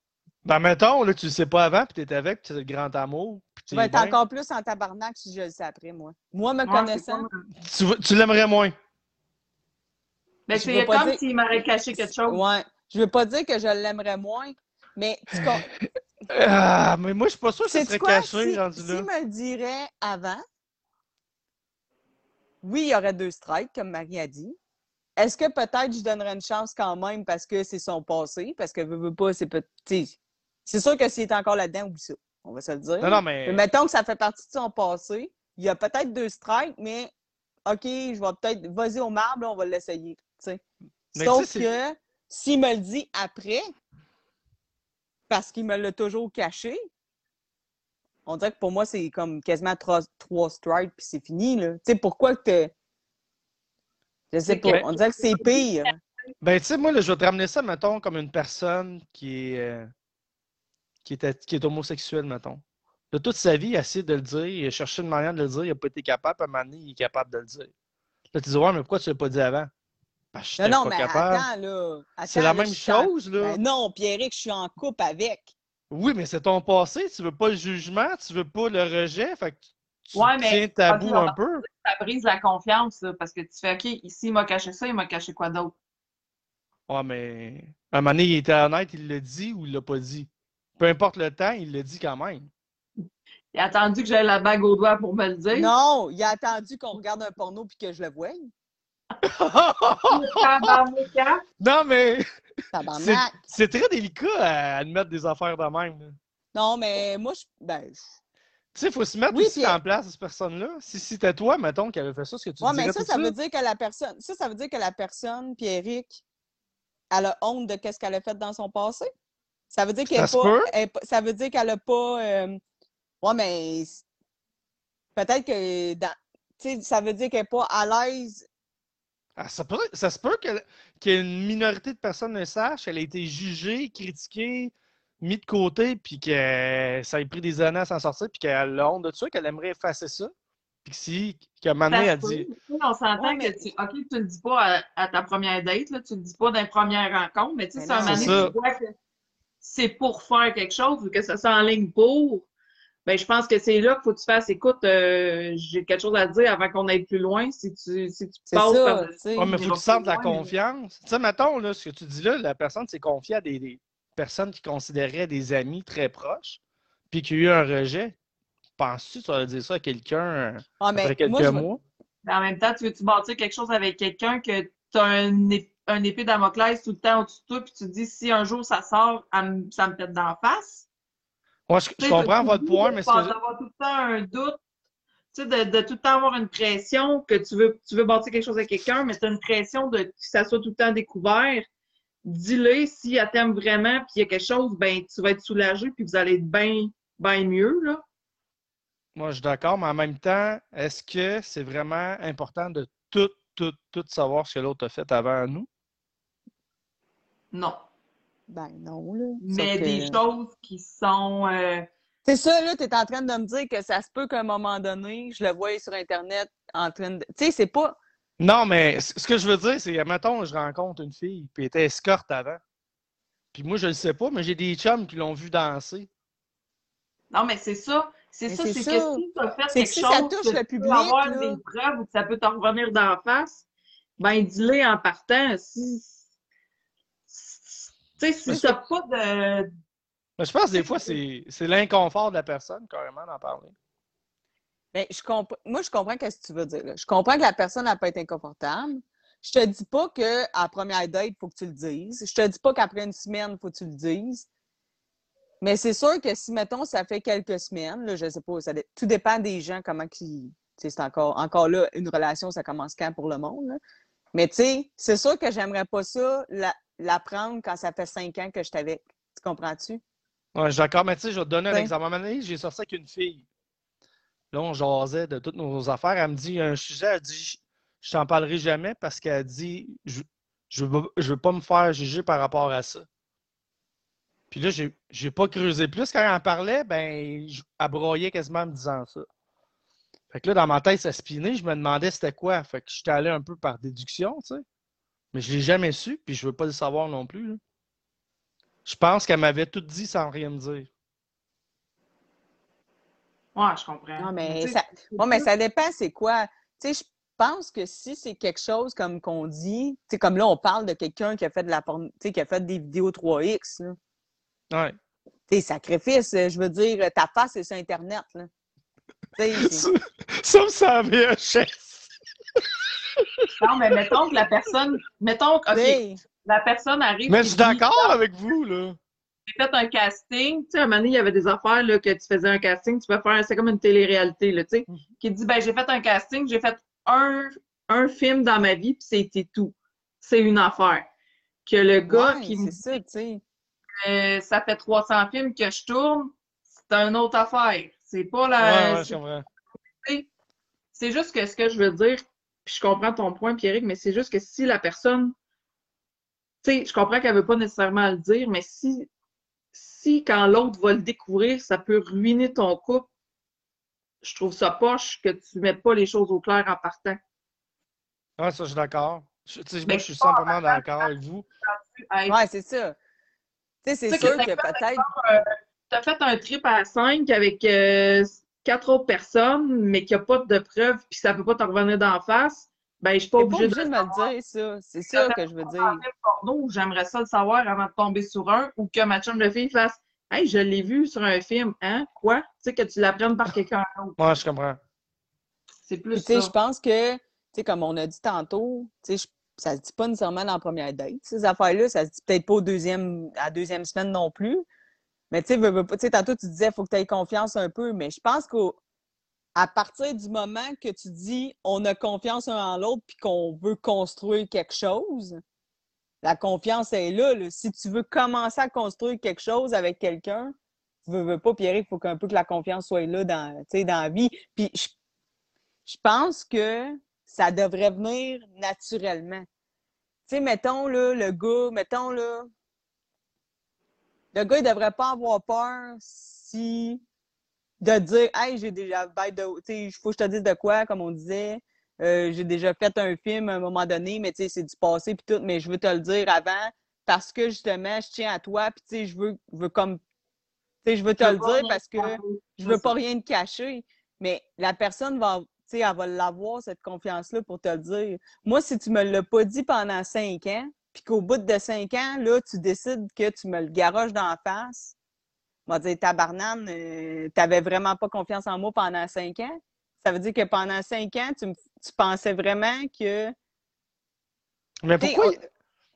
Ben, mettons, là, tu le sais pas avant, puis t'es avec, puis c'est le grand amour, puis Tu t'es vas être encore plus en tabarnak si je le sais après, moi. Moi, me Ouais, connaissant, Tu, tu l'aimerais moins. Ben, Je c'est veux pas comme dire- s'il m'aurait caché quelque chose. ouais. Je veux pas dire que je l'aimerais moins, mais tu com- Ah, mais moi, je suis pas sûr que ça Sais-tu serait quoi? caché, Si, rendu si là. me le dirait avant, oui, il y aurait deux strikes, comme Marie a dit. Est-ce que peut-être je donnerais une chance quand même parce que c'est son passé? Parce que veux, veux pas, c'est C'est sûr que s'il est encore là-dedans, oublie ça. On va se le dire. Non, non, mais. Mais mettons que ça fait partie de son passé. Il y a peut-être deux strikes, mais OK, je vais peut-être. Vas-y au marbre, là, on va l'essayer. Sauf que s'il me le dit après, parce qu'il me l'a toujours caché, on dirait que pour moi, c'est comme quasiment trois, trois strikes puis c'est fini. Là. Tu sais, pourquoi que. Je sais pas. On dirait que c'est pire. Ben, tu sais, moi, là, je vais te ramener ça, mettons, comme une personne qui est. euh, qui est, qui est homosexuel, mettons. De toute sa vie, il a essayé de le dire, il a cherché une manière de le dire, il n'a pas été capable, puis à un moment donné, il est capable de le dire. Là, tu dis, ouais, mais pourquoi tu ne l'as pas dit avant? Que Non, non, pas mais capable. attends, là. C'est la là, même en- chose, là. Ben non, Pierrick, je suis en couple avec. Oui, mais c'est ton passé, tu veux pas le jugement, tu veux pas le rejet, fait que tu Ouais, mais- tiens tabou un peu. Ça brise la confiance, là, parce que tu fais, OK, ici, il m'a caché ça, il m'a caché quoi d'autre? Ouais, mais à un moment donné, il était honnête, il l'a dit ou il l'a pas dit? Peu importe le temps, il l'a dit quand même. Il a attendu que j'aie la bague au doigt pour me le dire? Non, il a attendu qu'on regarde un porno puis que je le voie. Tabarnak. non, mais c'est très délicat à admettre des affaires de même. là. Non, mais moi, je. Ben, je- Tu sais, il faut se mettre Oui, aussi en place cette personne-là. Si c'était toi, mettons, qui avait fait ça, ce que tu Ouais, dirais mais ça, tout ça veut dire que la personne. Ça, ça veut dire que la personne, Pierrick, elle a honte de qu'est-ce qu'elle a fait dans son passé. Ça veut dire qu'elle se pas, elle Ça veut dire qu'elle a pas. euh, Ouais, mais. Peut-être que. Dans... Tu sais, ça veut dire qu'elle est pas à l'aise. Ah, ça, peut- ça se peut que- qu'il y ait une minorité de personnes le sachent, elle a été jugée, critiquée, mise de côté, puis que ça ait pris des années à s'en sortir, puis qu'elle a honte de ça, qu'elle aimerait effacer ça. Puis que si, qu'à un moment donné, Ça elle dit On s'entend Ouais, mais- que tu, OK, tu le dis pas à, à ta première date, là, tu le dis pas dans les premières rencontres, mais tu sais, Mais c'est un moment donné, ça. tu vois que c'est pour faire quelque chose ou que ça s'enligne pour. Ben, je pense que c'est là qu'il faut que tu fasses, écoute, euh, j'ai quelque chose à te dire avant qu'on aille plus loin. Si tu, si tu C'est passes ça, par-. Ouais, mais il faut que tu sentes plus la loin, mais- confiance. Tu sais, mettons, là, ce que tu dis là, la personne s'est confiée à des, des personnes qui considéraient des amis très proches, puis qu'il y a eu un rejet. Penses-tu que tu vas dire ça à quelqu'un Ah, mais après quelques moi, mois? Mais en même temps, tu veux-tu bâtir quelque chose avec quelqu'un que tu as un, ép- un épée Damoclès tout le temps au-dessus de toi, puis tu te dis, si un jour ça sort, elle me- ça me pète d'en face? Je, comprends votre point, mais ce pas- que je- d'avoir tout le temps un doute, tu sais, de, de tout le temps avoir une pression que tu veux, tu veux bâtir quelque chose avec quelqu'un, mais tu as une pression de que ça soit tout le temps découvert. Dis-le, si elle t'aime vraiment, puis il y a quelque chose, ben tu vas être soulagé, puis vous allez être bien bien mieux, là. Moi, je suis d'accord, mais en même temps, est-ce que c'est vraiment important de tout, tout, tout savoir ce que l'autre a fait avant nous? Non. Ben non, là. Mais que- des choses qui sont... euh, C'est ça, là, tu es en train de me dire que ça se peut qu'à un moment donné, je le voie sur Internet en train de. Tu sais, c'est pas. Non, mais ce que je veux dire, c'est, mettons, je rencontre une fille, puis elle était escorte avant. Puis moi, je le sais pas, mais j'ai des chums qui l'ont vu danser. Non, mais c'est ça. C'est ça, c'est que si tu as fait C'est quelque si chose ça touche que le tu public, peux avoir là. des preuves ou que ça peut te revenir d'en face, ben dis-le en partant. Si, tu sais, si t'as pas de... Mais je pense que des fois, c'est, c'est l'inconfort de la personne, carrément, d'en parler. Ben, je comp... Moi, je comprends ce que tu veux dire. là. Je comprends que la personne n'a pas été inconfortable. Je te dis pas qu'à la première date, il faut que tu le dises. Je te dis pas qu'après une semaine, il faut que tu le dises. Mais c'est sûr que si, mettons, ça fait quelques semaines, là, je sais pas, ça tout dépend des gens, comment qui. C'est encore, encore là, une relation, ça commence quand pour le monde. là. Mais tu sais, c'est sûr que j'aimerais pas ça la- l'apprendre quand ça fait cinq ans que je avec. Tu comprends-tu? Ouais, je suis d'accord, mais tu sais, je vais te donner un Ouais. exemple. À un moment donné, j'ai sorti avec une fille. Là, on jasait de toutes nos affaires. Elle me dit un sujet, elle dit Je- t'en parlerai jamais parce qu'elle dit Je je veux, je veux pas me faire juger par rapport à ça. Puis là, j'ai j'ai pas creusé plus. Quand elle en parlait, ben, elle broyait quasiment en me disant ça. Fait que là, dans ma tête, ça spinait. Je me demandais c'était quoi. Fait que j'étais allé un peu par déduction, tu sais. Mais je l'ai jamais su, puis je veux pas le savoir non plus. là. Je pense qu'elle m'avait tout dit sans rien me dire. Ouais, je comprends. Non, mais ça- Bon, mais ça dépend, c'est quoi? Tu sais, je pense que si c'est quelque chose comme qu'on dit, tu sais, comme là, on parle de quelqu'un qui a fait de la porn- tu sais, qui a fait des vidéos 3X, là. Ouais. Sais, sacrifice, euh, je veux dire, ta face est sur Internet, là. C'est- Ça me savait VHS. Non, mais mettons que la personne... Mettons que, OK, la personne arrive... Mais je suis d'accord avec vous, là. J'ai fait un casting, tu sais, à un moment donné, il y avait des affaires, là, que tu faisais un casting, tu peux faire, c'est comme une télé-réalité, là, tu sais, Mhm. qui dit, ben, j'ai fait un casting, j'ai fait un, un film dans ma vie, puis c'était tout. C'est une affaire. Que le gars ouais, qui me c'est ça, tu sais. Euh, ça fait 300 films que je tourne, c'est une autre affaire. C'est pas la. ouais, c'est juste que ce que je veux dire, puis je comprends ton point, Pierrick, mais c'est juste que si la personne. Tu sais, je comprends qu'elle veut pas nécessairement le dire, mais si, si quand l'autre va le découvrir, ça peut ruiner ton couple, je trouve ça poche que tu ne mettes pas les choses au clair en partant. Ouais, ça, je suis d'accord. Je- tu sais, moi, je suis 100% d'accord avec vous. Ouais, c'est ça. Tu sais, c'est que sûr t'as que fait, peut-être. Tu as fait un trip à 5 avec euh, quatre autres personnes, mais qu'il n'y a pas de preuves, puis ça ne peut pas te revenir d'en face, ben je suis pas obligée obligé de me le dire, ça. C'est ça que je veux dire. j'aimerais ça le savoir avant de tomber sur un, ou que ma chum de fille fasse Hey, je l'ai vu sur un film, hein? Quoi? Tu sais, que tu l'apprennes par quelqu'un d'autre. Moi, je comprends. C'est plus tu sais, ça. je pense que, tu sais, comme on a dit tantôt, tu sais, ça se dit pas nécessairement dans la première date. Ces affaires-là, ça se dit peut-être pas au deuxième, à la deuxième semaine non plus. Mais tu sais, tantôt, tu disais, faut que tu aies confiance un peu. Mais je pense qu'à partir du moment que tu dis, on a confiance un en l'autre puis qu'on veut construire quelque chose, la confiance est là, là. Si tu veux commencer à construire quelque chose avec quelqu'un, tu veux, veux pas, Pierre, il faut qu'un peu que la confiance soit là dans, dans la vie. Puis je je pense que ça devrait venir naturellement. Tu sais, mettons, là, le gars, mettons, là, le gars, il devrait pas avoir peur si de dire, hey, j'ai déjà, ben, de, tu faut que je te dise de quoi, comme on disait, Euh, j'ai déjà fait un film à un moment donné, mais tu sais, c'est du passé puis tout, mais je veux te le dire avant parce que justement, je tiens à toi, puis tu sais, je veux, je veux comme, tu sais, je veux te le dire parce que je veux pas rien te cacher, mais la personne va, tu sais, elle va l'avoir, cette confiance-là, pour te le dire. Moi, si tu me l'as pas dit pendant cinq ans, puis qu'au bout de cinq ans, là, tu décides que tu me le garoches dans la face, va dire, tabarnane, euh, t'avais vraiment pas confiance en moi pendant cinq ans. Ça veut dire que pendant cinq ans, tu, me- tu pensais vraiment que... Mais pourquoi?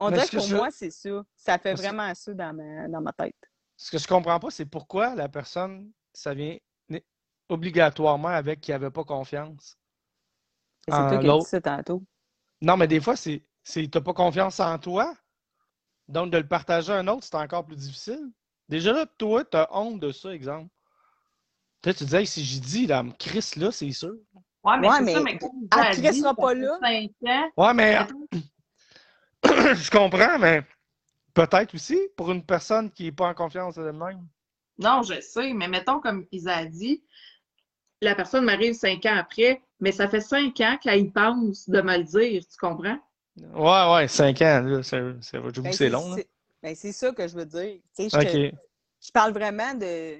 On, on Mais dirait que pour je- moi, c'est ça. Ça fait Parce vraiment ça dans ma, dans ma tête. Ce que je comprends pas, c'est pourquoi la personne, ça vient obligatoirement avec qui avait pas confiance. C'est toi qui as dit ça tantôt. Non, mais des fois, c'est c'est t'as pas confiance en toi. Donc, de le partager à un autre, c'est encore plus difficile. Déjà là, toi, t'as honte de ça, exemple. Tu sais, tu disais, si j'y dis, là, Chris, là, c'est sûr. Ouais, mais Ouais, c'est ça, mais elle tu as ça pas là. Ouais, mais je comprends, mais peut-être aussi pour une personne qui n'est pas en confiance d'elle-même. Non, je sais, mais mettons, comme Isa a dit, la personne m'arrive cinq ans après, mais ça fait cinq ans qu'elle y pense de me le dire, tu comprends? Ouais, ouais, 5 ans, là, c'est, Ben, c'est long, c'est- ben, c'est ça que je veux dire. Tu sais, je, OK. te- je parle vraiment de.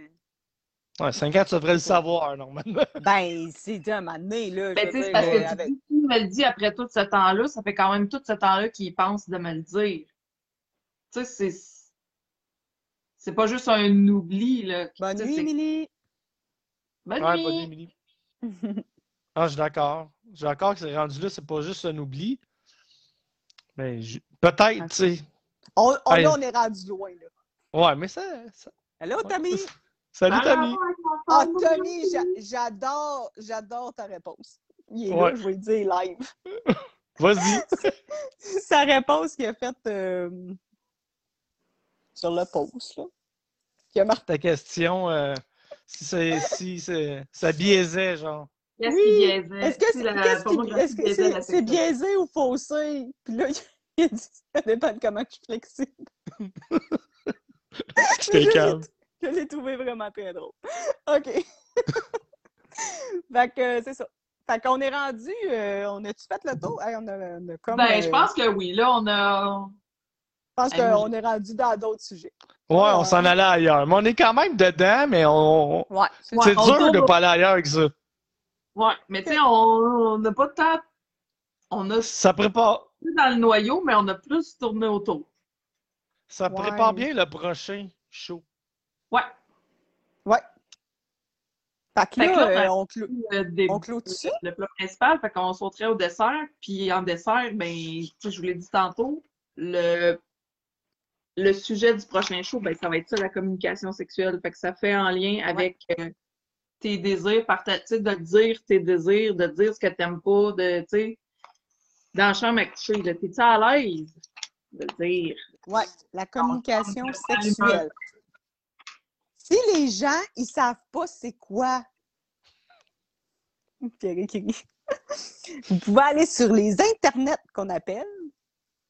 Ouais, 5 ans, tu devrais le savoir, normalement. Ben, c'est un moment donné, là. Ben, tu sais, parce que tu avec- tu me le dis après tout ce temps-là, ça fait quand même tout ce temps-là qu'il pense de me le dire. Tu sais, c'est. C'est pas juste un oubli, là. Bonne nuit, Émilie. Bonne Ouais, nuit! bonne nuit, Émilie. Ah, je suis d'accord. Je suis d'accord que c'est rendu là, c'est pas juste un oubli. Mais je- peut-être, tu sais. on, on, Hey. là, on est rendu loin, là. Ouais, mais ça. ça- Allô, ouais, Tommy? Salut, Tommy. Ah, Tommy, j'a- j'adore, j'adore ta réponse. Il est Ouais. là, je vais le dire live. Vas-y. Sa réponse qu'il a faite euh, sur le post, là. Qui a marqué. Ta question, euh, si, c'est, si ça biaisait, genre. Qu'est-ce Oui. qui biaisait? Est-ce que c'est que biaisé ou faussé? Puis là, il a dit ça dépend de comment je suis flexible. J'étais calme. Je l'ai trouvé vraiment très drôle. OK. fait que euh, c'est ça. Fait qu'on est rendu, euh, on a-tu fait le tour? Hey, on a, on a comme, Ben, euh, je pense que oui. Là, on a. je pense Hey, qu'on est rendu dans d'autres sujets. Ouais, on s'en allait ailleurs. Mais on est quand même dedans, mais on. Ouais, c'est Ouais, c'est on dur tourne de au- pas aller ailleurs avec ça. Ouais, mais tu sais, on n'a pas de temps. On a Ça prépare, plus dans le noyau, mais on a plus tourné autour. ça Ouais. prépare bien le prochain show. Ouais. Ouais. Fait que Fait que là, euh, on, clôt, on clôt tout ça. le plat principal, fait qu'on sauterait au dessert. Puis en dessert, ben, tu sais, je vous l'ai dit tantôt, le, le sujet du prochain show, ben, ça va être ça, la communication sexuelle. Fait que ça fait en lien avec euh, tes désirs, tu sais, de dire tes désirs, de dire ce que t'aimes pas, de, tu sais, dans la chambre à coucher, là, t'es-tu à l'aise de dire? Ouais, la communication on- sexuelle. Si les gens, ils savent pas c'est quoi, vous pouvez aller sur les internets qu'on appelle,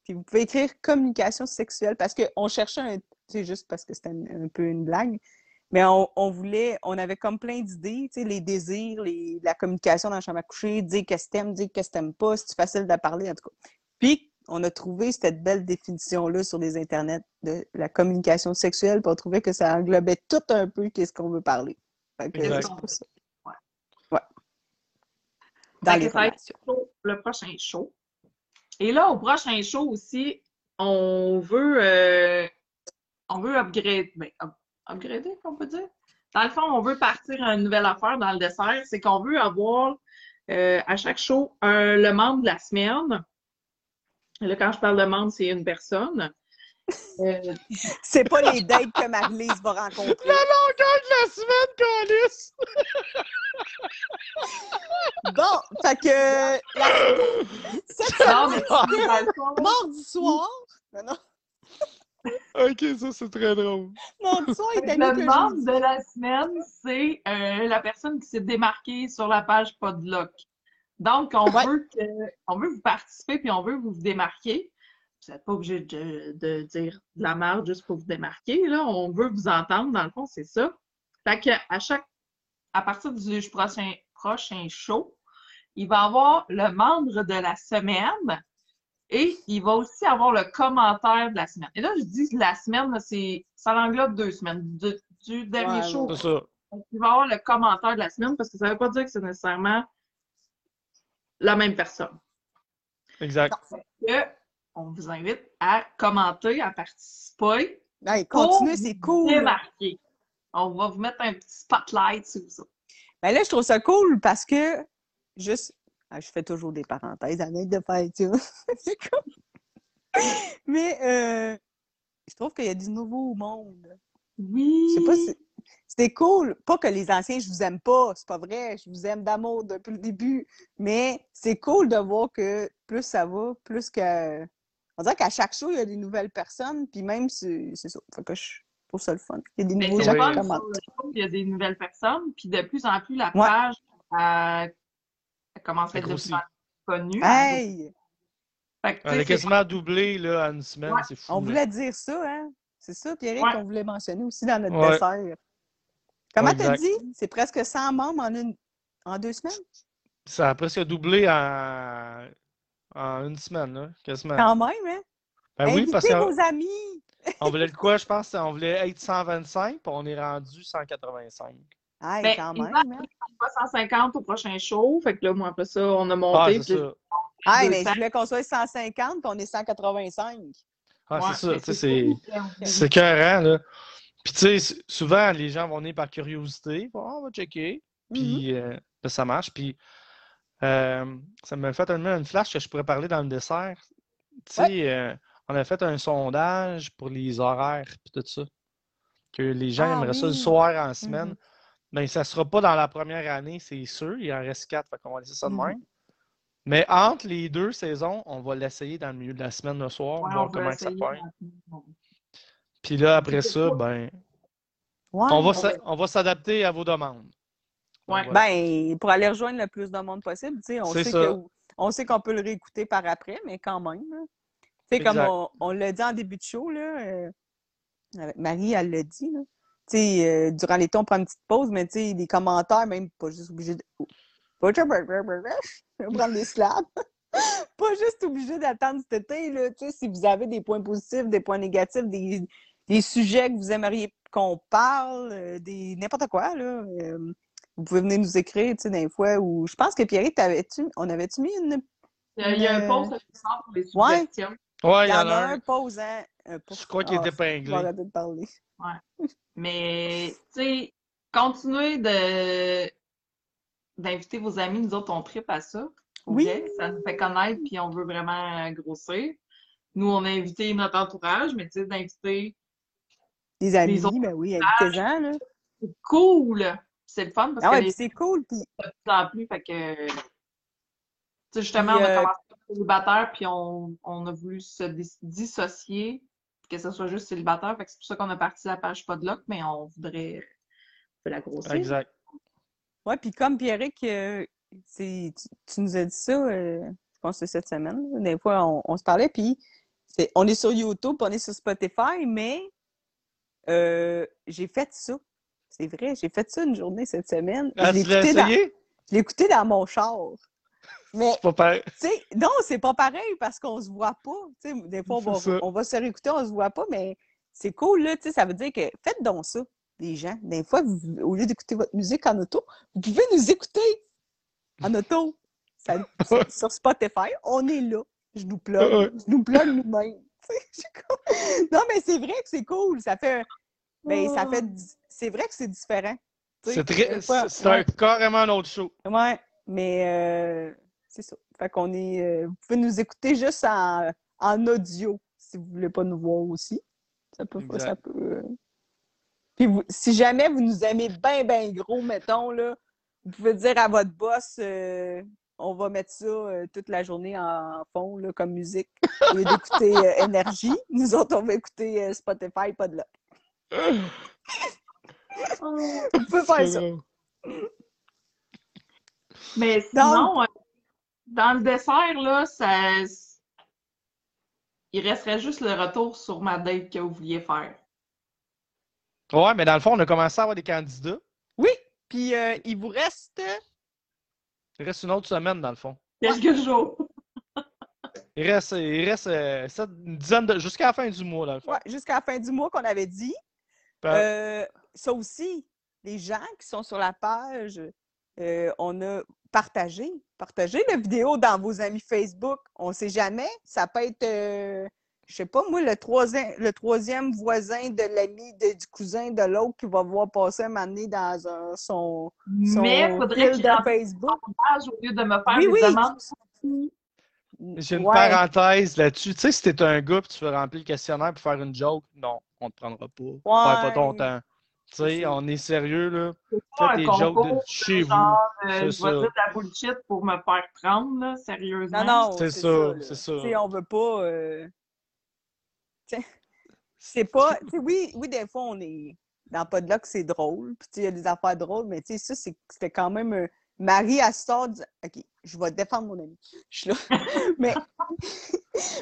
puis vous pouvez écrire communication sexuelle parce qu'on cherchait un. Sais, juste parce que c'était un, un peu une blague. Mais on, on voulait, on avait comme plein d'idées, tu sais, les désirs, les, la communication dans la chambre à coucher, dire qu'est-ce que t'aimes, dire qu'est-ce que t'aimes pas, c'est facile de parler, en tout cas. Puis, on a trouvé cette belle définition-là sur les internets de la communication sexuelle, puis on trouvait que ça englobait tout un peu qu'est-ce qu'on veut parler. Fait que, c'est pour ça. Ouais. Ouais. Dans les ça le prochain show. Et là, au prochain show aussi, on veut, euh, on veut upgrade, ben, up- upgrader, on peut dire. Dans le fond, on veut partir à une nouvelle affaire dans le dessert, c'est qu'on veut avoir euh, à chaque show un- le membre de la semaine. Et Là, quand je parle de membre, c'est une personne. Euh, C'est pas les dates que Marie-Lise va rencontrer. La longueur de la semaine, Calice! Bon, fait que la... cette fond, mardi soir, non, non, Ok, ça c'est très drôle. est Le membre de la semaine, c'est euh, la personne qui s'est démarquée sur la page Podlock. Donc, on, Ouais. veut que, on veut vous participer puis on veut vous vous démarquer. Vous n'êtes pas obligé de, de dire de la merde juste pour vous démarquer. Là. On veut vous entendre, dans le fond, c'est ça. Fait que à chaque à partir du prochain, prochain show, il va avoir le membre de la semaine et il va aussi avoir le commentaire de la semaine. Et là, je dis la semaine, c'est, ça englobe deux semaines. Du, du dernier Ouais, show, C'est ça. il va avoir le commentaire de la semaine parce que ça ne veut pas dire que c'est nécessairement la même personne. Exact. Que on vous invite à commenter, à participer. Continuez, c'est cool. Démarquer. On va vous mettre un petit spotlight sur ça. Ben là, je trouve ça cool parce que juste. Ah, je fais toujours des parenthèses, arrête de faire ça. c'est cool. Mais euh, je trouve qu'il y a du nouveau monde. Oui. Je sais pas si. C'était cool. Pas que les anciens, je vous aime pas. C'est pas vrai. Je vous aime d'amour depuis le début. Mais c'est cool de voir que plus ça va, plus que. On dirait qu'à chaque show, il y a des nouvelles personnes. Puis même, c'est c'est ça. Fait que je trouve ça le fun. Il y a des nouveaux gens qui commentent. il y a des nouvelles personnes, puis de plus en plus, la Ouais. page elle, commence à être de connue. Hey! Fait que, tu Elle a quasiment doublé là, en une semaine, Ouais. c'est fou. On là. voulait dire ça, hein? C'est ça, Pierre, Ouais. qu'on voulait mentionner aussi dans notre Ouais. dessert. Comment Ouais, t'as dit? C'est presque 100 membres en, une... en deux semaines? Ça a presque doublé en, en une semaine, là, quasiment. Quand même, hein? Ben oui, Invitez parce qu'on vos amis! on voulait le quoi, je pense? On voulait être 125, puis on est rendu 185. Ben, quand même, veulent hein? pas 150 au prochain show. Fait que là, moi, après ça, on a Ah, monté. c'est puis- mais 200. je voulais qu'on soit 150, puis on est 185. Ah, Ouais, c'est ça. C'est c'est écœurant, là. Puis, tu sais, souvent, les gens vont venir par curiosité. Bon, on va checker. Puis, euh, là, ça marche. Puis, euh, ça m'a fait tellement une flash que je pourrais parler dans le dessert. Tu sais, euh, on a fait un sondage pour les horaires, puis tout ça. Que les gens Ah aimeraient ça le soir en semaine. Mhm. Mais ça ne sera pas dans la première année, c'est sûr. Il en reste quatre, fait qu'on va laisser ça de Mhm. même. Mais entre les deux saisons, on va l'essayer dans le milieu de la semaine le soir, Ouais, voir va comment ça pogne. Puis là, après ça, ben, Ouais. on va va- on va s'adapter à vos demandes. Voilà. Ben, pour aller rejoindre le plus de monde possible, tu sais, on sait que on sait qu'on peut le réécouter par après, mais quand même. hein. Comme on, on l'a dit en début de show, là, euh, Marie, elle l'a dit, là. Sais, euh, durant l'été, on prend une petite pause, mais tu sais, les commentaires, même pas juste obligé de. Prendre des slaps. pas juste obligé d'attendre cet été, là. Tu sais, si vous avez des points positifs, des points négatifs, des, des sujets que vous aimeriez qu'on parle, euh, des n'importe quoi, là. euh, vous pouvez venir nous écrire, tu sais, des fois où je pense que Pierre, t'avais-tu, on avait-tu mis une. Il y a- il y a un post pour les ouais. suggestions. Ouais, Il il y en a un. un pause, hein? Je crois qu'il est Ah, Je épinglé. vais arrêter de parler. Mais, tu sais, continuez de d'inviter vos amis. Nous autres, on tripe à ça. Oui. Ça nous fait connaître, puis on veut vraiment euh, grossir. Nous, on a invité notre entourage, mais tu sais, d'inviter, Les amis, Les autres ben oui, invitez-en, là. c'est cool! C'est le fun parce Ah que les c'est cool. Puis, de plus en plus, fait que... Tu sais, justement, Puis, on a euh, commencé célibataire, puis on, on a voulu se dis- dissocier, que ce soit juste célibataire. Fait que c'est pour ça qu'on a parti la page Podlock, mais on voudrait la grossir. Exact. ouais, puis comme Pierrick, euh, tu, tu nous as dit ça, euh, je pense que c'est cette semaine. Des fois, on, on se parlait, puis c'est, on est sur YouTube, on est sur Spotify, mais Euh, j'ai fait ça. C'est vrai, j'ai fait ça une journée cette semaine. Ah, je l'ai l'as écouté, dans- essayé? je l'ai écouté dans mon char. Mais C'est pas pareil. non, c'est pas pareil parce qu'on se voit pas. Tu sais, des fois, on va, on va se réécouter, on se voit pas, mais c'est cool, là. Tu sais, ça veut dire que faites donc ça, les gens. Des fois, vous- au lieu d'écouter votre musique en auto, vous pouvez nous écouter en auto. Ça- sur, Spotify, on est là. Je nous plug. Je nous plug nous-mêmes. Non, mais c'est vrai que c'est cool. Ça fait. Ben, ça fait. di- C'est vrai que c'est différent. C'est très, carrément un autre show. Ouais, mais euh, c'est ça. Fait qu'on est. euh, vous pouvez nous écouter juste en, en audio si vous voulez pas nous voir aussi. Ça peut. Exact. Ça peut euh. Puis vous- si jamais vous nous aimez bien, bien gros, mettons, là, vous pouvez dire à votre boss euh, on va mettre ça euh, toute la journée en fond, là, comme musique. Au lieu d'écouter euh, Énergie, nous autres, on va écouter euh, Spotify, pas de là. Vous pouvez faire ça. Mais sinon, euh, dans le dessert, là, ça. Il resterait juste le retour sur ma date que vous vouliez faire. Ouais, mais dans le fond, on a commencé à avoir des candidats. Puis euh, il vous reste. Il reste une autre semaine, dans le fond. Quelques jours. Il reste, il reste euh, une dizaine de. jusqu'à la fin du mois, dans le fond. Ouais, jusqu'à la fin du mois qu'on avait dit. Euh, ça aussi, les gens qui sont sur la page, euh, on a partagé, partagé la vidéo dans vos amis Facebook. On ne sait jamais. Ça peut être, euh, je sais pas, moi, le troisième, le troisième voisin de l'ami de- du cousin de l'autre qui va voir passer un moment donné dans un- son, son Mais il faudrait fil de Facebook. au lieu de me faire Oui, des oui. demandes. J'ai une Ouais. parenthèse là-dessus. Tu sais, si t'es un gars et tu veux remplir le questionnaire pour faire une joke, non, on te prendra pas. Perds pas ton Ouais. temps. Tu sais, on est sérieux, là. C'est Fais pas un tes jokes de chez vous. genre, euh, je vais dire de la bullshit pour me faire prendre, là, sérieusement. Non, non, C'est ça, c'est ça. Tu sais, on veut pas. euh, tu sais, C'est pas. tu sais, oui, oui, des fois, on est dans pas de là que c'est drôle. Puis, tu sais, il y a des affaires drôles, mais tu sais, ça, c'est- c'était quand même. euh, Marie, elle sort. du- OK, je vais défendre mon ami. Je suis là. mais,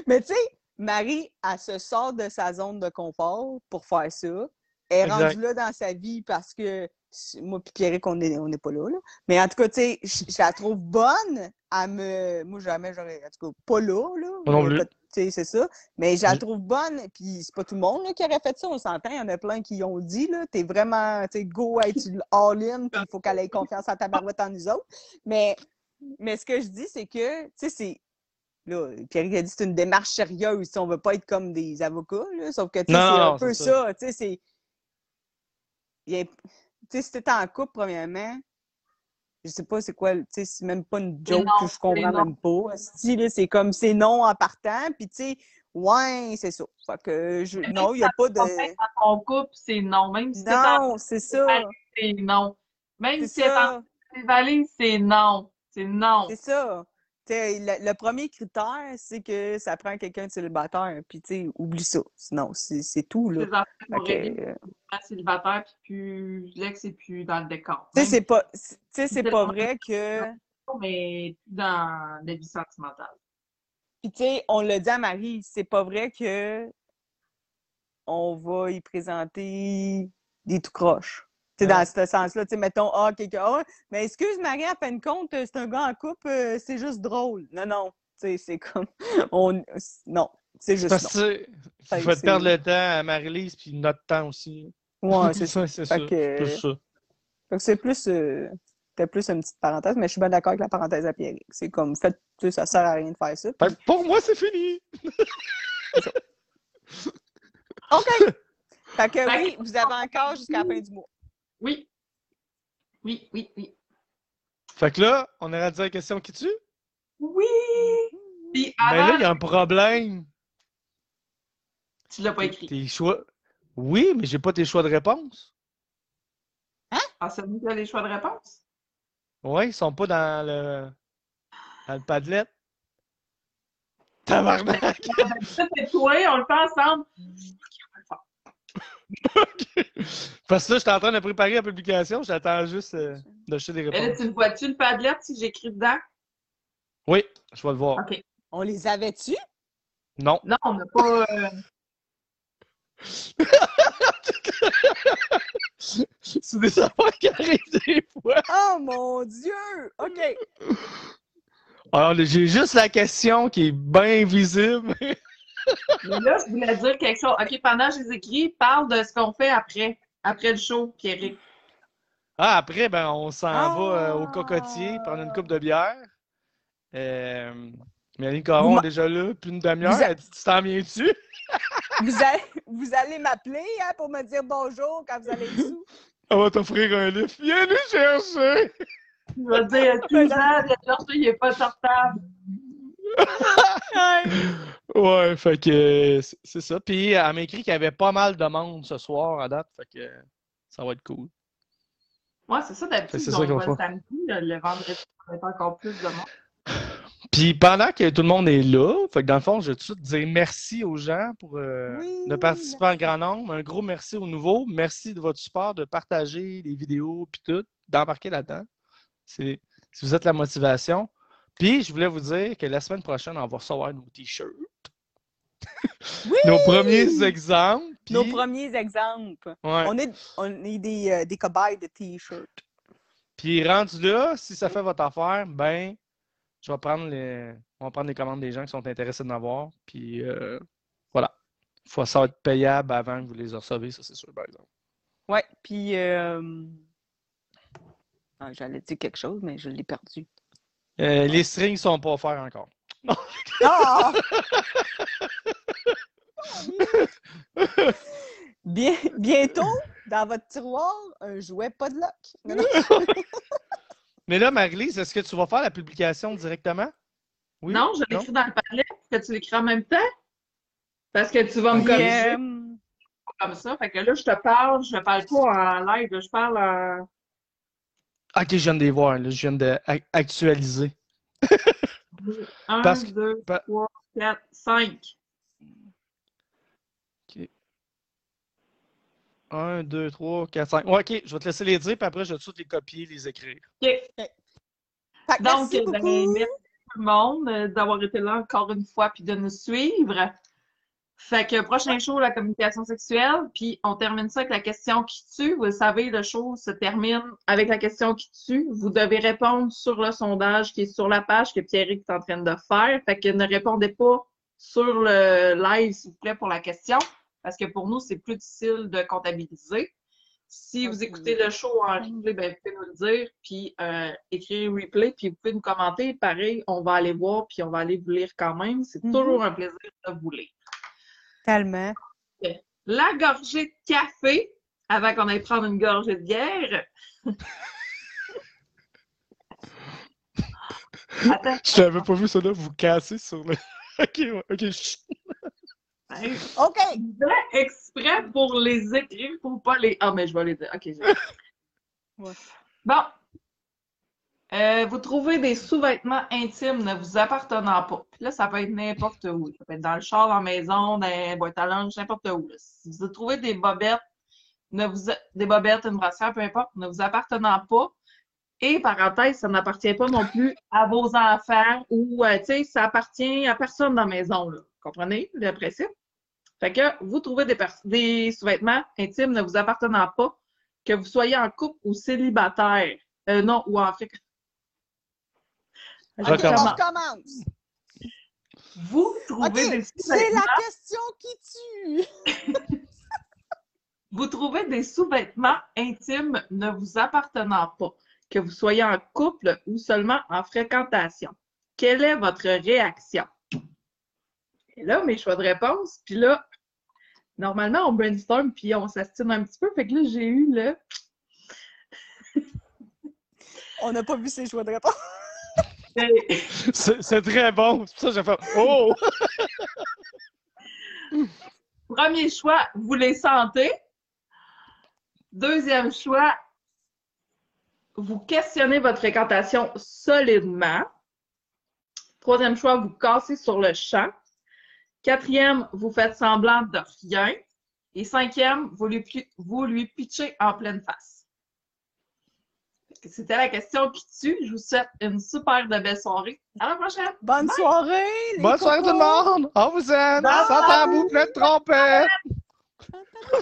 mais tu sais, Marie, elle se sort de sa zone de confort pour faire ça. Elle est Exact. rendue là dans sa vie parce que moi et Pierrick, on n'est on pas là, là. Mais en tout cas, tu sais, je je la trouve bonne à me. Moi, jamais j'aurais. En tout cas, pas là, là. Tu sais, c'est ça. Mais je la trouve bonne. Puis c'est pas tout le monde là, qui aurait fait ça, on s'entend. Il y en a plein qui ont dit, là. T'es vraiment, tu sais, go être all-in, puis il faut qu'elle ait confiance en ta barouette en nous autres. Mais, mais ce que je dis, c'est que, tu sais, c'est. Là, Pierre a dit c'est une démarche sérieuse. tu On veut pas être comme des avocats, là. Sauf que, tu c'est un peu ça. ça. Tu sais, c'est. Il y a- Tu sais, si t'es en couple, premièrement, je sais pas c'est quoi, tu sais, c'est même pas une joke que je comprends même pas. Si, c'est comme c'est non en partant, puis tu sais, ouais, c'est ça. Fait que je, non, il n'y a pas de. Dans ton couple, c'est non. Même si t'es Non, c'est ça. c'est non. Même si t'es en ça. valises, c'est non. C'est non. C'est ça. Le, le premier critère, c'est que ça prend quelqu'un de célibataire. Puis, tu sais, oublie ça. Sinon, c'est tout, là. Régler euh, le célibataire, puis plus l'ex est plus dans le décor. tu sais, c'est pas, tu sais, c'est pas vrai que. mais dans la vie sentimentale. Puis, tu sais, on l'a dit à Marie, c'est pas vrai que on va y présenter des tout croches. Tu sais, Ouais. dans ce sens-là, tu sais, mettons, ah, quelqu'un, ah, mais excuse Marie, à fin de compte, euh, c'est un gars en couple, euh, c'est juste drôle. Non, non, tu sais, c'est comme, on, non, c'est juste Parce non. que tu vas te c'est- perdre le temps à Marie-Lise puis notre temps aussi. Ouais, c'est ça. c'est ça. que- Plus ça. Fait que c'est plus, euh, c'était plus une petite parenthèse, mais je suis bien d'accord avec la parenthèse à Pierre. C'est comme, fait, tu sais, ça sert à rien de faire ça. Que pour moi, c'est fini. OK! Fait que oui, vous avez encore jusqu'à la fin du mois. Oui. Oui, oui, oui. Fait que là, on est rendu à la question qui tue? Oui! Mais là, avant, il y a un problème. tu l'as pas écrit. Tes choix. Oui, mais j'ai pas tes choix de réponse. Ah, c'est nous qui les choix de réponse? Ouais, ils sont pas dans le. dans le padlet. Tabarnak! Ça, c'est toi, on le fait ensemble. Parce que là, j'étais en train de préparer la publication, j'attends juste euh, de jeter des Mais là, réponses. tu le vois-tu, le Padlet, si j'écris dedans? Oui, je vais le voir. OK. On les avait-tu? Non. Non, on n'a pas. euh, C'est des affaires qui arrivent des fois. Oh mon Dieu! OK. Alors, j'ai juste la question qui est bien visible. Mais là, je voulais dire quelque chose. OK, pendant que je les écris, parle de ce qu'on fait après, après le show, Pierrick. Ah, après, ben, on s'en Ah! va euh, au cocotier prendre une coupe de bière. Euh, Mélanie Caron est déjà là, plus une demi-heure. A- Elle dit, Tu t'en viens-tu? Vous allez, vous allez m'appeler hein, pour me dire bonjour quand vous allez être sous? Elle va t'offrir un livre. Viens nous chercher! Je vais dire, Suzanne, te il n'est pas sortable. Ouais, fait que c'est- ça. Puis elle m'a écrit qu'il y avait pas mal de monde ce soir à date. Fait que ça va être cool. Ouais, c'est ça, d'habitude, C'est on ça qu'on fait. samedi, le vendredi, va être encore plus de monde. Puis pendant que tout le monde est là, fait que dans le fond, je vais tout de suite dire merci aux gens pour euh, Oui, de participer en grand nombre. Un gros merci aux nouveaux. Merci de votre support, de partager les vidéos puis tout, d'embarquer là-dedans. C'est si vous êtes la motivation. Puis je voulais vous dire que la semaine prochaine, on va recevoir nos t-shirts. Oui! Nos premiers exemples. Nos premiers exemples. Ouais. On est, on est des, euh, des cobayes de t-shirts. Puis rendu là, si ça fait votre affaire, ben, je vais prendre les, on va prendre les commandes des gens qui sont intéressés d'en avoir. Puis euh, voilà. Faut ça être payable avant que vous les recevez, ça c'est sûr, par exemple. Ouais, puis. euh, ah, J'allais dire quelque chose, mais je l'ai perdu. Euh, les strings sont pas offerts encore. Ah! Bien, bientôt, dans votre tiroir, un jouet pas de lock. Mais là, Marie-Lise, est-ce que tu vas faire la publication directement? Oui? Non, je l'écris dans le palais, que tu l'écris en même temps? Parce que tu vas me corriger euh, comme ça. Fait que là, je te parle, je parle pas en live, je parle en. Ok, je viens de les voir, là, je viens d'actualiser. 1, Parce que- 2, pa- 3, 4, 5. 1, 2, 3, 4, 5. Ouais, ok, je vais te laisser les dire, puis après, je vais tout les copier, les écrire. OK. que Donc, merci ben, beaucoup. merci tout le monde euh, d'avoir été là encore une fois puis de nous suivre. Fait que prochain show, la communication sexuelle, puis on termine ça avec la question qui tue. Vous le savez, le show se termine avec la question qui tue. Vous devez répondre sur le sondage qui est sur la page que Pierrick est en train de faire. Fait que ne répondez pas sur le live, s'il vous plaît, pour la question, parce que pour nous, c'est plus difficile de comptabiliser. Si vous écoutez le show en replay, ben, vous pouvez nous le dire, puis euh, écrire replay, puis vous pouvez nous commenter. Pareil, on va aller voir, puis on va aller vous lire quand même. C'est Mhm. toujours un plaisir de vous lire. Tellement. La gorgée de café, avant qu'on aille prendre une gorgée de bière. Attends, Je t'avais pas vu ça là, vous casser sur le. ok, ok. OK. exprès pour les écrire, pour pas les. Ah, mais je vais les dire. OK. Ouais. Bon. Euh, vous trouvez des sous-vêtements intimes ne vous appartenant pas. Puis là, ça peut être n'importe où. Ça peut être dans le char, dans la maison, dans la boîte à linge, n'importe où. Si vous trouvez des bobettes, ne vous, des bobettes, une brassière, peu importe, ne vous appartenant pas. Et parenthèse, ça n'appartient pas non plus à vos enfants ou, euh, tu sais, ça appartient à personne dans la maison. Comprenez le principe? Fait que vous trouvez des sous-vêtements intimes ne vous appartenant pas, que vous soyez en couple ou célibataire. Euh, non, ou en fait. OK, Recommence. on recommence. Vous trouvez des c'est sous-vêtements? la question qui tue. Vous trouvez des sous-vêtements intimes ne vous appartenant pas, que vous soyez en couple ou seulement en fréquentation? Quelle est votre réaction? Et là, mes choix de réponse, puis là, normalement, on brainstorm puis on s'astine un petit peu. Fait que là, j'ai eu le. On n'a pas vu ses choix de réponse. C'est très bon. C'est pour ça que fait Oh! Premier choix, vous les sentez. Deuxième choix, vous questionnez votre fréquentation solidement. Troisième choix, vous cassez sur le champ. Quatrième, vous faites semblant de rien. Et cinquième, vous lui, vous lui pitchez en pleine face. C'était la question qui tue. Je vous souhaite une super de belle soirée. À la prochaine. Bonne soirée. Bonne soirée tout le monde. On vous aime. Bye. Sans tabou, plein de trompettes.